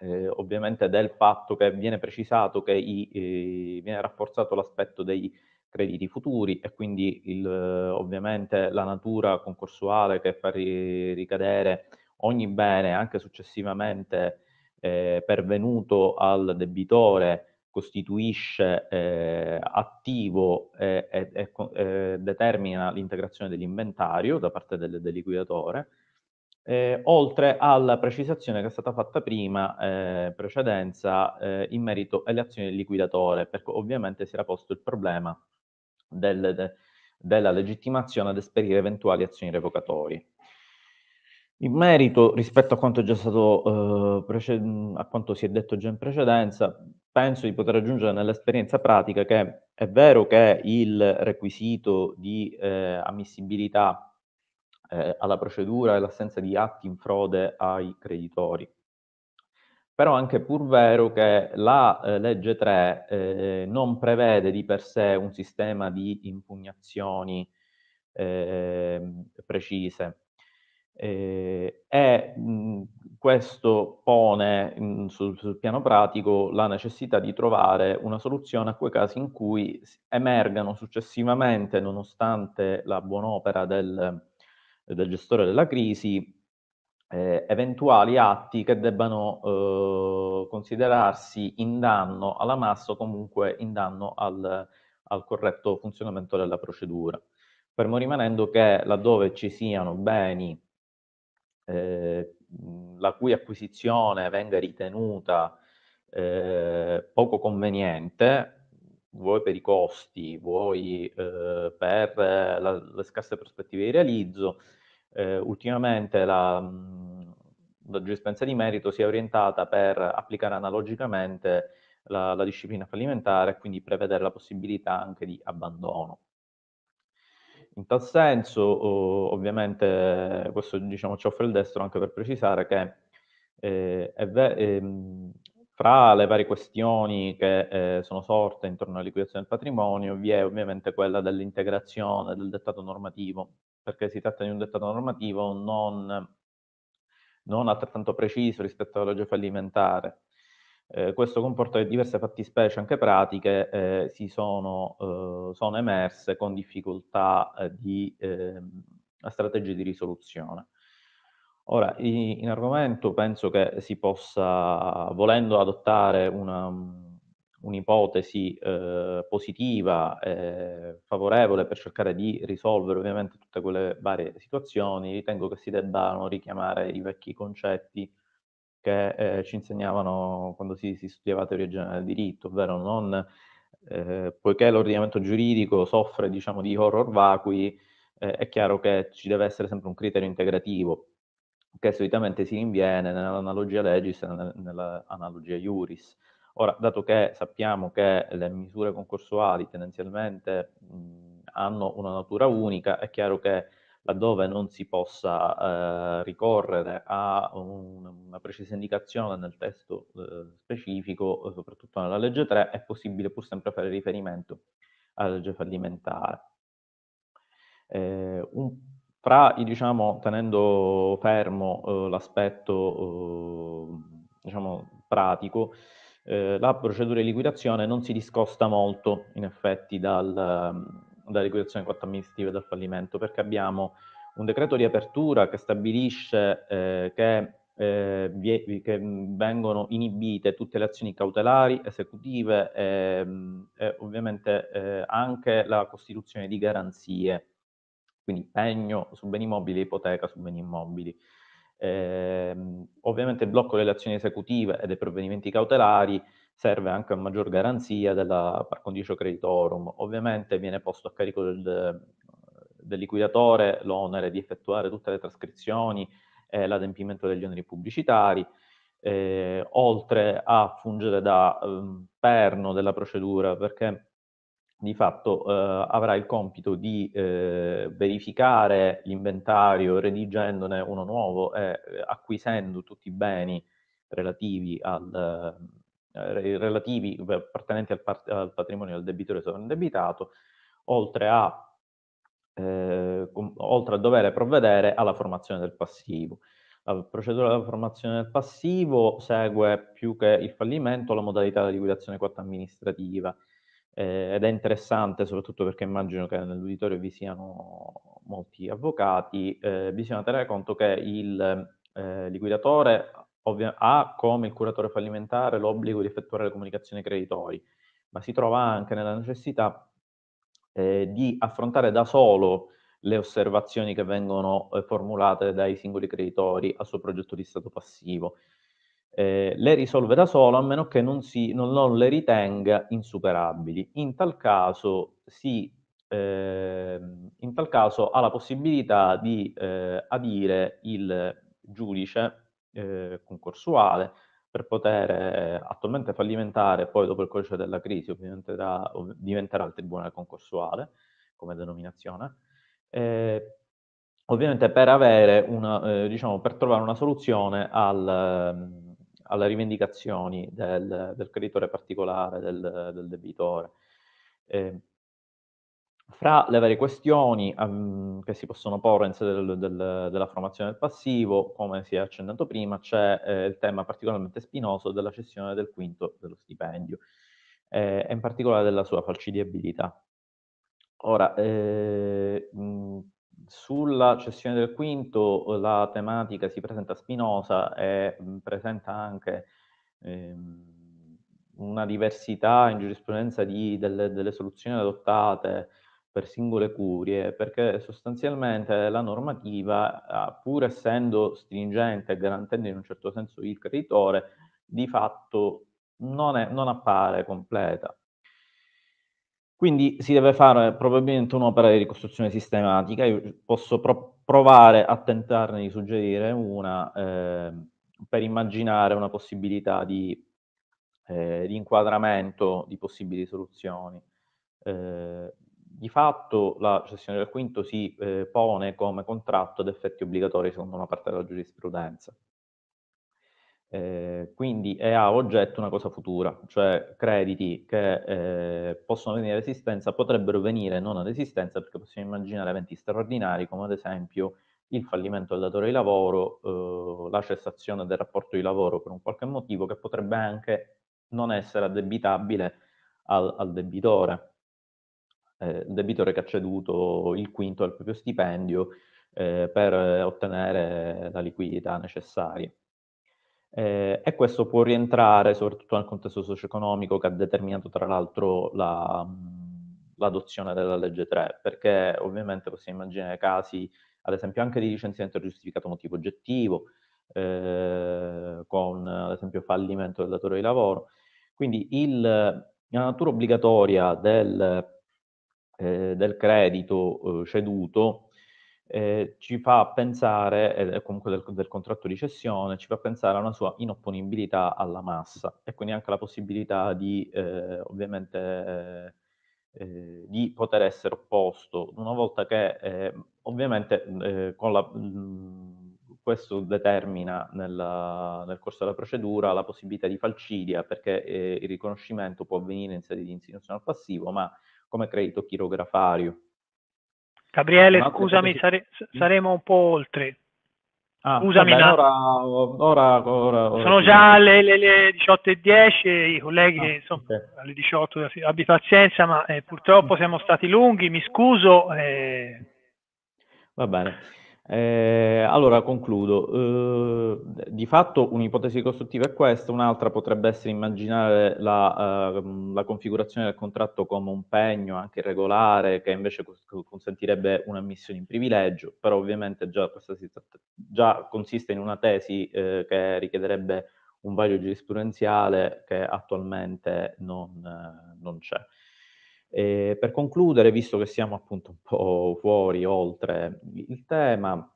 eh, ovviamente del fatto che viene precisato che i, eh, viene rafforzato l'aspetto dei crediti futuri e quindi il, ovviamente la natura concorsuale che fa ricadere ogni bene anche successivamente eh, pervenuto al debitore costituisce eh, attivo e, e, e, determina l'integrazione dell'inventario da parte del, del liquidatore, eh, oltre alla precisazione che è stata fatta prima, eh, precedenza, eh, in merito alle azioni del liquidatore, perché ovviamente si era posto il problema del, de, della legittimazione ad esperire eventuali azioni revocatorie. In merito, rispetto a quanto, già stato, eh, a quanto si è detto già in precedenza, penso di poter aggiungere nell'esperienza pratica che è vero che il requisito di eh, ammissibilità eh, alla procedura e l'assenza di atti in frode ai creditori, però anche pur vero che la eh, legge 3 eh, non prevede di per sé un sistema di impugnazioni ehm, precise. Eh, e mh, questo pone mh, sul, sul, piano pratico la necessità di trovare una soluzione a quei casi in cui emergano successivamente, nonostante la buon'opera del, del gestore della crisi, eh, eventuali atti che debbano eh, considerarsi in danno alla massa o comunque in danno al, al corretto funzionamento della procedura. Fermo rimanendo che laddove ci siano beni eh, la cui acquisizione venga ritenuta eh, poco conveniente, vuoi per i costi, vuoi eh, per la, le scarse prospettive di realizzo, eh, ultimamente la, la, giurisprudenza di merito si è orientata per applicare analogicamente la, la disciplina fallimentare e quindi prevedere la possibilità anche di abbandono. In tal senso, ovviamente, questo diciamo, ci offre il destro anche per precisare che eh, ehm, fra le varie questioni che eh, sono sorte intorno alla liquidazione del patrimonio vi è ovviamente quella dell'integrazione del dettato normativo, perché si tratta di un dettato normativo non, non altrettanto preciso rispetto alla legge fallimentare, eh, questo comporta che diverse fattispecie, anche pratiche, eh, si sono, eh, sono, emerse con difficoltà eh, di ehm, strategie di risoluzione. Ora, in, in, argomento penso che si possa, volendo adottare una, un'ipotesi eh, positiva, eh, favorevole per cercare di risolvere ovviamente tutte quelle varie situazioni, ritengo che si debbano richiamare i vecchi concetti che eh, ci insegnavano quando si, si, studiava teoria generale del diritto, ovvero non, eh, poiché l'ordinamento giuridico soffre diciamo, di horror vacui, eh, è chiaro che ci deve essere sempre un criterio integrativo, che solitamente si rinviene nell'analogia legis e nell'analogia iuris. Ora, dato che sappiamo che le misure concorsuali tendenzialmente mh, hanno una natura unica, è chiaro che laddove non si possa eh, ricorrere a un, una precisa indicazione nel testo eh, specifico, eh, soprattutto nella legge 3, è possibile pur sempre fare riferimento alla legge fallimentare. Eh, un, fra, diciamo, tenendo fermo eh, l'aspetto eh, diciamo, pratico, la procedura di liquidazione non si discosta molto, in effetti, dal da liquidazione quanto amministrativa e dal fallimento, perché abbiamo un decreto di apertura che stabilisce eh, che, eh, vie, che, vengono inibite tutte le azioni cautelari, esecutive ehm, e ovviamente eh, anche la costituzione di garanzie, quindi pegno su beni mobili e ipoteca su beni immobili. Eh, ovviamente il blocco delle azioni esecutive e dei provvedimenti cautelari serve anche a maggior garanzia della par condicio creditorum. Ovviamente viene posto a carico del, del liquidatore l'onere di effettuare tutte le trascrizioni e l'adempimento degli oneri pubblicitari, eh, oltre a fungere da eh, perno della procedura, perché di fatto eh, avrà il compito di eh, verificare l'inventario redigendone uno nuovo e eh, acquisendo tutti i beni relativi al, eh, relativi appartenenti al, al, patrimonio del debitore sovrindebitato, oltre a, eh, oltre a dover provvedere alla formazione del passivo. La procedura della formazione del passivo segue più che il fallimento la modalità della liquidazione cotta amministrativa eh, ed è interessante soprattutto perché immagino che nell'uditorio vi siano molti avvocati, eh, bisogna tenere conto che il eh, liquidatore ovvia- ha come il curatore fallimentare l'obbligo di effettuare le comunicazioni ai creditori, ma si trova anche nella necessità eh, di affrontare da solo le osservazioni che vengono eh, formulate dai singoli creditori al suo progetto di stato passivo. Eh, le risolve da solo a meno che non, si, non, non le ritenga insuperabili. In tal caso si eh, in tal caso ha la possibilità di eh, adire il giudice eh, concorsuale per poter eh, attualmente fallimentare, poi dopo il codice della crisi ovviamente da, ov- diventerà il tribunale concorsuale come denominazione, eh, ovviamente per una, eh, diciamo, per trovare una soluzione al, ehm, alle rivendicazioni del, del, creditore particolare, del, del debitore. Eh, fra le varie questioni um, che si possono porre in sede del, del, della formazione del passivo, come si è accennato prima, c'è eh, il tema particolarmente spinoso della cessione del quinto dello stipendio eh, e in particolare della sua falcidiabilità. Ora, eh, mh, sulla cessione del quinto la tematica si presenta spinosa e presenta anche ehm, una diversità in giurisprudenza di, delle, delle soluzioni adottate per singole curie, perché sostanzialmente la normativa, ah, pur essendo stringente e garantendo in un certo senso il creditore, di fatto non, è, non appare completa. Quindi si deve fare probabilmente un'opera di ricostruzione sistematica. Io posso pro- provare a tentarne di suggerire una eh, per immaginare una possibilità di, eh, di, inquadramento di possibili soluzioni. Eh, di fatto la cessione del quinto si eh, pone come contratto ad effetti obbligatori secondo una parte della giurisprudenza. Eh, quindi è a oggetto una cosa futura, cioè crediti che eh, possono venire ad esistenza potrebbero venire non ad esistenza perché possiamo immaginare eventi straordinari come ad esempio il fallimento del datore di lavoro, eh, la cessazione del rapporto di lavoro per un qualche motivo che potrebbe anche non essere addebitabile al, al debitore eh, il debitore che ha ceduto il quinto del proprio stipendio eh, per ottenere la liquidità necessaria. Eh, e questo può rientrare soprattutto nel contesto socio-economico che ha determinato tra l'altro la, l'adozione della legge 3, perché ovviamente possiamo immaginare casi, ad esempio, anche di licenziamento giustificato motivo oggettivo, eh, con ad esempio fallimento del datore di lavoro. Quindi il, la natura obbligatoria del eh, del credito eh, ceduto eh, ci fa pensare, e comunque del, del, contratto di cessione, ci fa pensare a una sua inopponibilità alla massa e quindi anche la possibilità di, eh, ovviamente, eh, di poter essere opposto una volta che, ovviamente, con la, mh, questo determina nella, nel corso della procedura la possibilità di falcidia perché eh, il riconoscimento può avvenire in sede di insinuazione al passivo, ma come credito chirografario. Gabriele, scusami, sare, saremo un po' oltre. Ah, Scusami, vabbè, ora, ora, ora, sono già le, le, le 18.10 e i colleghi ah, insomma, okay. alle 18 abbi pazienza, ma eh, purtroppo siamo stati lunghi, mi scuso. Eh... Va bene. Eh, allora concludo. Eh, di fatto un'ipotesi costruttiva è questa, un'altra potrebbe essere immaginare la, uh, la, configurazione del contratto come un pegno anche irregolare che invece consentirebbe un'ammissione in privilegio, però ovviamente già, questa già consiste in una tesi eh, che richiederebbe un vaglio giurisprudenziale che attualmente non, non c'è. E per concludere, visto che siamo appunto un po' fuori, oltre il tema,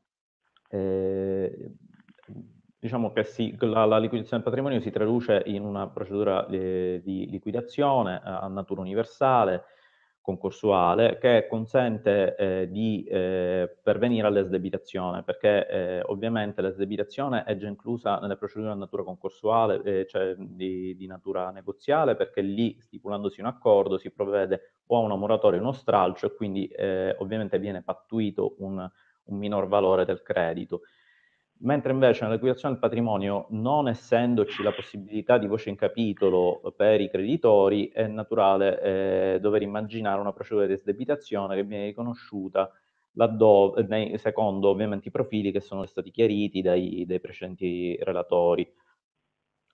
eh, diciamo che si, la, la, liquidazione del patrimonio si traduce in una procedura eh, di liquidazione a natura universale concorsuale che consente eh, di eh, pervenire all'esdebitazione, perché eh, ovviamente l'esdebitazione è già inclusa nelle procedure di natura concorsuale, eh, cioè di, di, natura negoziale, perché lì stipulandosi un accordo si provvede o a una moratoria o uno stralcio e quindi eh, ovviamente viene pattuito un, un minor valore del credito mentre invece nella liquidazione del patrimonio, non essendoci la possibilità di voce in capitolo per i creditori, è naturale eh, dover immaginare una procedura di esdebitazione che viene riconosciuta laddove, nei, secondo ovviamente i profili che sono stati chiariti dai, dai precedenti relatori.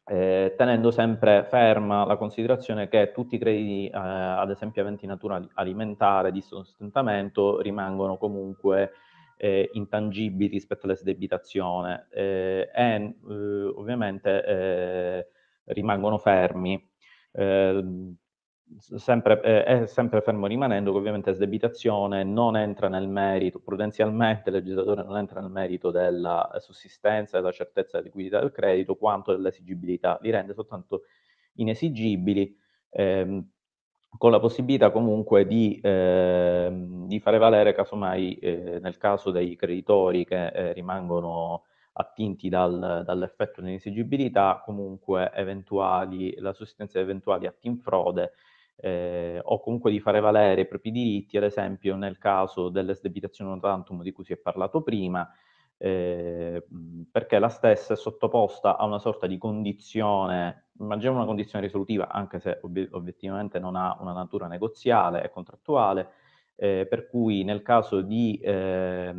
Eh, tenendo sempre ferma la considerazione che tutti i crediti, eh, ad esempio aventi natura alimentare, di sostentamento, rimangono comunque eh, intangibili rispetto all'esdebitazione eh, e eh, ovviamente eh, rimangono fermi. Eh, sempre, è sempre fermo rimanendo che ovviamente l'esdebitazione non entra nel merito, prudenzialmente il legislatore non entra nel merito della sussistenza, della certezza della liquidità del credito, quanto dell'esigibilità, li rende soltanto inesigibili. Ehm, con la possibilità comunque di, eh, di fare valere casomai eh, nel caso dei creditori che eh, rimangono attinti dal, dall'effetto dell'inesigibilità, comunque eventuali, la sussistenza di eventuali atti in frode eh, o comunque di fare valere i propri diritti, ad esempio nel caso dell'esdebitazione tantum di cui si è parlato prima, eh, perché la stessa è sottoposta a una sorta di condizione, immaginiamo una condizione risolutiva, anche se obiet obiettivamente non ha una natura negoziale e contrattuale, eh, per cui nel caso di eh,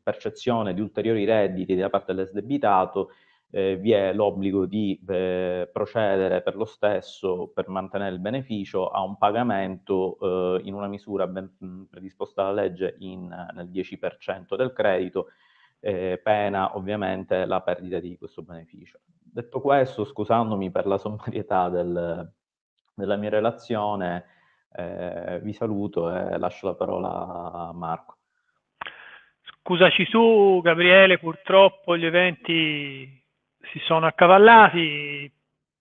percezione di ulteriori redditi da parte dell'esdebitato eh, vi è l'obbligo di eh, procedere per lo stesso, per mantenere il beneficio, a un pagamento eh, in una misura ben predisposta dalla legge in, nel 10% del credito, eh, pena ovviamente la perdita di questo beneficio. Detto questo, scusandomi per la sommarietà del, della mia relazione, eh, vi saluto e lascio la parola a Marco. Scusaci su, Gabriele, purtroppo gli eventi si sono accavallati,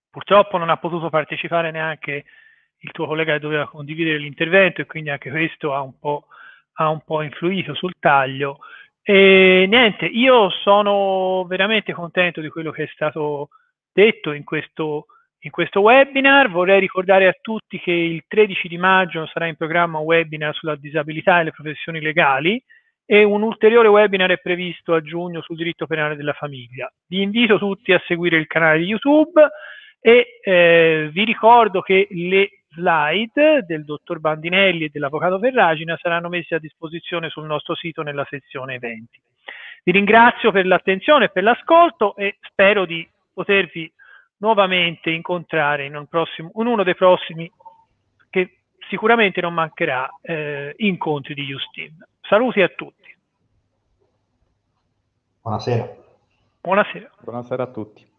purtroppo non ha potuto partecipare neanche il tuo collega che doveva condividere l'intervento e quindi anche questo ha un po', ha un po influito sul taglio. E niente, io sono veramente contento di quello che è stato detto in questo, in questo webinar. Vorrei ricordare a tutti che il 13 di maggio sarà in programma un webinar sulla disabilità e le professioni legali e un ulteriore webinar è previsto a giugno sul diritto penale della famiglia. Vi invito tutti a seguire il canale di YouTube e eh, vi ricordo che le slide del dottor Bandinelli e dell'avvocato Ferragina saranno messe a disposizione sul nostro sito nella sezione eventi. Vi ringrazio per l'attenzione e per l'ascolto e spero di potervi nuovamente incontrare in, un prossimo, in uno dei prossimi che sicuramente non mancherà eh, incontri di Justin. Saluti a tutti. Buonasera. Buonasera. Buonasera a tutti.